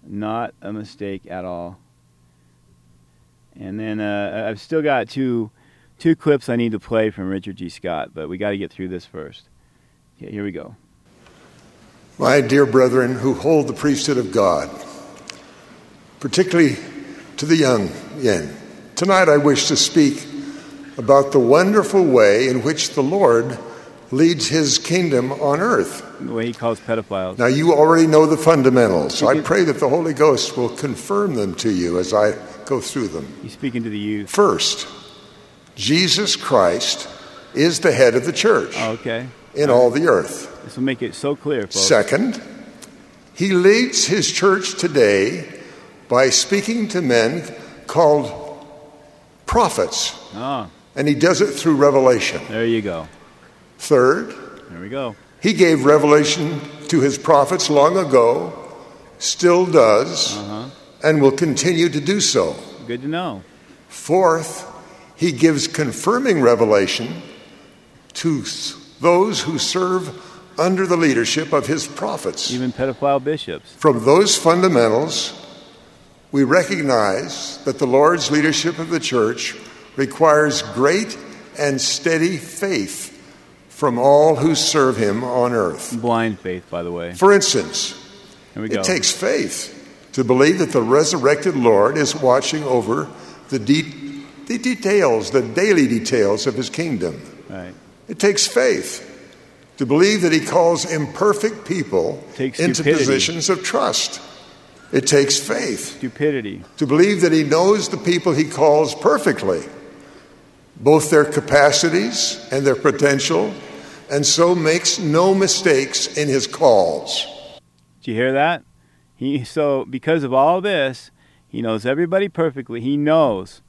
Speaker 22: Not a mistake at all. And then uh, I've still got two, two clips I need to play from Richard G. Scott, but we got to get through this first. Okay, here we go.
Speaker 24: My dear brethren who hold the priesthood of God, particularly to the young yen, tonight I wish to speak about the wonderful way in which the Lord leads his kingdom on earth.
Speaker 22: The way he calls pedophiles.
Speaker 24: Now, you already know the fundamentals. So I pray that the Holy Ghost will confirm them to you as I go through them.
Speaker 22: He's speaking to the youth.
Speaker 24: First, Jesus Christ is the head of the church
Speaker 22: Oh, okay.
Speaker 24: in all the earth.
Speaker 22: This will make it so clear, folks.
Speaker 24: Second, he leads his church today by speaking to men called prophets,
Speaker 22: Ah,
Speaker 24: and he does it through revelation.
Speaker 22: there you go.
Speaker 24: Third,
Speaker 22: There we go.
Speaker 24: he gave revelation to his prophets long ago, still does,
Speaker 22: Uh-huh.
Speaker 24: and will continue to do so.
Speaker 22: Good to know.
Speaker 24: Fourth, he gives confirming revelation to those who serve under the leadership of his prophets.
Speaker 22: Even pedophile bishops.
Speaker 24: From those fundamentals, we recognize that the Lord's leadership of the church requires great and steady faith from all who serve him on earth.
Speaker 22: Blind faith, by the way.
Speaker 24: For instance,
Speaker 22: Here we go.
Speaker 24: it takes faith to believe that the resurrected Lord is watching over the, de- the details, the daily details of his kingdom.
Speaker 22: Right.
Speaker 24: It takes faith to believe that he calls imperfect people into
Speaker 22: stupidity.
Speaker 24: positions of trust. It takes faith
Speaker 22: Stupidity.
Speaker 24: to believe that he knows the people he calls perfectly, both their capacities and their potential, and so makes no mistakes in his calls.
Speaker 22: Did you hear that? He so because of all this, he knows everybody perfectly. He knows,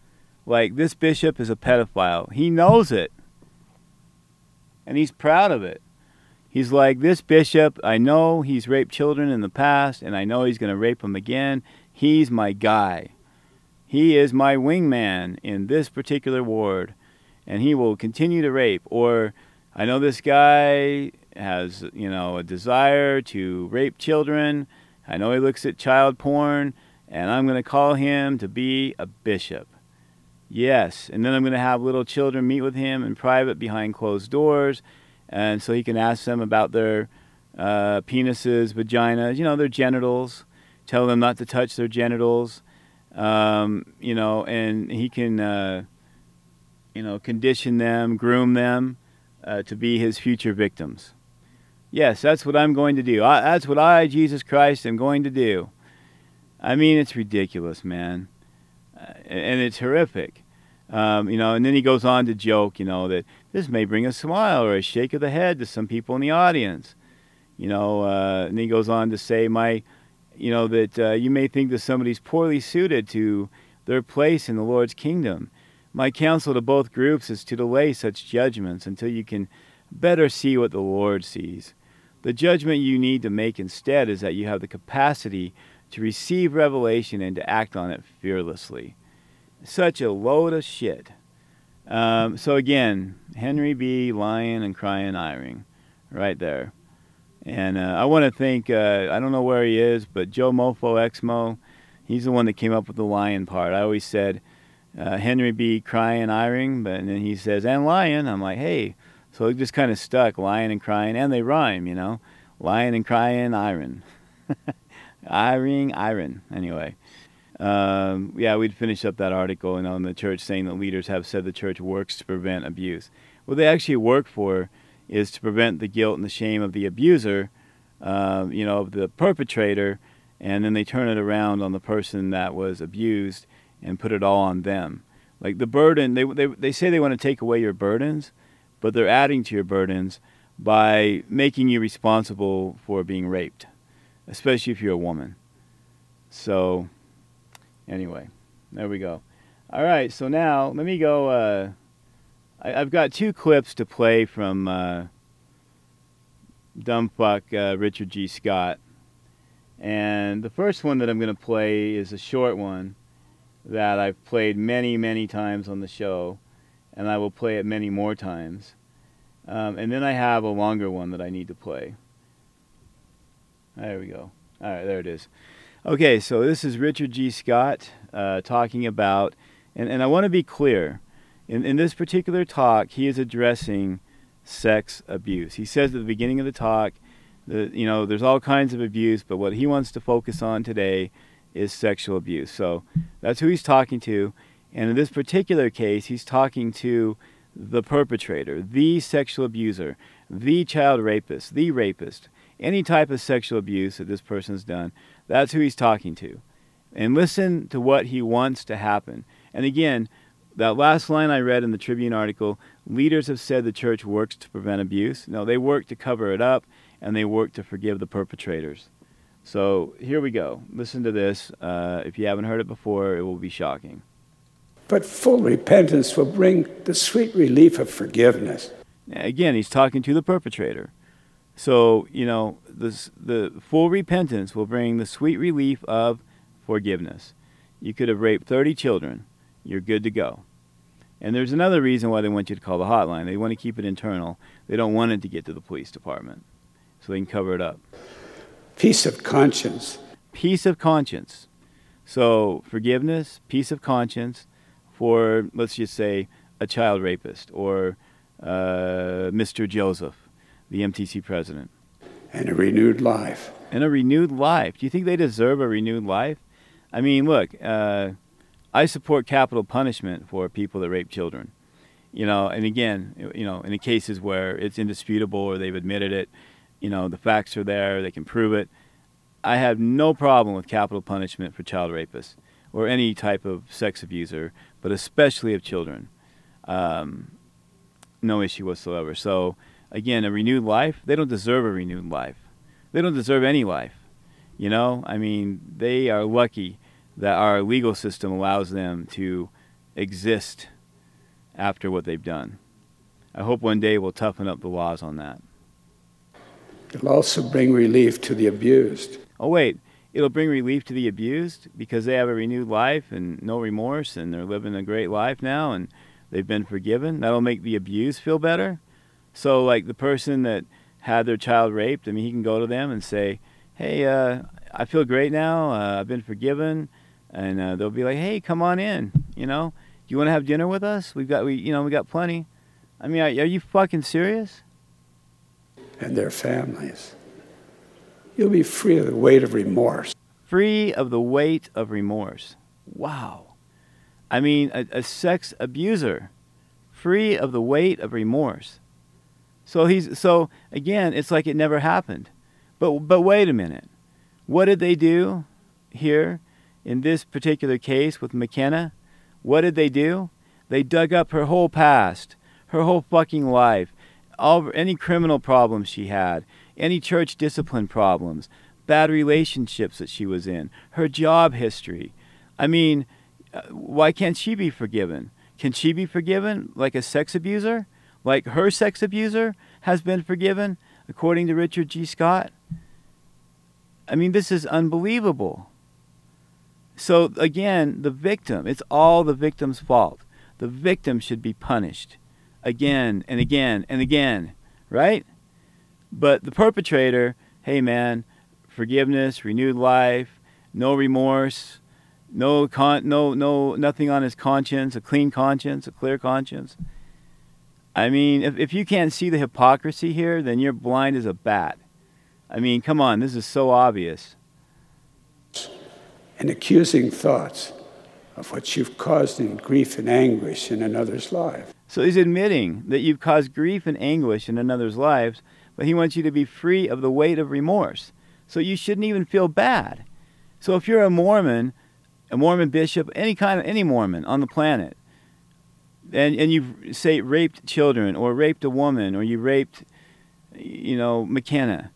Speaker 22: like this bishop is a pedophile. He knows it, and he's proud of it. He's like this bishop. I know he's raped children in the past, and I know he's going to rape them again. He's my guy. He is my wingman in this particular ward, and he will continue to rape. Or I know this guy has, you know, a desire to rape children. I know he looks at child porn, and I'm going to call him to be a bishop. Yes, and then I'm going to have little children meet with him in private behind closed doors, and so he can ask them about their uh, penises, vaginas, you know, their genitals. Tell them not to touch their genitals, um, you know, and he can, uh, you know, condition them, groom them uh, to be his future victims. Yes, that's what I'm going to do. I, that's what I, Jesus Christ, am going to do. I mean, it's ridiculous, man, uh, and it's horrific. Um, you know, and then he goes on to joke, you know, that this may bring a smile or a shake of the head to some people in the audience. You know, uh, and he goes on to say, my, you know, that uh, you may think that somebody's poorly suited to their place in the Lord's kingdom. My counsel to both groups is to delay such judgments until you can better see what the Lord sees. The judgment you need to make instead is that you have the capacity to receive revelation and to act on it fearlessly. Such a load of shit. Um, so again, Henry B. Lying and crying Eyring, right there. And uh, I want to thank, uh, I don't know where he is, but Joe Mofo Exmo, he's the one that came up with the lion part. I always said uh, Henry B. crying Eyring, but and then he says, and lion. I'm like, hey, so it just kind of stuck, lion and crying, and they rhyme, you know, lion and crying, iron, iring, iron. Anyway, um, yeah, we'd finish up that article, know, in the church saying that leaders have said the church works to prevent abuse. What they actually work for is to prevent the guilt and the shame of the abuser, um, you know, of the perpetrator, and then they turn it around on the person that was abused and put it all on them. Like the burden, they, they, they say they want to take away your burdens, but they're adding to your burdens by making you responsible for being raped, especially if you're a woman. So, anyway, there we go. All right, so now let me go. Uh, I, I've got two clips to play from uh, dumbfuck uh, Richard G. Scott. And the first one that I'm going to play is a short one that I've played many, many times on the show, and I will play it many more times. Um, and then I have a longer one that I need to play. There we go. All right, there it is. Okay, so this is Richard G. Scott uh, talking about, and, and I want to be clear. In, in this particular talk, he is addressing sex abuse. He says at the beginning of the talk that, you know, there's all kinds of abuse, but what he wants to focus on today is sexual abuse. So that's who he's talking to. And in this particular case, he's talking to the perpetrator, the sexual abuser, the child rapist, the rapist, any type of sexual abuse that this person's done. That's who he's talking to. And listen to what he wants to happen. And again, that last line I read in the Tribune article leaders have said the church works to prevent abuse. No, they work to cover it up and they work to forgive the perpetrators. So here we go. Listen to this. Uh, if you haven't heard it before, it will be shocking.
Speaker 25: But full repentance will bring the sweet relief of forgiveness.
Speaker 22: Again, he's talking to the perpetrator. So, you know, this, the full repentance will bring the sweet relief of forgiveness. You could have raped 30 children. You're good to go. And there's another reason why they want you to call the hotline. They want to keep it internal. They don't want it to get to the police department so they can cover it up.
Speaker 25: Peace of conscience.
Speaker 22: Peace of conscience. So, forgiveness, peace of conscience for, let's just say, a child rapist or uh, Mr. Joseph, the MTC president.
Speaker 25: And a renewed life.
Speaker 22: And a renewed life. Do you think they deserve a renewed life? I mean, look, uh, I support capital punishment for people that rape children. You know, and again, you know, in the cases where it's indisputable or they've admitted it, you know, the facts are there, they can prove it. I have no problem with capital punishment for child rapists or any type of sex abuser, but especially of children. Um, no issue whatsoever. So, again, a renewed life, they don't deserve a renewed life. They don't deserve any life. You know, I mean, they are lucky that our legal system allows them to exist after what they've done. I hope one day we'll toughen up the laws on that.
Speaker 25: It'll also bring relief to the abused.
Speaker 22: Oh, wait, it'll bring relief to the abused because they have a renewed life and no remorse and they're living a great life now and they've been forgiven. That'll make the abused feel better. So, like the person that had their child raped, I mean, he can go to them and say, Hey, uh, I feel great now. Uh, I've been forgiven. And uh, they'll be like, Hey, come on in. You know, do you want to have dinner with us? We've got, we, you know, we got plenty. I mean, are, are you fucking serious?
Speaker 25: And their families. You'll be free of the weight of remorse.
Speaker 22: Free of the weight of remorse. Wow. I mean, a, a sex abuser, free of the weight of remorse. So he's so again, it's like it never happened. But but wait a minute. What did they do here in this particular case with McKenna? What did they do? They dug up her whole past, her whole fucking life, all any criminal problems she had, any church discipline problems, bad relationships that she was in, her job history. I mean, uh, why can't she be forgiven? Can she be forgiven like a sex abuser? Like her sex abuser has been forgiven, according to Richard G. Scott? I mean, this is unbelievable. So, again, the victim, it's all the victim's fault. The victim should be punished again and again and again, right? But the perpetrator, hey man, forgiveness, renewed life, no remorse, no con- no no nothing on his conscience, a clean conscience, a clear conscience. I mean, if if you can't see the hypocrisy here, then you're blind as a bat. I mean, come on, this is so obvious.
Speaker 25: And accusing thoughts of what you've caused in grief and anguish in another's life.
Speaker 22: So he's admitting that you've caused grief and anguish in another's lives, but he wants you to be free of the weight of remorse. So you shouldn't even feel bad. So if you're a Mormon, a Mormon bishop, any kind of any Mormon on the planet, and and you say raped children or raped a woman or you raped, you know, McKenna,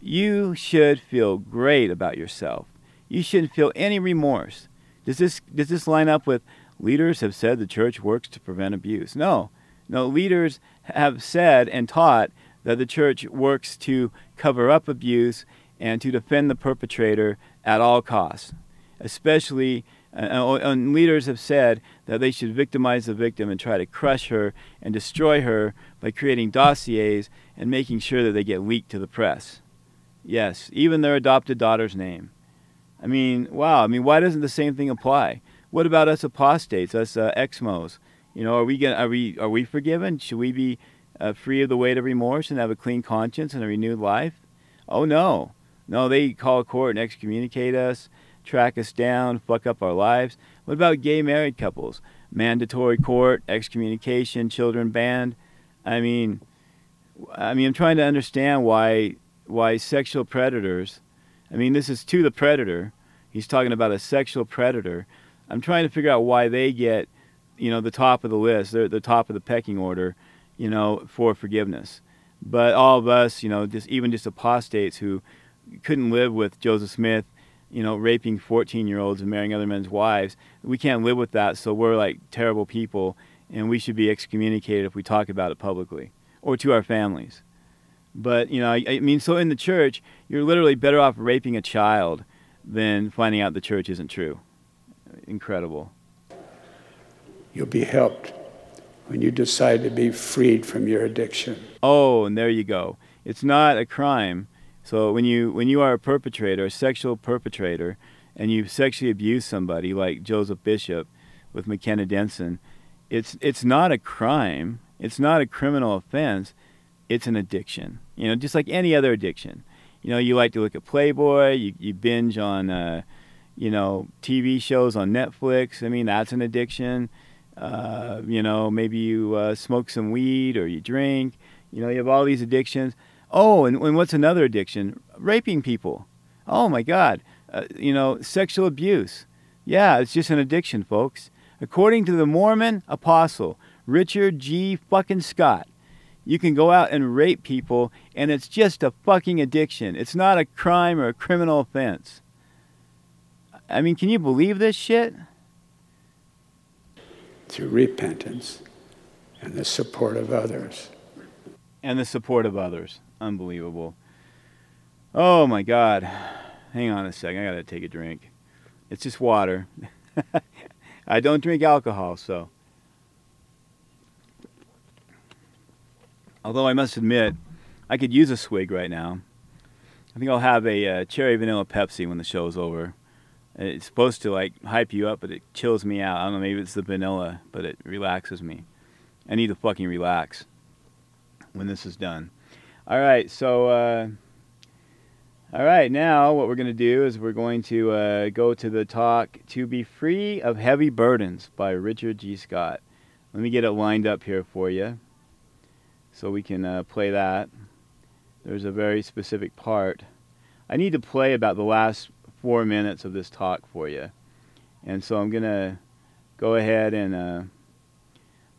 Speaker 22: you should feel great about yourself. You shouldn't feel any remorse. Does this does this line up with leaders have said the church works to prevent abuse? No. No, leaders have said and taught that the church works to cover up abuse and to defend the perpetrator at all costs. Especially, uh, and leaders have said that they should victimize the victim and try to crush her and destroy her by creating dossiers and making sure that they get leaked to the press. Yes, even their adopted daughter's name. I mean, wow. I mean, why doesn't the same thing apply? What about us apostates, us uh, exmos? You know, are we gonna, are we are we forgiven? Should we be uh, free of the weight of remorse and have a clean conscience and a renewed life? Oh no, no. They call court and excommunicate us, track us down, fuck up our lives. What about gay married couples? Mandatory court, excommunication, children banned. I mean, I mean, I'm trying to understand why why sexual predators. I mean, this is to the predator. He's talking about a sexual predator. I'm trying to figure out why they get, you know, the top of the list. They're the top of the pecking order, you know, for forgiveness. But all of us, you know, just even just apostates who couldn't live with Joseph Smith, you know, raping 14-year-olds and marrying other men's wives. We can't live with that, so we're like terrible people, and we should be excommunicated if we talk about it publicly or to our families. But you know, I, I mean, so in the church, you're literally better off raping a child than finding out the church isn't true. Incredible.
Speaker 25: You'll be helped when you decide to be freed from your addiction.
Speaker 22: Oh, and there you go. It's not a crime. So when you when you are a perpetrator, a sexual perpetrator, and you sexually abuse somebody like Joseph Bishop with McKenna Denson, it's it's not a crime. It's not a criminal offense. It's an addiction. You know, just like any other addiction. You know, you like to look at Playboy, you, you binge on, uh, you know, TV shows on Netflix. I mean, that's an addiction. Uh, you know, maybe you uh, smoke some weed or you drink. You know, you have all these addictions. Oh, and, and what's another addiction? Raping people. Oh my God. Uh, you know, sexual abuse. Yeah, it's just an addiction, folks. According to the Mormon apostle, Richard G. fucking Scott, you can go out and rape people and it's just a fucking addiction. It's not a crime or a criminal offense. I mean, can you believe this shit?
Speaker 25: Through repentance and the support of others.
Speaker 22: And the support of others. Unbelievable. Oh my God. Hang on a second. I gotta take a drink. It's just water. I don't drink alcohol, so. Although I must admit, I could use a swig right now. I think I'll have a uh, cherry vanilla Pepsi when the show's over. It's supposed to like hype you up, but it chills me out. I don't know, maybe it's the vanilla, but it relaxes me. I need to fucking relax when this is done. All right, so uh, all right, now what we're going to do is we're going to uh, go to the talk "To Be Free of Heavy Burdens" by Richard G. Scott. Let me get it lined up here for you, so we can uh, play that. There's a very specific part. I need to play about the last four minutes of this talk for you, and so I'm going to go ahead and uh,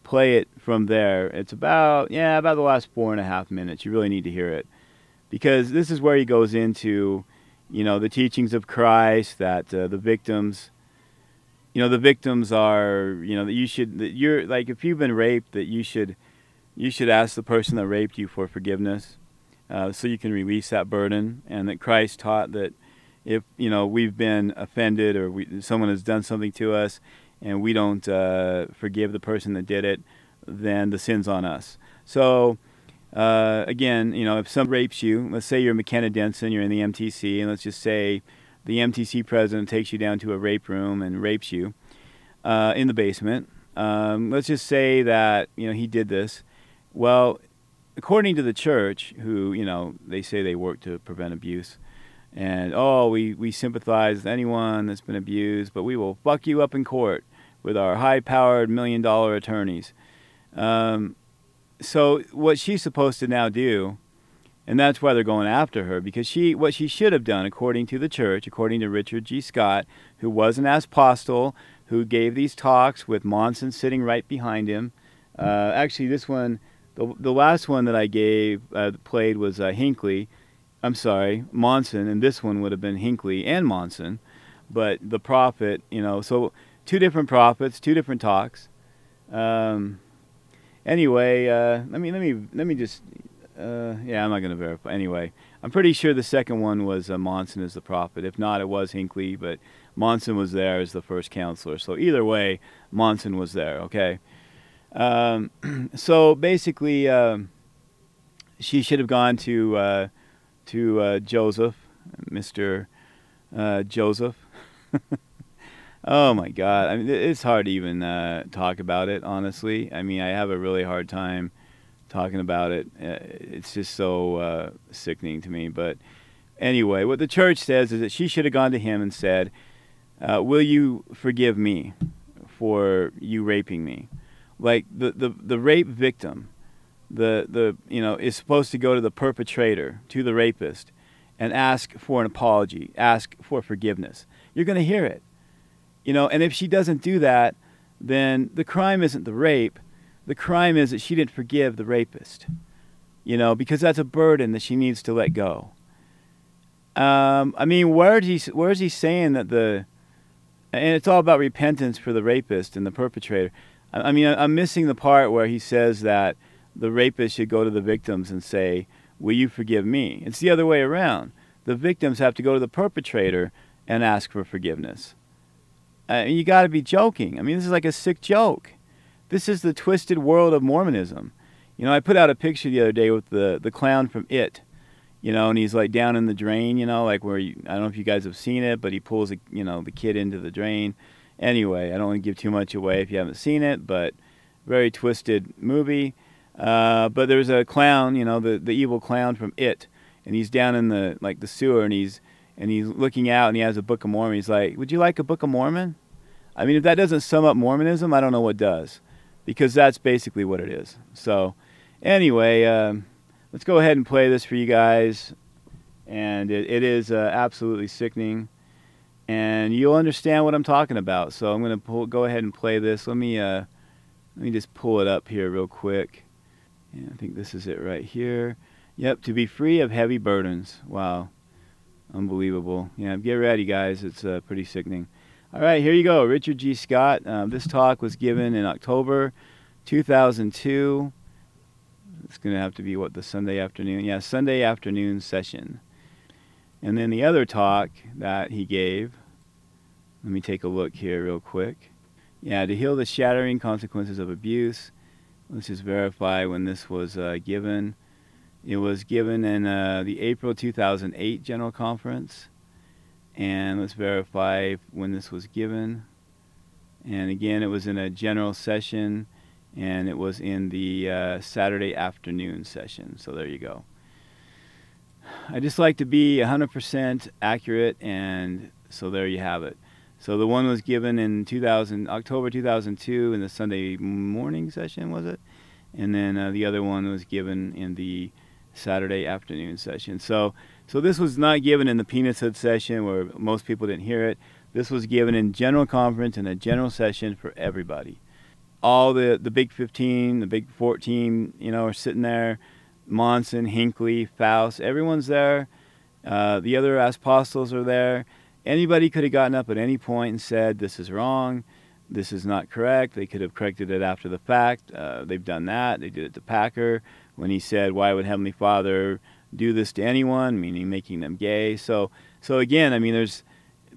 Speaker 22: play it from there. It's about yeah, about the last four and a half minutes. You really need to hear it because this is where he goes into, you know, the teachings of Christ that uh, the victims, you know, the victims are, you know, that you should, that you're like, if you've been raped, that you should, you should ask the person that raped you for forgiveness, uh, so you can release that burden, and that Christ taught that if you know we've been offended or we, someone has done something to us, and we don't uh, forgive the person that did it, then the sin's on us. So uh, again, you know, if someone rapes you, let's say you're McKenna Denson, you're in the MTC, and let's just say the MTC president takes you down to a rape room and rapes you uh, in the basement. Um, let's just say that you know he did this. Well, according to the church, who you know they say they work to prevent abuse, and oh, we we sympathize with anyone that's been abused, but we will fuck you up in court with our high-powered million-dollar attorneys. Um, so what she's supposed to now do, and that's why they're going after her, because she what she should have done, according to the church, according to Richard G. Scott, who was an apostle, who gave these talks with Monson sitting right behind him. Uh, actually, this one, the, the last one that I gave uh, played was uh, Hinckley. I'm sorry, Monson, and this one would have been Hinckley and Monson, but the prophet, you know, so two different prophets, two different talks. Um, anyway, uh, let me let me let me just. Uh, yeah, I'm not going to verify. Anyway, I'm pretty sure the second one was uh, Monson as the prophet. If not, it was Hinckley, but Monson was there as the first counselor. So either way, Monson was there. Okay. Um, so basically, um, she should have gone to uh, to uh, Joseph, Mister uh, Joseph. Oh my God! I mean, it's hard to even uh, talk about it. Honestly, I mean, I have a really hard time talking about it. Uh, it's just so uh, sickening to me. But anyway, what the church says is that she should have gone to him and said, uh, "Will you forgive me for you raping me?" Like the the the rape victim, the the you know is supposed to go to the perpetrator, to the rapist, and ask for an apology, ask for forgiveness. You're going to hear it you know, and if she doesn't do that, then the crime isn't the rape. The crime is that she didn't forgive the rapist. You know, because that's a burden that she needs to let go. Um, I mean, where is he? Where is he saying that the? And it's all about repentance for the rapist and the perpetrator. I, I mean, I'm missing the part where he says that the rapist should go to the victims and say, "Will you forgive me?" It's the other way around. The victims have to go to the perpetrator and ask for forgiveness. Uh, you got to be joking. I mean, this is like a sick joke. This is the twisted world of Mormonism. You know, I put out a picture the other day with the the clown from It. You know, and he's like down in the drain. You know, like where you, I don't know if you guys have seen it, but he pulls a, you know the kid into the drain. Anyway, I don't want to give too much away if you haven't seen it, but very twisted movie. Uh, but there's a clown, you know, the the evil clown from It, and he's down in the like the sewer, and he's and he's looking out and he has a Book of Mormon. He's like, "Would you like a Book of Mormon?" I mean, if that doesn't sum up Mormonism, I don't know what does, because that's basically what it is. So, anyway, um, let's go ahead and play this for you guys, and it, it is uh, absolutely sickening, and you'll understand what I'm talking about. So I'm going to go ahead and play this. Let me uh, let me just pull it up here real quick. Yeah, I think this is it right here. Yep, to be free of heavy burdens. Wow. Unbelievable. Yeah, get ready, guys. It's uh, pretty sickening. All right, here you go. Richard G. Scott. Um, this talk was given in October 2002. It's going to have to be what, the Sunday afternoon? Yeah, Sunday afternoon session. And then the other talk that he gave, let me take a look here real quick. Yeah, to heal the shattering consequences of abuse. Let's just verify when this was uh, given. It was given in uh, the April 2008 General Conference. And let's verify when this was given. And again, it was in a general session, and it was in the uh, Saturday afternoon session. So there you go. I just like to be 100% accurate, and so there you have it. So the one was given in 2000, October 2002 in the Sunday morning session, was it? And then uh, the other one was given in the Saturday afternoon session. So, so this was not given in the penis hood session where most people didn't hear it. This was given in general conference in a general session for everybody. All the the big 15, the big 14, you know, are sitting there. Monson, Hinckley, Faust, everyone's there. Uh, the other apostles are there. Anybody could have gotten up at any point and said, "This is wrong." this is not correct. They could have corrected it after the fact. Uh, they've done that. They did it to Packer when he said, "Why would Heavenly Father do this to anyone?" Meaning making them gay. So, so again, I mean, there's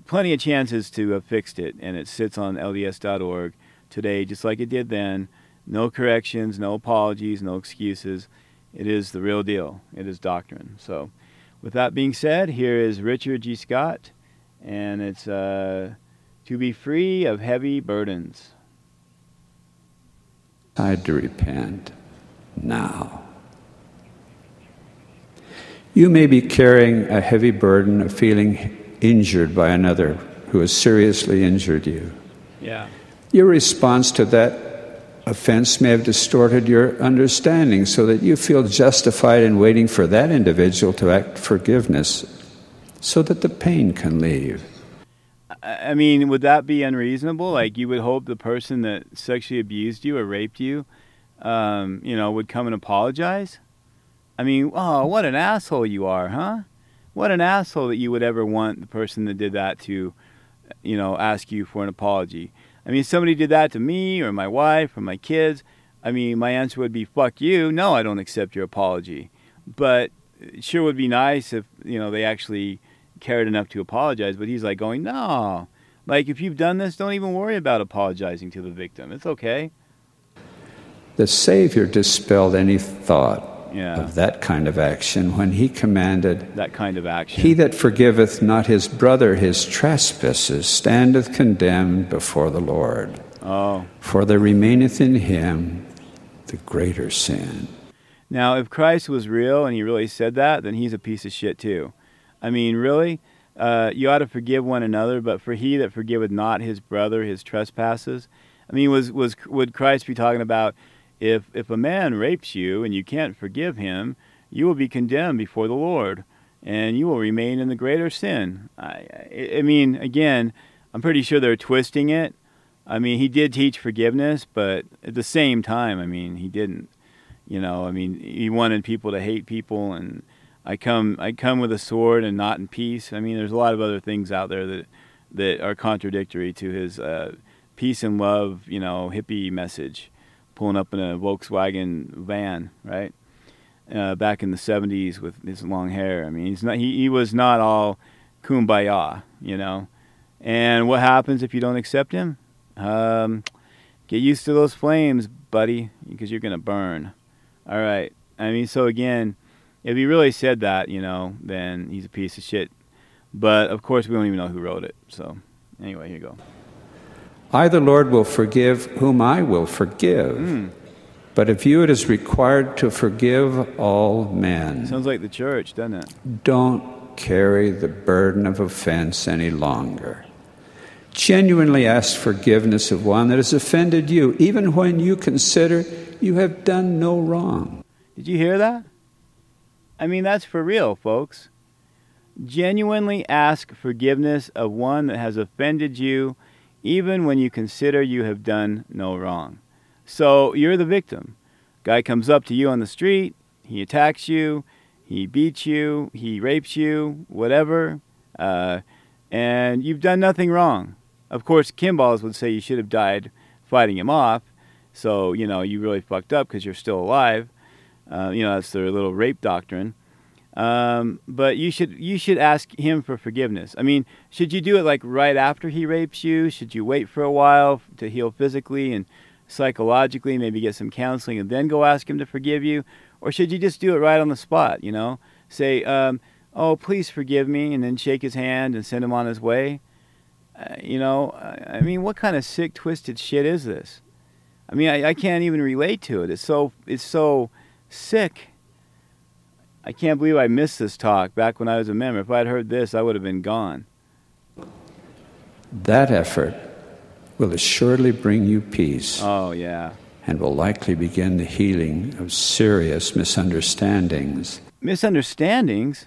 Speaker 22: plenty of chances to have fixed it, and it sits on LDS.org today, just like it did then. No corrections, no apologies, no excuses. It is the real deal. It is doctrine. So, with that being said, here is Richard G. Scott, and it's. Uh, to be free of heavy burdens.
Speaker 25: Decide to repent now. You may be carrying a heavy burden of feeling injured by another who has seriously injured you.
Speaker 22: Yeah.
Speaker 25: Your response to that offense may have distorted your understanding so that you feel justified in waiting for that individual to act forgiveness so that the pain can leave.
Speaker 22: I mean, would that be unreasonable? Like, you would hope the person that sexually abused you or raped you, um, you know, would come and apologize? I mean, oh, what an asshole you are, huh? What an asshole that you would ever want the person that did that to, you know, ask you for an apology. I mean, somebody did that to me or my wife or my kids, I mean, my answer would be, fuck you. No, I don't accept your apology. But it sure would be nice if, you know, they actually cared enough to apologize, but he's like going, no. Like, if you've done this, don't even worry about apologizing to the victim. It's okay.
Speaker 25: The Savior dispelled any thought
Speaker 22: yeah.
Speaker 25: of that kind of action when he commanded,
Speaker 22: That kind of action.
Speaker 25: He that forgiveth not his brother his trespasses standeth condemned before the Lord.
Speaker 22: Oh.
Speaker 25: For there remaineth in him the greater sin.
Speaker 22: Now, if Christ was real and he really said that, then he's a piece of shit too. I mean, really? Uh, you ought to forgive one another, but for he that forgiveth not his brother his trespasses. I mean, was was would Christ be talking about if if a man rapes you and you can't forgive him, you will be condemned before the Lord, and you will remain in the greater sin. I, I, I mean, again, I'm pretty sure they're twisting it. I mean, he did teach forgiveness, but at the same time, I mean, he didn't. You know, I mean, he wanted people to hate people and I come I come with a sword and not in peace. I mean, there's a lot of other things out there that that are contradictory to his uh, peace and love, you know, hippie message, pulling up in a Volkswagen van, right? Uh, back in the '70s with his long hair. I mean, he's not he, he was not all kumbaya, you know. And what happens if you don't accept him? Um, get used to those flames, buddy, because you're gonna burn. All right. I mean, so again if he really said that, you know, then he's a piece of shit. But of course, we don't even know who wrote it. So, anyway, here you go.
Speaker 25: I, the Lord, will forgive whom I will forgive.
Speaker 22: Mm.
Speaker 25: But of you it is required to forgive all men.
Speaker 22: Sounds like the church, doesn't it?
Speaker 25: Don't carry the burden of offense any longer. Genuinely ask forgiveness of one that has offended you, even when you consider you have done no wrong.
Speaker 22: Did you hear that? I mean, that's for real, folks. Genuinely ask forgiveness of one that has offended you, even when you consider you have done no wrong. So you're the victim. Guy comes up to you on the street, he attacks you, he beats you, he rapes you, whatever, uh, and you've done nothing wrong. Of course, Kimballs would say you should have died fighting him off, so you know you really fucked up because you're still alive. Uh, you know that's their little rape doctrine. Um, but you should you should ask him for forgiveness. I mean, should you do it like right after he rapes you? Should you wait for a while to heal physically and psychologically, maybe get some counseling, and then go ask him to forgive you? Or should you just do it right on the spot? You know, say, um, "Oh, please forgive me," and then shake his hand and send him on his way. Uh, you know, I, mean, what kind of sick, twisted shit is this? I mean, I, I can't even relate to it. It's so it's so sick. I can't believe I missed this talk back when I was a member. If I'd heard this, I would have been gone.
Speaker 25: That effort will assuredly bring you peace
Speaker 22: Oh yeah.
Speaker 25: and will likely begin the healing of serious misunderstandings.
Speaker 22: Misunderstandings.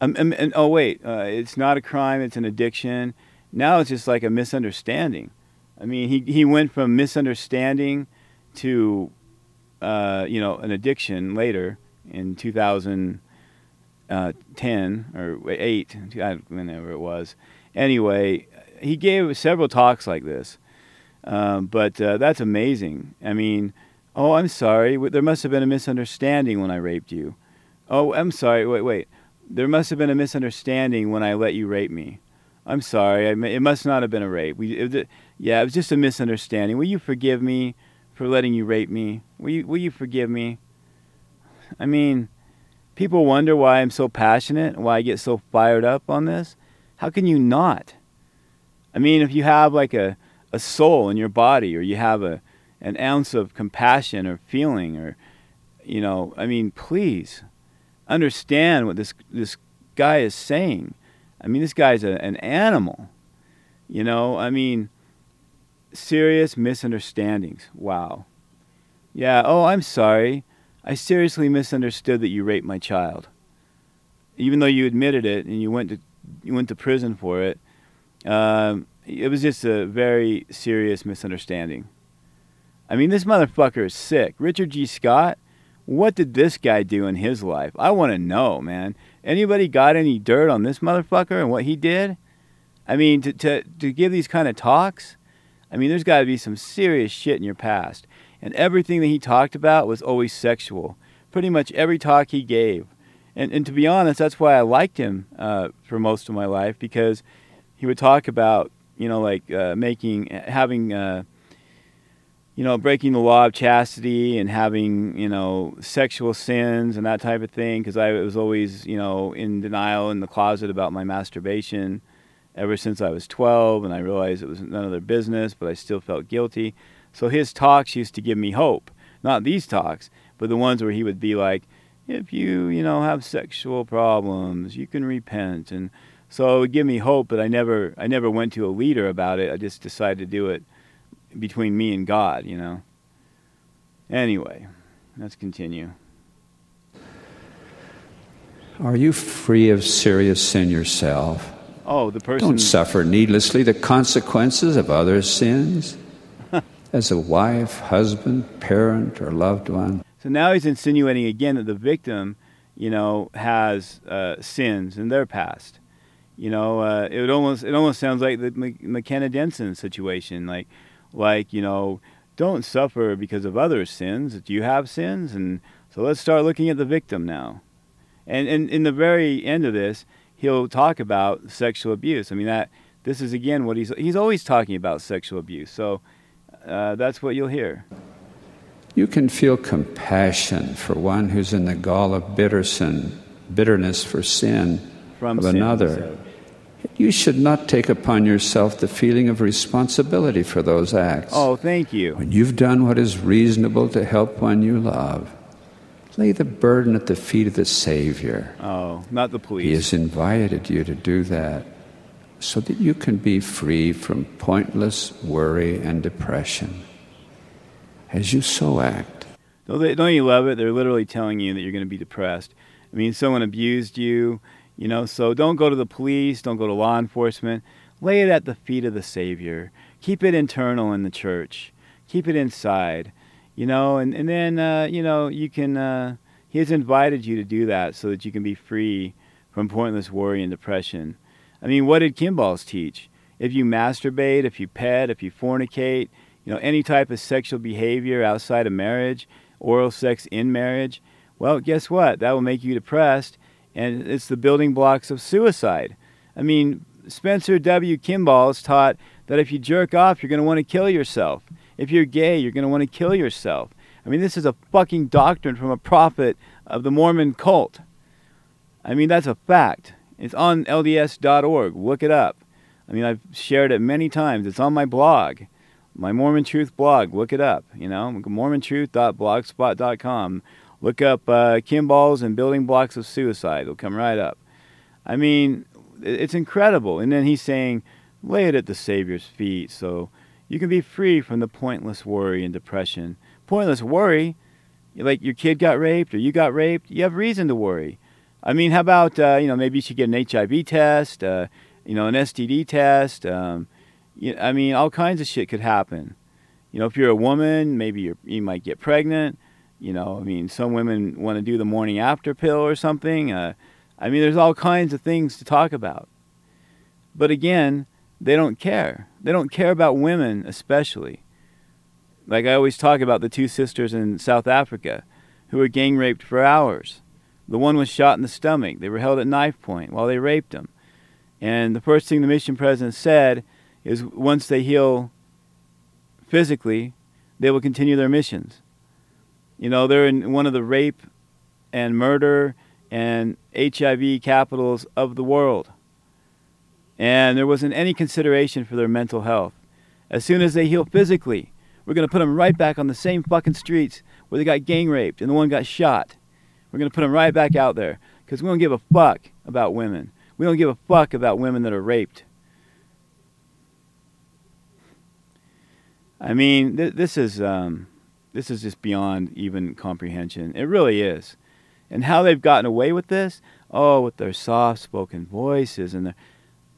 Speaker 22: Um, um, and, oh wait, uh, it's not a crime. It's an addiction. Now it's just like a misunderstanding. I mean, he he went from misunderstanding to, uh, you know, an addiction later in 2010 or eight, whenever it was. Anyway, he gave several talks like this, um, but uh, that's amazing. I mean, oh, I'm sorry. There must have been a misunderstanding when I raped you. Oh, I'm sorry. Wait, wait. There must have been a misunderstanding when I let you rape me. I'm sorry. I, it must not have been a rape. We, it, yeah, it was just a misunderstanding. Will you forgive me for letting you rape me? Will you, will you forgive me? I mean, people wonder why I'm so passionate, why I get so fired up on this. How can you not? I mean, if you have like a, a soul in your body, or you have a an ounce of compassion or feeling, or you know, I mean, please understand what this this guy is saying. I mean, this guy's a, an animal. You know, I mean, serious misunderstandings. Wow. Yeah. Oh, I'm sorry. I seriously misunderstood that you raped my child. Even though you admitted it and you went to you went to prison for it, um, it was just a very serious misunderstanding. I mean, this motherfucker is sick. Richard G. Scott, what did this guy do in his life? I want to know, man. Anybody got any dirt on this motherfucker and what he did? I mean, to, to, to give these kind of talks, I mean, there's got to be some serious shit in your past. And everything that he talked about was always sexual. Pretty much every talk he gave. And, and to be honest, that's why I liked him uh, for most of my life because he would talk about, you know, like uh, making, having, uh, you know, breaking the law of chastity and having, you know, sexual sins and that type of thing because I was always, you know, in denial in the closet about my masturbation ever since I was 12 and I realized it was none of their business, but I still felt guilty. So his talks used to give me hope. Not these talks, but the ones where he would be like, if you, you know, have sexual problems, you can repent. And so it would give me hope, but I never, I never went to a leader about it. I just decided to do it between me and God, you know. Anyway, let's continue.
Speaker 25: Are you free of serious sin yourself?
Speaker 22: Oh, the person.
Speaker 25: Don't suffer needlessly the consequences of others' sins. As a wife, husband, parent, or loved one.
Speaker 22: So now he's insinuating again that the victim, you know, has uh, sins in their past. You know, uh, it almost it almost sounds like the Mc- McKenna Denson situation, like like you know, don't suffer because of others' sins. Do you have sins? And so let's start looking at the victim now. And and in the very end of this, he'll talk about sexual abuse. I mean that this is again what he's he's always talking about sexual abuse. So uh, that's what you'll hear.
Speaker 25: You can feel compassion for one who's in the gall of bitter sin, bitterness for sin
Speaker 22: From
Speaker 25: of
Speaker 22: sin,
Speaker 25: another. You should not take upon yourself the feeling of responsibility for those acts.
Speaker 22: Oh, thank you.
Speaker 25: When you've done what is reasonable to help one you love, lay the burden at the feet of the Savior.
Speaker 22: Oh, not the police.
Speaker 25: He has invited you to do that. so that you can be free from pointless worry and depression. As you so act,
Speaker 22: Don't, they, don't you love it? They're literally telling you that you're going to be depressed. I mean, someone abused you, you know, so don't go to the police, don't go to law enforcement. Lay it at the feet of the Savior. Keep it internal in the church. Keep it inside, you know, and, and then, uh, you know, you can, uh, He has invited you to do that so that you can be free from pointless worry and depression. I mean, what did Kimballs teach? If you masturbate, if you pet, if you fornicate, you know, any type of sexual behavior outside of marriage, oral sex in marriage, well, guess what? That will make you depressed, and it's the building blocks of suicide. I mean, Spencer W. Kimballs taught that if you jerk off, you're going to want to kill yourself. If you're gay, you're going to want to kill yourself. I mean, this is a fucking doctrine from a prophet of the Mormon cult. I mean, that's a fact. It's on LDS.org. Look it up. I mean, I've shared it many times. It's on my blog, my Mormon Truth blog. Look it up. You know, mormontruth.blogspot.com. Look up uh, Kimballs and Building Blocks of Suicide. It'll come right up. I mean, it's incredible. And then he's saying, lay it at the Savior's feet so you can be free from the pointless worry and depression. Pointless worry, like your kid got raped or you got raped, you have reason to worry. I mean, how about, uh, you know, maybe you should get an HIV test, uh, you know, an STD test. Um, you, I mean, all kinds of shit could happen. You know, if you're a woman, maybe you you might get pregnant. You know, I mean, some women want to do the morning after pill or something. Uh, I mean, there's all kinds of things to talk about. But again, they don't care. They don't care about women, especially. Like I always talk about the two sisters in South Africa who were gang raped for hours. The one was shot in the stomach. They were held at knife point while they raped him. And the first thing the mission president said is once they heal physically, they will continue their missions. You know, they're in one of the rape and murder and HIV capitals of the world. And there wasn't any consideration for their mental health. As soon as they heal physically, we're going to put them right back on the same fucking streets where they got gang raped and the one got shot. We're going to put them right back out there because we don't give a fuck about women. We don't give a fuck about women that are raped. I mean, th- this is um, this is just beyond even comprehension. It really is. And how they've gotten away with this? Oh, with their soft-spoken voices and their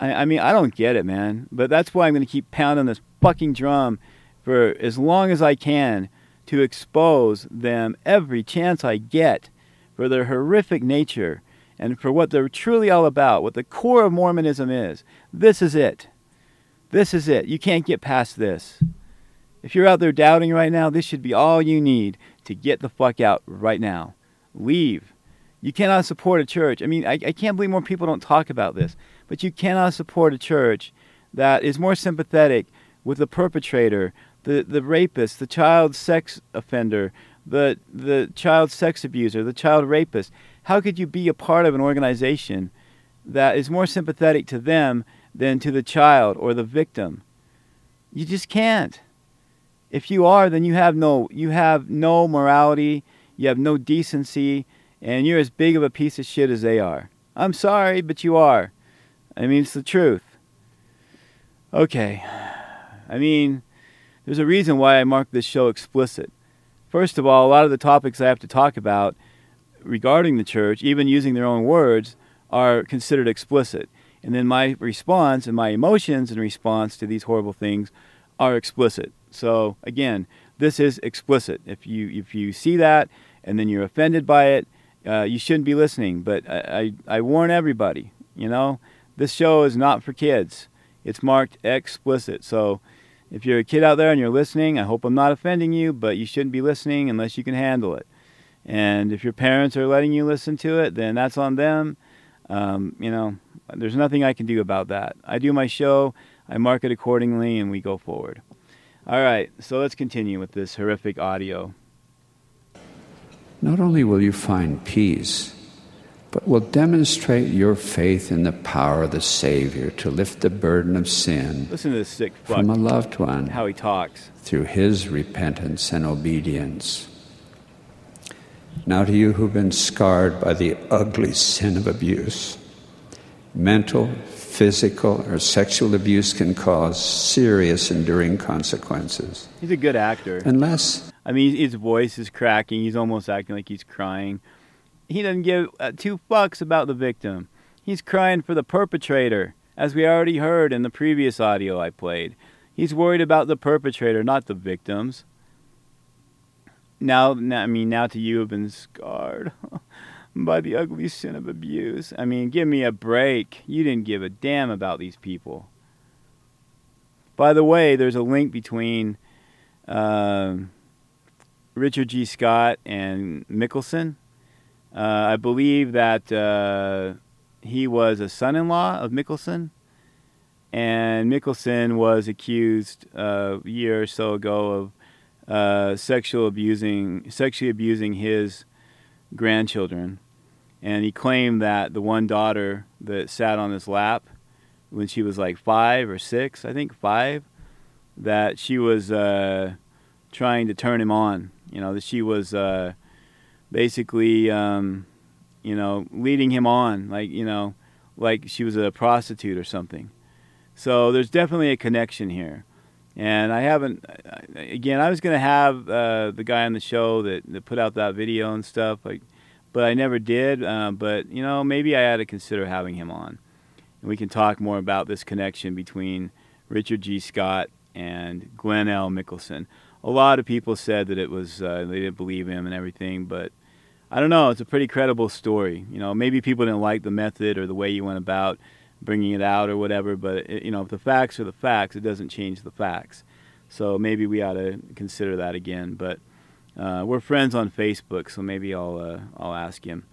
Speaker 22: I, I mean, I don't get it, man. But that's why I'm going to keep pounding this fucking drum for as long as I can to expose them every chance I get for their horrific nature and for what they're truly all about, what the core of Mormonism is. This is it. This is it. You can't get past this. If you're out there doubting right now, this should be all you need to get the fuck out right now. Leave. You cannot support a church. I mean, I, I can't believe more people don't talk about this, but you cannot support a church that is more sympathetic with the perpetrator, the, the rapist, the child sex offender, the, the child sex abuser, the child rapist. How could you be a part of an organization that is more sympathetic to them than to the child or the victim? You just can't. If you are, then you have no you have no morality, you have no decency, and you're as big of a piece of shit as they are. I'm sorry, but you are. I mean, it's the truth. Okay. I mean, there's a reason why I marked this show explicit. First of all, a lot of the topics I have to talk about regarding the church, even using their own words, are considered explicit. And then my response and my emotions in response to these horrible things are explicit. So again, this is explicit. If you if you see that and then you're offended by it, uh, you shouldn't be listening. But I, I, I warn everybody, you know, this show is not for kids. It's marked explicit. So if you're a kid out there and you're listening, I hope I'm not offending you, but you shouldn't be listening unless you can handle it. And if your parents are letting you listen to it, then that's on them. Um, you know, there's nothing I can do about that. I do my show, I mark it accordingly, and we go forward. All right, so let's continue with this horrific audio.
Speaker 25: Not only will you find peace, but will demonstrate your faith in the power of the Savior to lift the burden of sin
Speaker 22: Listen to this sick fuck.
Speaker 25: from a loved one
Speaker 22: How he talks.
Speaker 25: through his repentance and obedience. Now, to you who've been scarred by the ugly sin of abuse, mental, physical, or sexual abuse can cause serious enduring consequences.
Speaker 22: He's a good actor.
Speaker 25: Unless
Speaker 22: I mean, his voice is cracking. He's almost acting like he's crying. He doesn't give uh, two fucks about the victim. He's crying for the perpetrator, as we already heard in the previous audio I played. He's worried about the perpetrator, not the victims. Now, I mean, now to you have been scarred by the ugly sin of abuse. I mean, give me a break. You didn't give a damn about these people. By the way, there's a link between um Richard G. Scott and Mickelsen. Uh, I believe that uh, he was a son-in-law of Mickelsen, and Mickelsen was accused uh, a year or so ago of sexual abusing, sexually abusing his grandchildren, and he claimed that the one daughter that sat on his lap when she was like five or six, I think five, that she was uh, trying to turn him on. You know that she was uh, basically, um, you know, leading him on, like you know, like she was a prostitute or something. So there's definitely a connection here. And I haven't, again, I was going to have uh, the guy on the show that, that put out that video and stuff, like, but I never did. Uh, but, you know, maybe I had to consider having him on. And we can talk more about this connection between Richard G. Scott and Glenn L. Mickelsen. A lot of people said that it was, uh, they didn't believe him and everything, but I don't know. It's a pretty credible story. You know, maybe people didn't like the method or the way you went about bringing it out or whatever. But it, you know, if the facts are the facts, it doesn't change the facts. So maybe we ought to consider that again. But uh, we're friends on Facebook, so maybe I'll uh, I'll ask him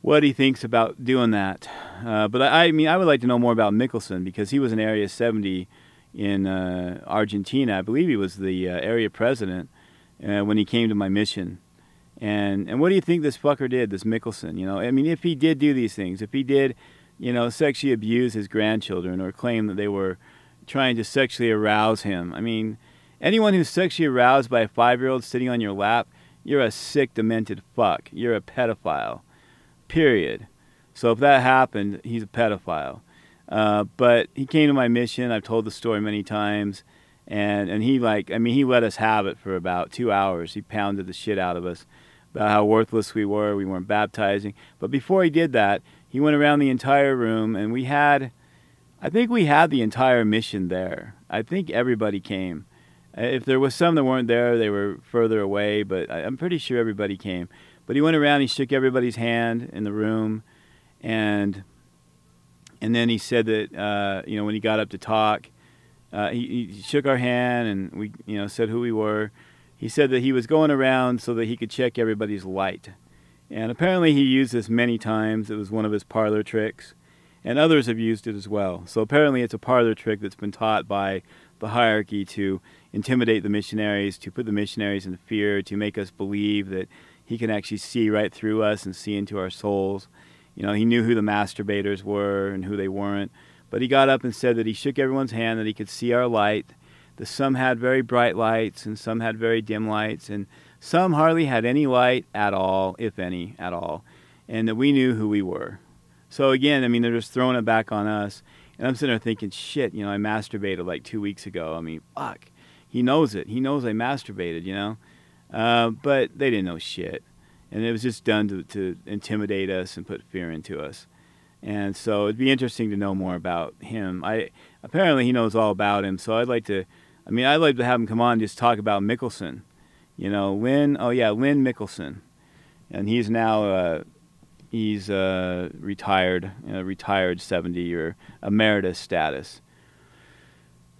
Speaker 22: what he thinks about doing that. Uh, but I, I, mean, I would like to know more about Mickelsen because he was in Area 70 in uh, Argentina. I believe he was the uh, area president uh, when he came to my mission. And and what do you think this fucker did, this Mickelsen? You know, I mean, if he did do these things, if he did you know, sexually abuse his grandchildren or claim that they were trying to sexually arouse him. I mean, anyone who's sexually aroused by a five year old sitting on your lap, you're a sick, demented fuck. You're a pedophile. Period. So if that happened, he's a pedophile. Uh, but he came to my mission. I've told the story many times. And, and he like I mean he let us have it for about two hours. He pounded the shit out of us about how worthless we were. We weren't baptizing. But before he did that, he went around the entire room, and we had, I think we had the entire mission there. I think everybody came. Uh, if there was some that weren't there, they were further away, but I'm pretty sure everybody came. But he went around, he shook everybody's hand in the room, and and then he said that uh, you know when he got up to talk, uh, he, he shook our hand and we you know said who we were. He said that he was going around so that he could check everybody's light. And apparently he used this many times. It was one of his parlor tricks. And others have used it as well. So apparently it's a parlor trick that's been taught by the hierarchy to intimidate the missionaries, to put the missionaries in fear, to make us believe that he can actually see right through us and see into our souls. You know, he knew who the masturbators were and who they weren't. But he got up and said that he shook everyone's hand, that he could see our light, that some had very bright lights and some had very dim lights, and some hardly had any light at all, if any at all, and that we knew who we were. So again, I mean, they're just throwing it back on us. And I'm sitting there thinking, shit, you know, I masturbated like two weeks ago. I mean, fuck. He knows it. He knows I masturbated, you know? Uh, but they didn't know shit. And it was just done to, to intimidate us and put fear into us. And so it'd be interesting to know more about him. I apparently he knows all about him, so I'd like to. I mean, I'd like to have him come on and just talk about Mickelsen you know, Lynn. Oh yeah, Lynn Mickelsen, and he's now uh, he's uh, retired, retired seventy or emeritus status.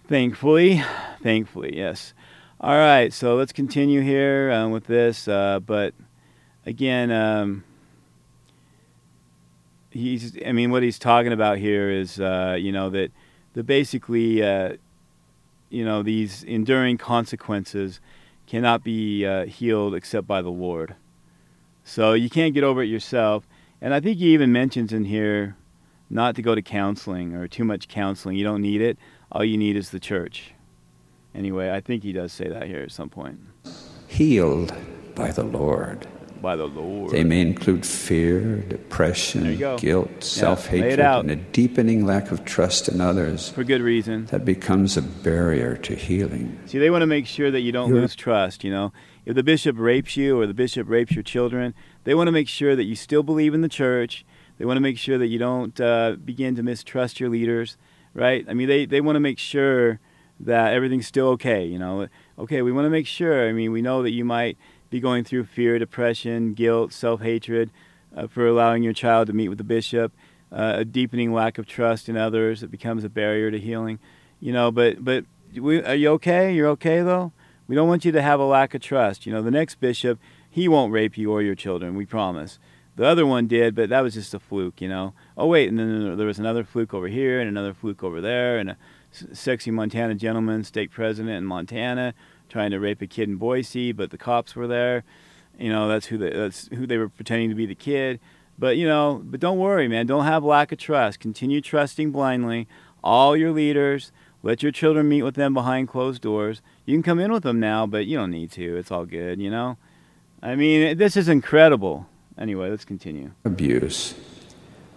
Speaker 22: Thankfully, thankfully, yes. All right, so let's continue here uh, with this. Uh, but again, um, he's. I mean, what he's talking about here is, uh, you know, that the basically, uh, you know, these enduring consequences cannot be uh, healed except by the Lord. So you can't get over it yourself. And I think he even mentions in here not to go to counseling or too much counseling. You don't need it. All you need is the church. Anyway, I think he does say that here at some point.
Speaker 25: Healed by the Lord.
Speaker 22: By the Lord.
Speaker 25: They may include fear, depression, guilt,
Speaker 22: Yeah,
Speaker 25: self hatred, and a deepening lack of trust in others
Speaker 22: For good reason.
Speaker 25: that becomes a barrier to healing.
Speaker 22: See, they want to make sure that you don't
Speaker 25: You're-
Speaker 22: lose trust, you know. If the bishop rapes you or the bishop rapes your children, they want to make sure that you still believe in the church. They want to make sure that you don't uh, begin to mistrust your leaders, right? I mean, they, they want to make sure that everything's still okay, you know. Okay, we want to make sure. I mean, we know that you might be going through fear, depression, guilt, self hatred uh, for allowing your child to meet with the bishop, uh, a deepening lack of trust in others that becomes a barrier to healing, you know. But but we, are you okay? You're okay though. We don't want you to have a lack of trust. You know, the next bishop, he won't rape you or your children. We promise. The other one did, but that was just a fluke, you know. Oh wait, and then there was another fluke over here, and another fluke over there, and a sexy Montana gentleman, stake president in Montana, trying to rape a kid in Boise, but the cops were there. You know, that's who they, that's who they were pretending to be the kid. But you know, but don't worry, man. Don't have lack of trust. Continue trusting blindly all your leaders. Let your children meet with them behind closed doors. You can come in with them now, but you don't need to. It's all good, you know. I mean, this is incredible. Anyway, let's continue.
Speaker 25: Abuse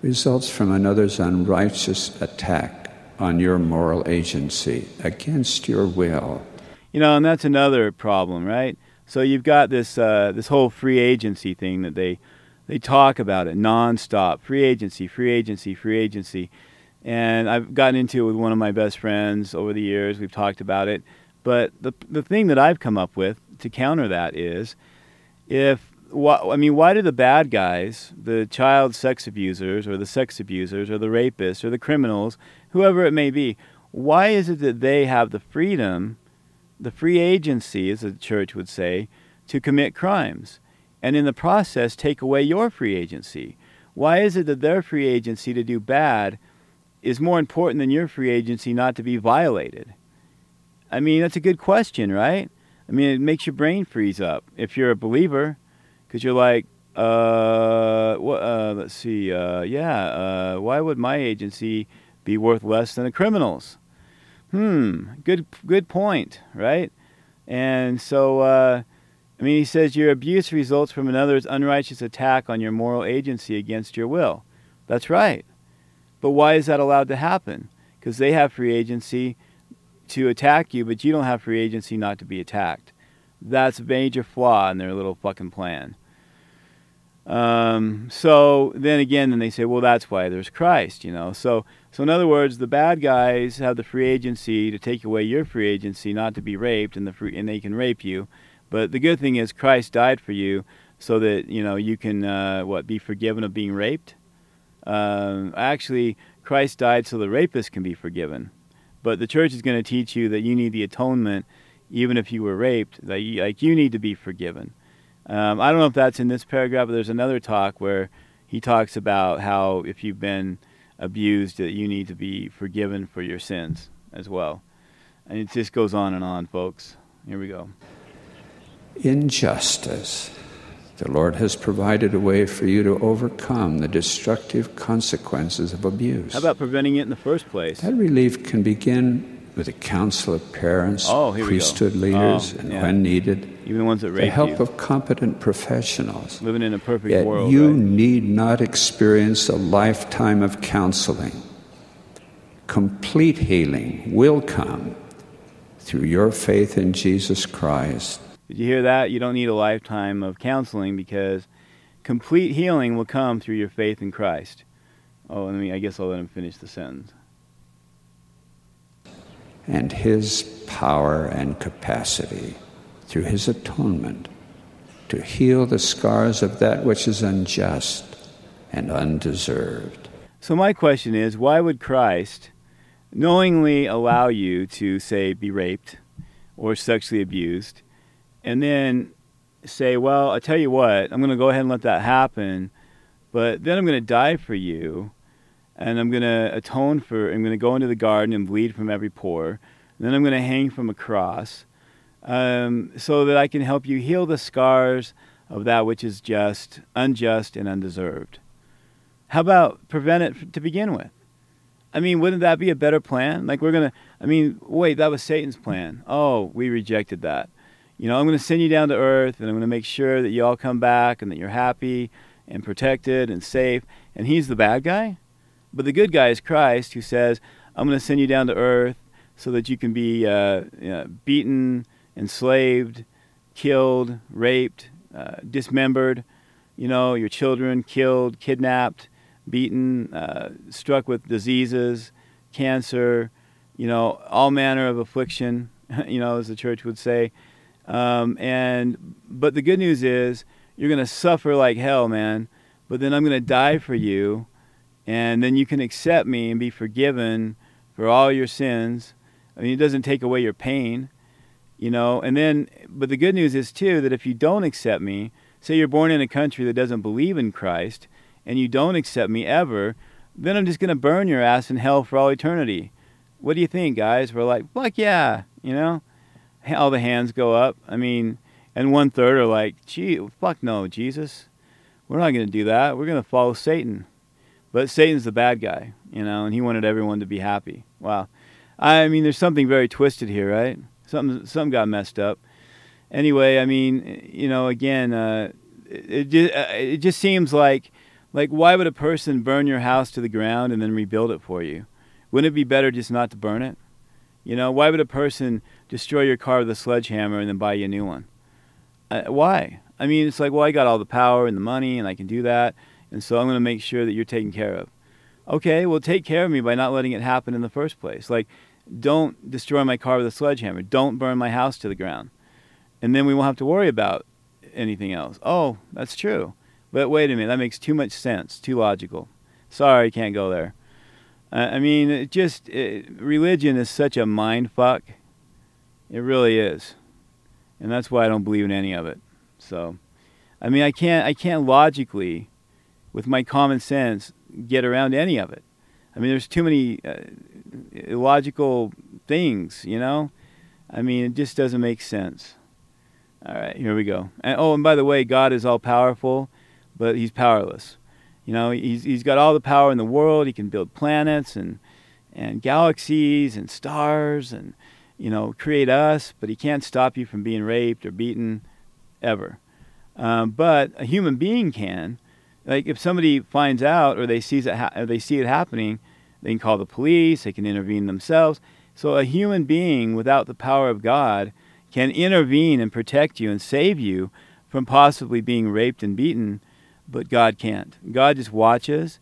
Speaker 25: results from another's unrighteous attack on your moral agency against your will.
Speaker 22: You know, and that's another problem, right? So you've got this uh, this whole free agency thing that they they talk about it nonstop. Free agency, free agency, free agency. And I've gotten into it with one of my best friends over the years. We've talked about it. But the the thing that I've come up with to counter that is if wh- I mean, why do the bad guys, the child sex abusers or the sex abusers or the rapists or the criminals, whoever it may be, why is it that they have the freedom, the free agency, as the church would say, to commit crimes, and in the process take away your free agency? Why is it that their free agency to do bad is more important than your free agency not to be violated? I mean, that's a good question, right? I mean, it makes your brain freeze up if you're a believer, because you're like, uh, uh, let's see, uh, yeah, uh, why would my agency be worth less than a criminal's? Hmm, good, good point, right? And so, uh, I mean, he says your abuse results from another's unrighteous attack on your moral agency against your will. That's right. But why is that allowed to happen? Because they have free agency to attack you, but you don't have free agency not to be attacked. That's a major flaw in their little fucking plan. Um, so then again, then they say, well, that's why there's Christ, you know. So, so in other words, the bad guys have the free agency to take away your free agency not to be raped, and the free, and they can rape you. But the good thing is Christ died for you, so that you know you can uh, what be forgiven of being raped. Um, actually, Christ died so the rapist can be forgiven. But the church is going to teach you that you need the atonement, even if you were raped. That you, like you need to be forgiven. Um, I don't know if that's in this paragraph, but there's another talk where he talks about how if you've been abused, that you need to be forgiven for your sins as well. And it just goes on and on, folks. Here we go.
Speaker 25: Injustice. The Lord has provided a way for you to overcome the destructive consequences of abuse.
Speaker 22: How about preventing it in the first place?
Speaker 25: That relief can begin with a council of parents,
Speaker 22: Oh, here we go.
Speaker 25: priesthood leaders,
Speaker 22: Oh,
Speaker 25: and
Speaker 22: yeah.
Speaker 25: when needed,
Speaker 22: Even the ones that
Speaker 25: the help
Speaker 22: you.
Speaker 25: of competent professionals.
Speaker 22: Living in a perfect
Speaker 25: Yet
Speaker 22: world.
Speaker 25: you
Speaker 22: right?
Speaker 25: need not experience a lifetime of counseling. Complete healing will come through your faith in Jesus Christ.
Speaker 22: Did you hear that? You don't need a lifetime of counseling because complete healing will come through your faith in Christ. Oh, I mean, I guess I'll let him finish the sentence.
Speaker 25: And his power and capacity through his atonement to heal the scars of that which is unjust and undeserved.
Speaker 22: So my question is, why would Christ knowingly allow you to say be raped or sexually abused, and then say, well, I tell you what, I'm going to go ahead and let that happen, but then I'm going to die for you, and I'm going to atone for, I'm going to go into the garden and bleed from every pore, and then I'm going to hang from a cross, um, so that I can help you heal the scars of that which is just, unjust, and undeserved. How about prevent it to begin with? I mean, wouldn't that be a better plan? Like we're gonna. I mean, wait, that was Satan's plan. Oh, we rejected that. You know, I'm going to send you down to earth and I'm going to make sure that you all come back and that you're happy and protected and safe. And he's the bad guy. But the good guy is Christ who says, I'm going to send you down to earth so that you can be uh, you know, beaten, enslaved, killed, raped, uh, dismembered, you know, your children killed, kidnapped, beaten, uh, struck with diseases, cancer, you know, all manner of affliction, you know, as the church would say. Um, and but the good news is you're going to suffer like hell, man. But then I'm going to die for you, and then you can accept me and be forgiven for all your sins. I mean, it doesn't take away your pain, you know. And then, but the good news is too that if you don't accept me, say you're born in a country that doesn't believe in Christ, and you don't accept me ever, then I'm just going to burn your ass in hell for all eternity. What do you think, guys? We're like, fuck yeah, you know all the hands go up. I mean, and one third are like, gee, fuck no, Jesus. We're not going to do that. We're going to follow Satan. But Satan's the bad guy, you know, and he wanted everyone to be happy. Wow. I mean, there's something very twisted here, right? Something, something got messed up. Anyway, I mean, you know, again, uh, it, just, it just seems like, like, why would a person burn your house to the ground and then rebuild it for you? Wouldn't it be better just not to burn it? You know, why would a person destroy your car with a sledgehammer and then buy you a new one. Uh, why? I mean, it's like, well, I got all the power and the money and I can do that, and so I'm going to make sure that you're taken care of. Okay, well, take care of me by not letting it happen in the first place. Like, don't destroy my car with a sledgehammer. Don't burn my house to the ground. And then we won't have to worry about anything else. Oh, that's true. But wait a minute, that makes too much sense, too logical. Sorry, can't go there. I mean, it just it, religion is such a mind fuck it really is. And that's why I don't believe in any of it. So, I mean, I can't, I can't logically, with my common sense, get around any of it. I mean, there's too many uh, illogical things, you know? I mean, it just doesn't make sense. All right, here we go. And, oh, and by the way, God is all powerful, but he's powerless. You know, he's, he's got all the power in the world. He can build planets and, and galaxies and stars and you know, create us, but he can't stop you from being raped or beaten ever. Um, but a human being can. Like if somebody finds out or they sees it, ha- they see it happening, they can call the police. They can intervene themselves. So a human being without the power of God can intervene and protect you and save you from possibly being raped and beaten, but God can't. God just watches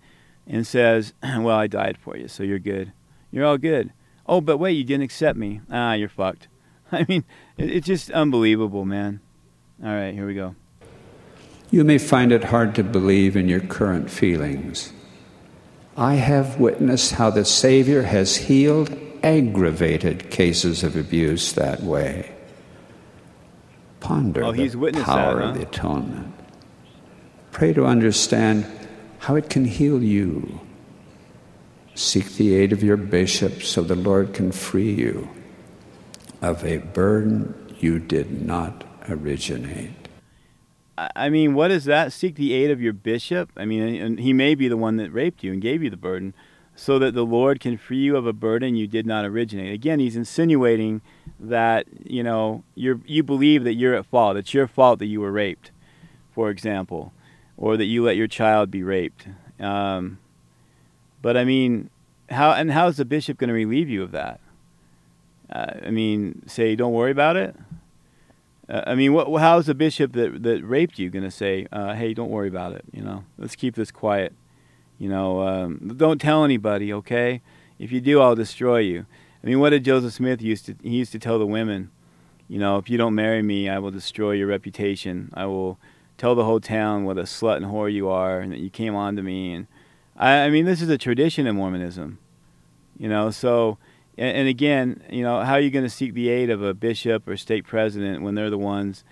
Speaker 22: and says, "Well, I died for you, so you're good. You're all good." oh, but wait, you didn't accept me. Ah, you're fucked. I mean, it's just unbelievable, man. All right, here we go.
Speaker 25: You may find it hard to believe in your current feelings. I have witnessed how the Savior has healed aggravated cases of abuse that way. Ponder
Speaker 22: oh,
Speaker 25: the power
Speaker 22: that, huh?
Speaker 25: of the atonement. Pray to understand how it can heal you Seek the aid of your bishop so the Lord can free you of a burden you did not originate.
Speaker 22: I mean, what is that? Seek the aid of your bishop? I mean, and he may be the one that raped you and gave you the burden, so that the Lord can free you of a burden you did not originate. Again, he's insinuating that you know you you believe that you're at fault. It's your fault that you were raped, for example, or that you let your child be raped. Um, but I mean, how and how is the bishop going to relieve you of that? Uh, I mean, say don't worry about it. Uh, I mean, what, how is the bishop that that raped you going to say, uh, "Hey, don't worry about it"? You know, let's keep this quiet. You know, um, don't tell anybody, okay? If you do, I'll destroy you. I mean, what did Joseph Smith used to? He used to tell the women, you know, if you don't marry me, I will destroy your reputation. I will tell the whole town what a slut and whore you are, and that you came on to me, and I, I mean, this is a tradition in Mormonism, you know. So, and, and again, you know, how are you going to seek the aid of a bishop or stake president when they're the ones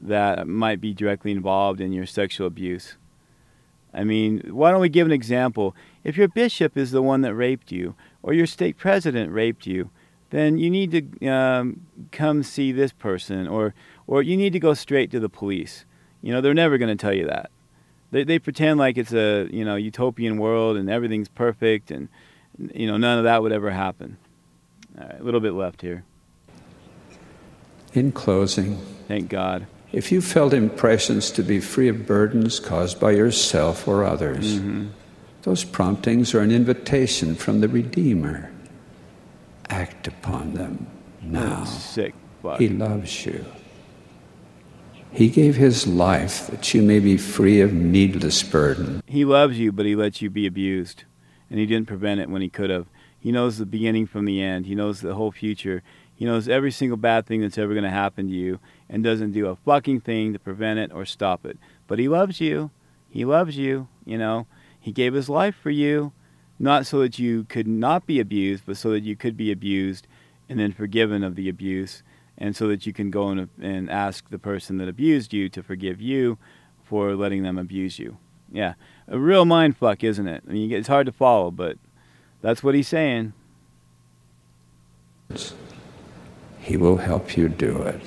Speaker 22: that might be directly involved in your sexual abuse? I mean, why don't we give an example? If your bishop is the one that raped you, or your stake president raped you, then you need to um, come see this person, or or you need to go straight to the police. You know, they're never going to tell you that they they pretend like it's a you know utopian world and everything's perfect and you know none of that would ever happen. All right, a little bit left here.
Speaker 25: In closing,
Speaker 22: Thank God.
Speaker 25: if you felt impressions to be free of burdens caused by yourself or others,
Speaker 22: Mhm.
Speaker 25: those promptings are an invitation from the Redeemer. Act upon them now.
Speaker 22: Sick fuck.
Speaker 25: He loves you. He gave his life that you may be free of needless burden.
Speaker 22: He loves you, but he lets you be abused. And he didn't prevent it when he could have. He knows the beginning from the end. He knows the whole future. He knows every single bad thing that's ever going to happen to you and doesn't do a fucking thing to prevent it or stop it. But he loves you. He loves you, you know. He gave his life for you, not so that you could not be abused, but so that you could be abused and then forgiven of the abuse and so that you can go and, and ask the person that abused you to forgive you for letting them abuse you. Yeah, a real mind fuck, isn't it? I mean, it's hard to follow, but that's what he's saying.
Speaker 25: He will help you do it.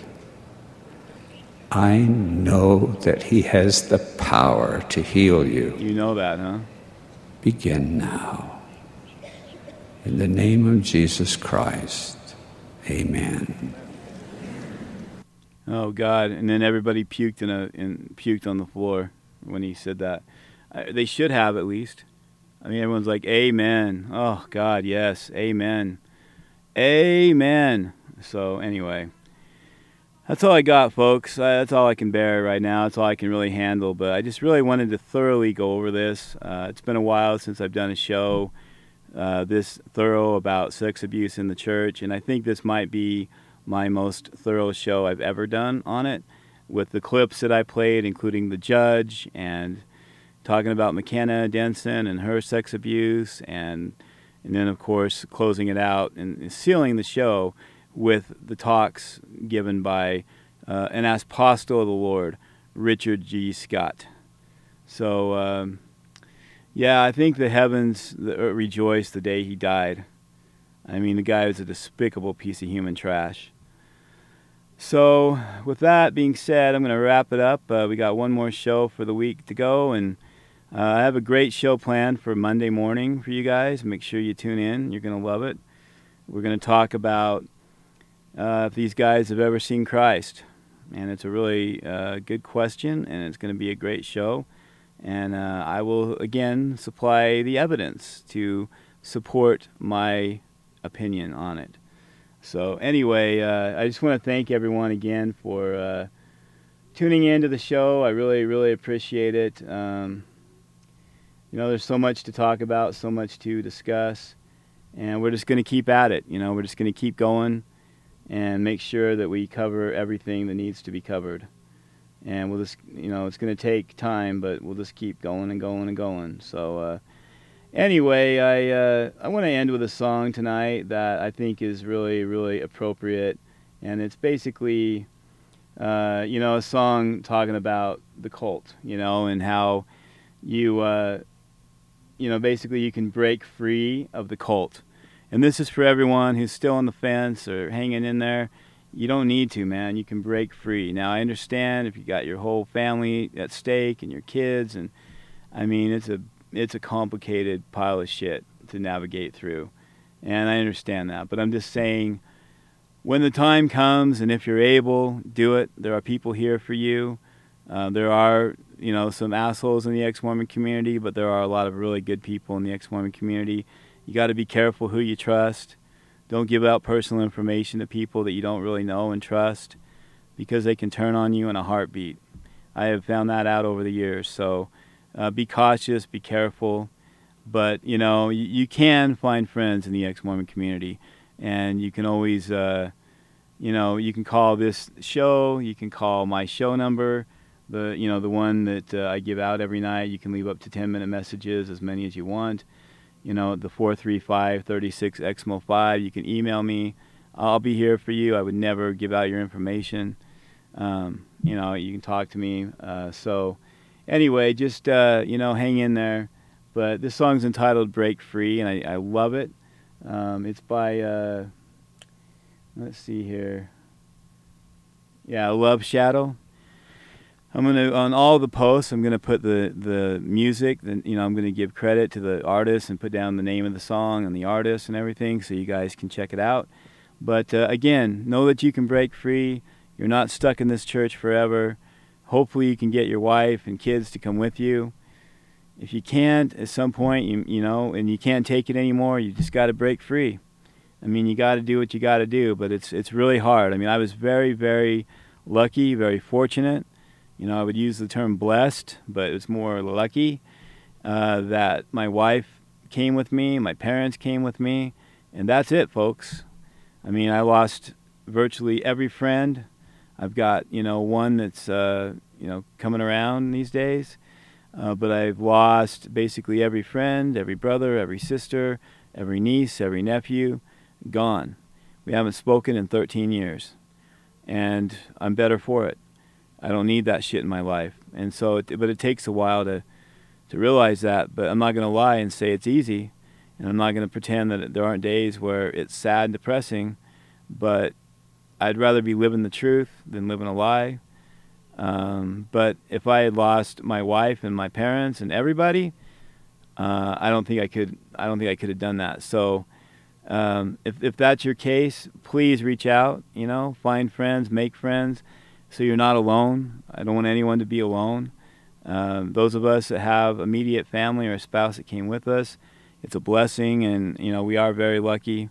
Speaker 25: I know that He has the power to heal you.
Speaker 22: You know that, huh?
Speaker 25: Begin now. In the name of Jesus Christ, amen.
Speaker 22: Oh God! And then everybody puked in a and puked on the floor when he said that. Uh, they should have at least. I mean, everyone's like, "Amen." Oh God, yes, Amen, Amen. So anyway, that's all I got, folks. That's all I can bear right now. That's all I can really handle. But I just really wanted to thoroughly go over this. Uh, it's been a while since I've done a show uh, this thorough about sex abuse in the church, and I think this might be my most thorough show I've ever done on it, with the clips that I played, including the judge and talking about McKenna Denson and her sex abuse, and and then of course closing it out and sealing the show with the talks given by uh, an apostle of the Lord, Richard G. Scott. So. Um, yeah, I think the heavens rejoiced the day he died. I mean, the guy was a despicable piece of human trash. So, with that being said, I'm going to wrap it up. Uh, we got one more show for the week to go, and uh, I have a great show planned for Monday morning for you guys. Make sure you tune in. You're going to love it. We're going to talk about uh, if these guys have ever seen Christ. And it's a really uh, good question, and it's going to be a great show and uh, I will again supply the evidence to support my opinion on it. So anyway, uh, I just want to thank everyone again for uh, tuning in to the show. I really, really appreciate it. Um, you know, there's so much to talk about, so much to discuss, and we're just going to keep at it. You know, we're just going to keep going and make sure that we cover everything that needs to be covered and we'll just you know it's going to take time but we'll just keep going and going and going so uh, anyway i uh, i want to end with a song tonight that i think is really really appropriate and it's basically uh, you know a song talking about the cult you know and how you uh, you know basically you can break free of the cult and this is for everyone who's still on the fence or hanging in there you don't need to, man. You can break free. Now, I understand if you got your whole family at stake and your kids, and I mean, it's a it's a complicated pile of shit to navigate through, and I understand that. But I'm just saying, when the time comes, and if you're able, do it. There are people here for you. Uh, there are, you know, some assholes in the ex-Mormon community, but there are a lot of really good people in the ex-Mormon community. You got to be careful who you trust. Don't give out personal information to people that you don't really know and trust because they can turn on you in a heartbeat. I have found that out over the years. So uh, be cautious, be careful. But, you know, you, you can find friends in the ex Mormon community. And you can always, uh, you know, you can call this show, you can call my show number, the, you know, the one that uh, I give out every night. You can leave up to 10 minute messages, as many as you want you know, the 435 36 XMO 5. You can email me. I'll be here for you. I would never give out your information. Um, you know, you can talk to me. Uh, so, anyway, just, uh, you know, hang in there. But this song's entitled Break Free, and I, I love it. Um, it's by, uh, let's see here. Yeah, Love Shadow. I'm gonna on all the posts. I'm gonna put the the music. Then you know I'm gonna give credit to the artist and put down the name of the song and the artist and everything, so you guys can check it out. But uh, again, know that you can break free. You're not stuck in this church forever. Hopefully, you can get your wife and kids to come with you. If you can't, at some point, you, you know, and you can't take it anymore, you just got to break free. I mean, you got to do what you got to do, but it's it's really hard. I mean, I was very, very lucky, very fortunate. You know, I would use the term blessed, but it's more lucky uh, that my wife came with me, my parents came with me, and that's it, folks. I mean, I lost virtually every friend. I've got you know one that's uh, you know coming around these days, uh, but I've lost basically every friend, every brother, every sister, every niece, every nephew, gone. We haven't spoken in 13 years, and I'm better for it. I don't need that shit in my life, and so it, but it takes a while to to realize that. But I'm not going to lie and say it's easy, and I'm not going to pretend that there aren't days where it's sad and depressing. But I'd rather be living the truth than living a lie. Um, but if I had lost my wife and my parents and everybody, uh, I don't think I could. I don't think I could have done that. So, um, if if that's your case, please reach out. You know, find friends, make friends, so you're not alone. I don't want anyone to be alone. Um, those of us that have immediate family or a spouse that came with us, it's a blessing, and you know we are very lucky.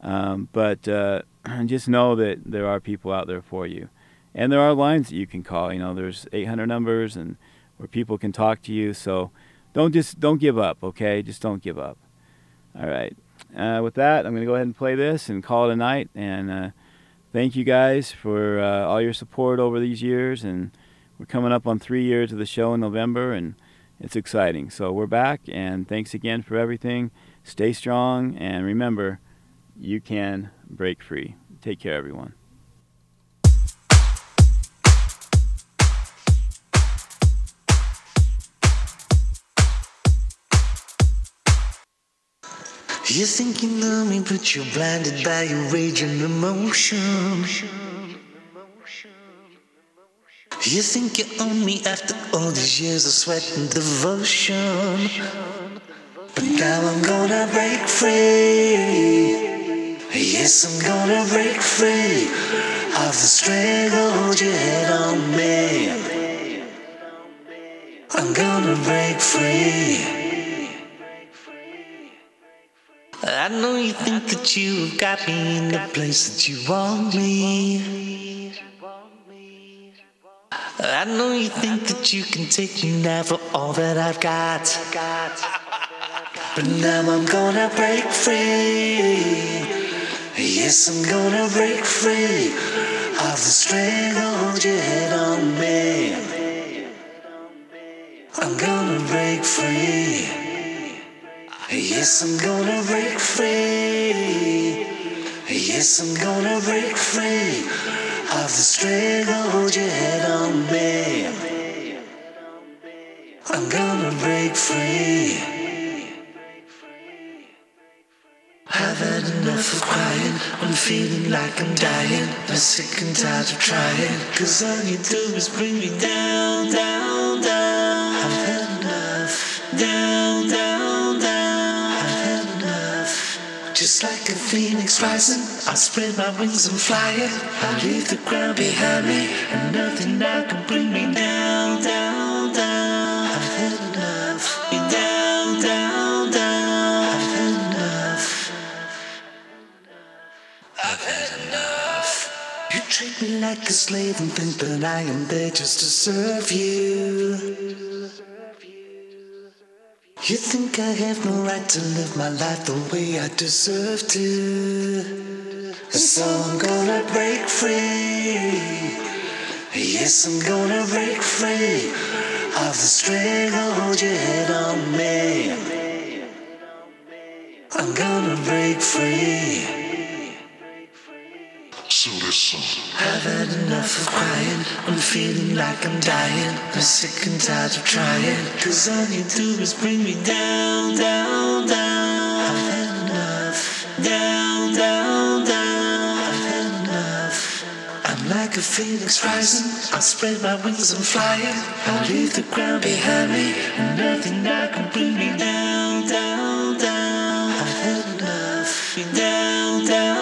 Speaker 22: Um, but uh, just know that there are people out there for you, and there are lines that you can call. You know, there's 800 numbers and where people can talk to you. So don't just don't give up. Okay, just don't give up. All right. Uh, with that, I'm going to go ahead and play this and call it a night. And uh, thank you guys for uh, all your support over these years. And we're coming up on three years of the show in November, and it's exciting. So we're back, and thanks again for everything. Stay strong, and remember, you can break free. Take care, everyone.
Speaker 20: You think you know me, but you're blinded by your raging emotion. You think you own me after all these years of sweat and devotion. But now I'm gonna break free. Yes, I'm gonna break free of the stranglehold you had on me. I'm gonna break free. I know you think that you've got me in the place that you want me. I know you think that you can take me now for all that I've got. But now I'm gonna break free. Yes, I'm gonna break free of the stranglehold you had on me. I'm gonna break free. Yes, I'm gonna break free. Yes, I'm gonna break free of the stranglehold you had on me. I'm gonna break free. I've had enough of crying. I'm feeling like I'm dying. I'm sick and tired of trying. Cause all you do is bring me down, down, down. I've had enough. Down, down. Just like a phoenix rising, I spread my wings and fly it. I leave the ground behind me, and nothing now can bring me down, down, down. I've had enough. Down, down, down. I've had enough. I've had enough. You treat me like a slave and think that I am there just to serve you. You think I have no right to live my life the way I deserve to. So I'm gonna break free. Yes, I'm gonna break free of the stranglehold you had on me. I'm gonna break free. Listen. I've had enough of crying. I'm feeling like I'm dying. I'm sick and tired of trying. Cause all you do is bring me down, down, down. I've had enough. Down, down, down. I've had enough. I'm like a phoenix rising. I spread my wings and fly. I leave the ground behind me. And nothing now can bring me down, down, down. I've had enough. Down, down.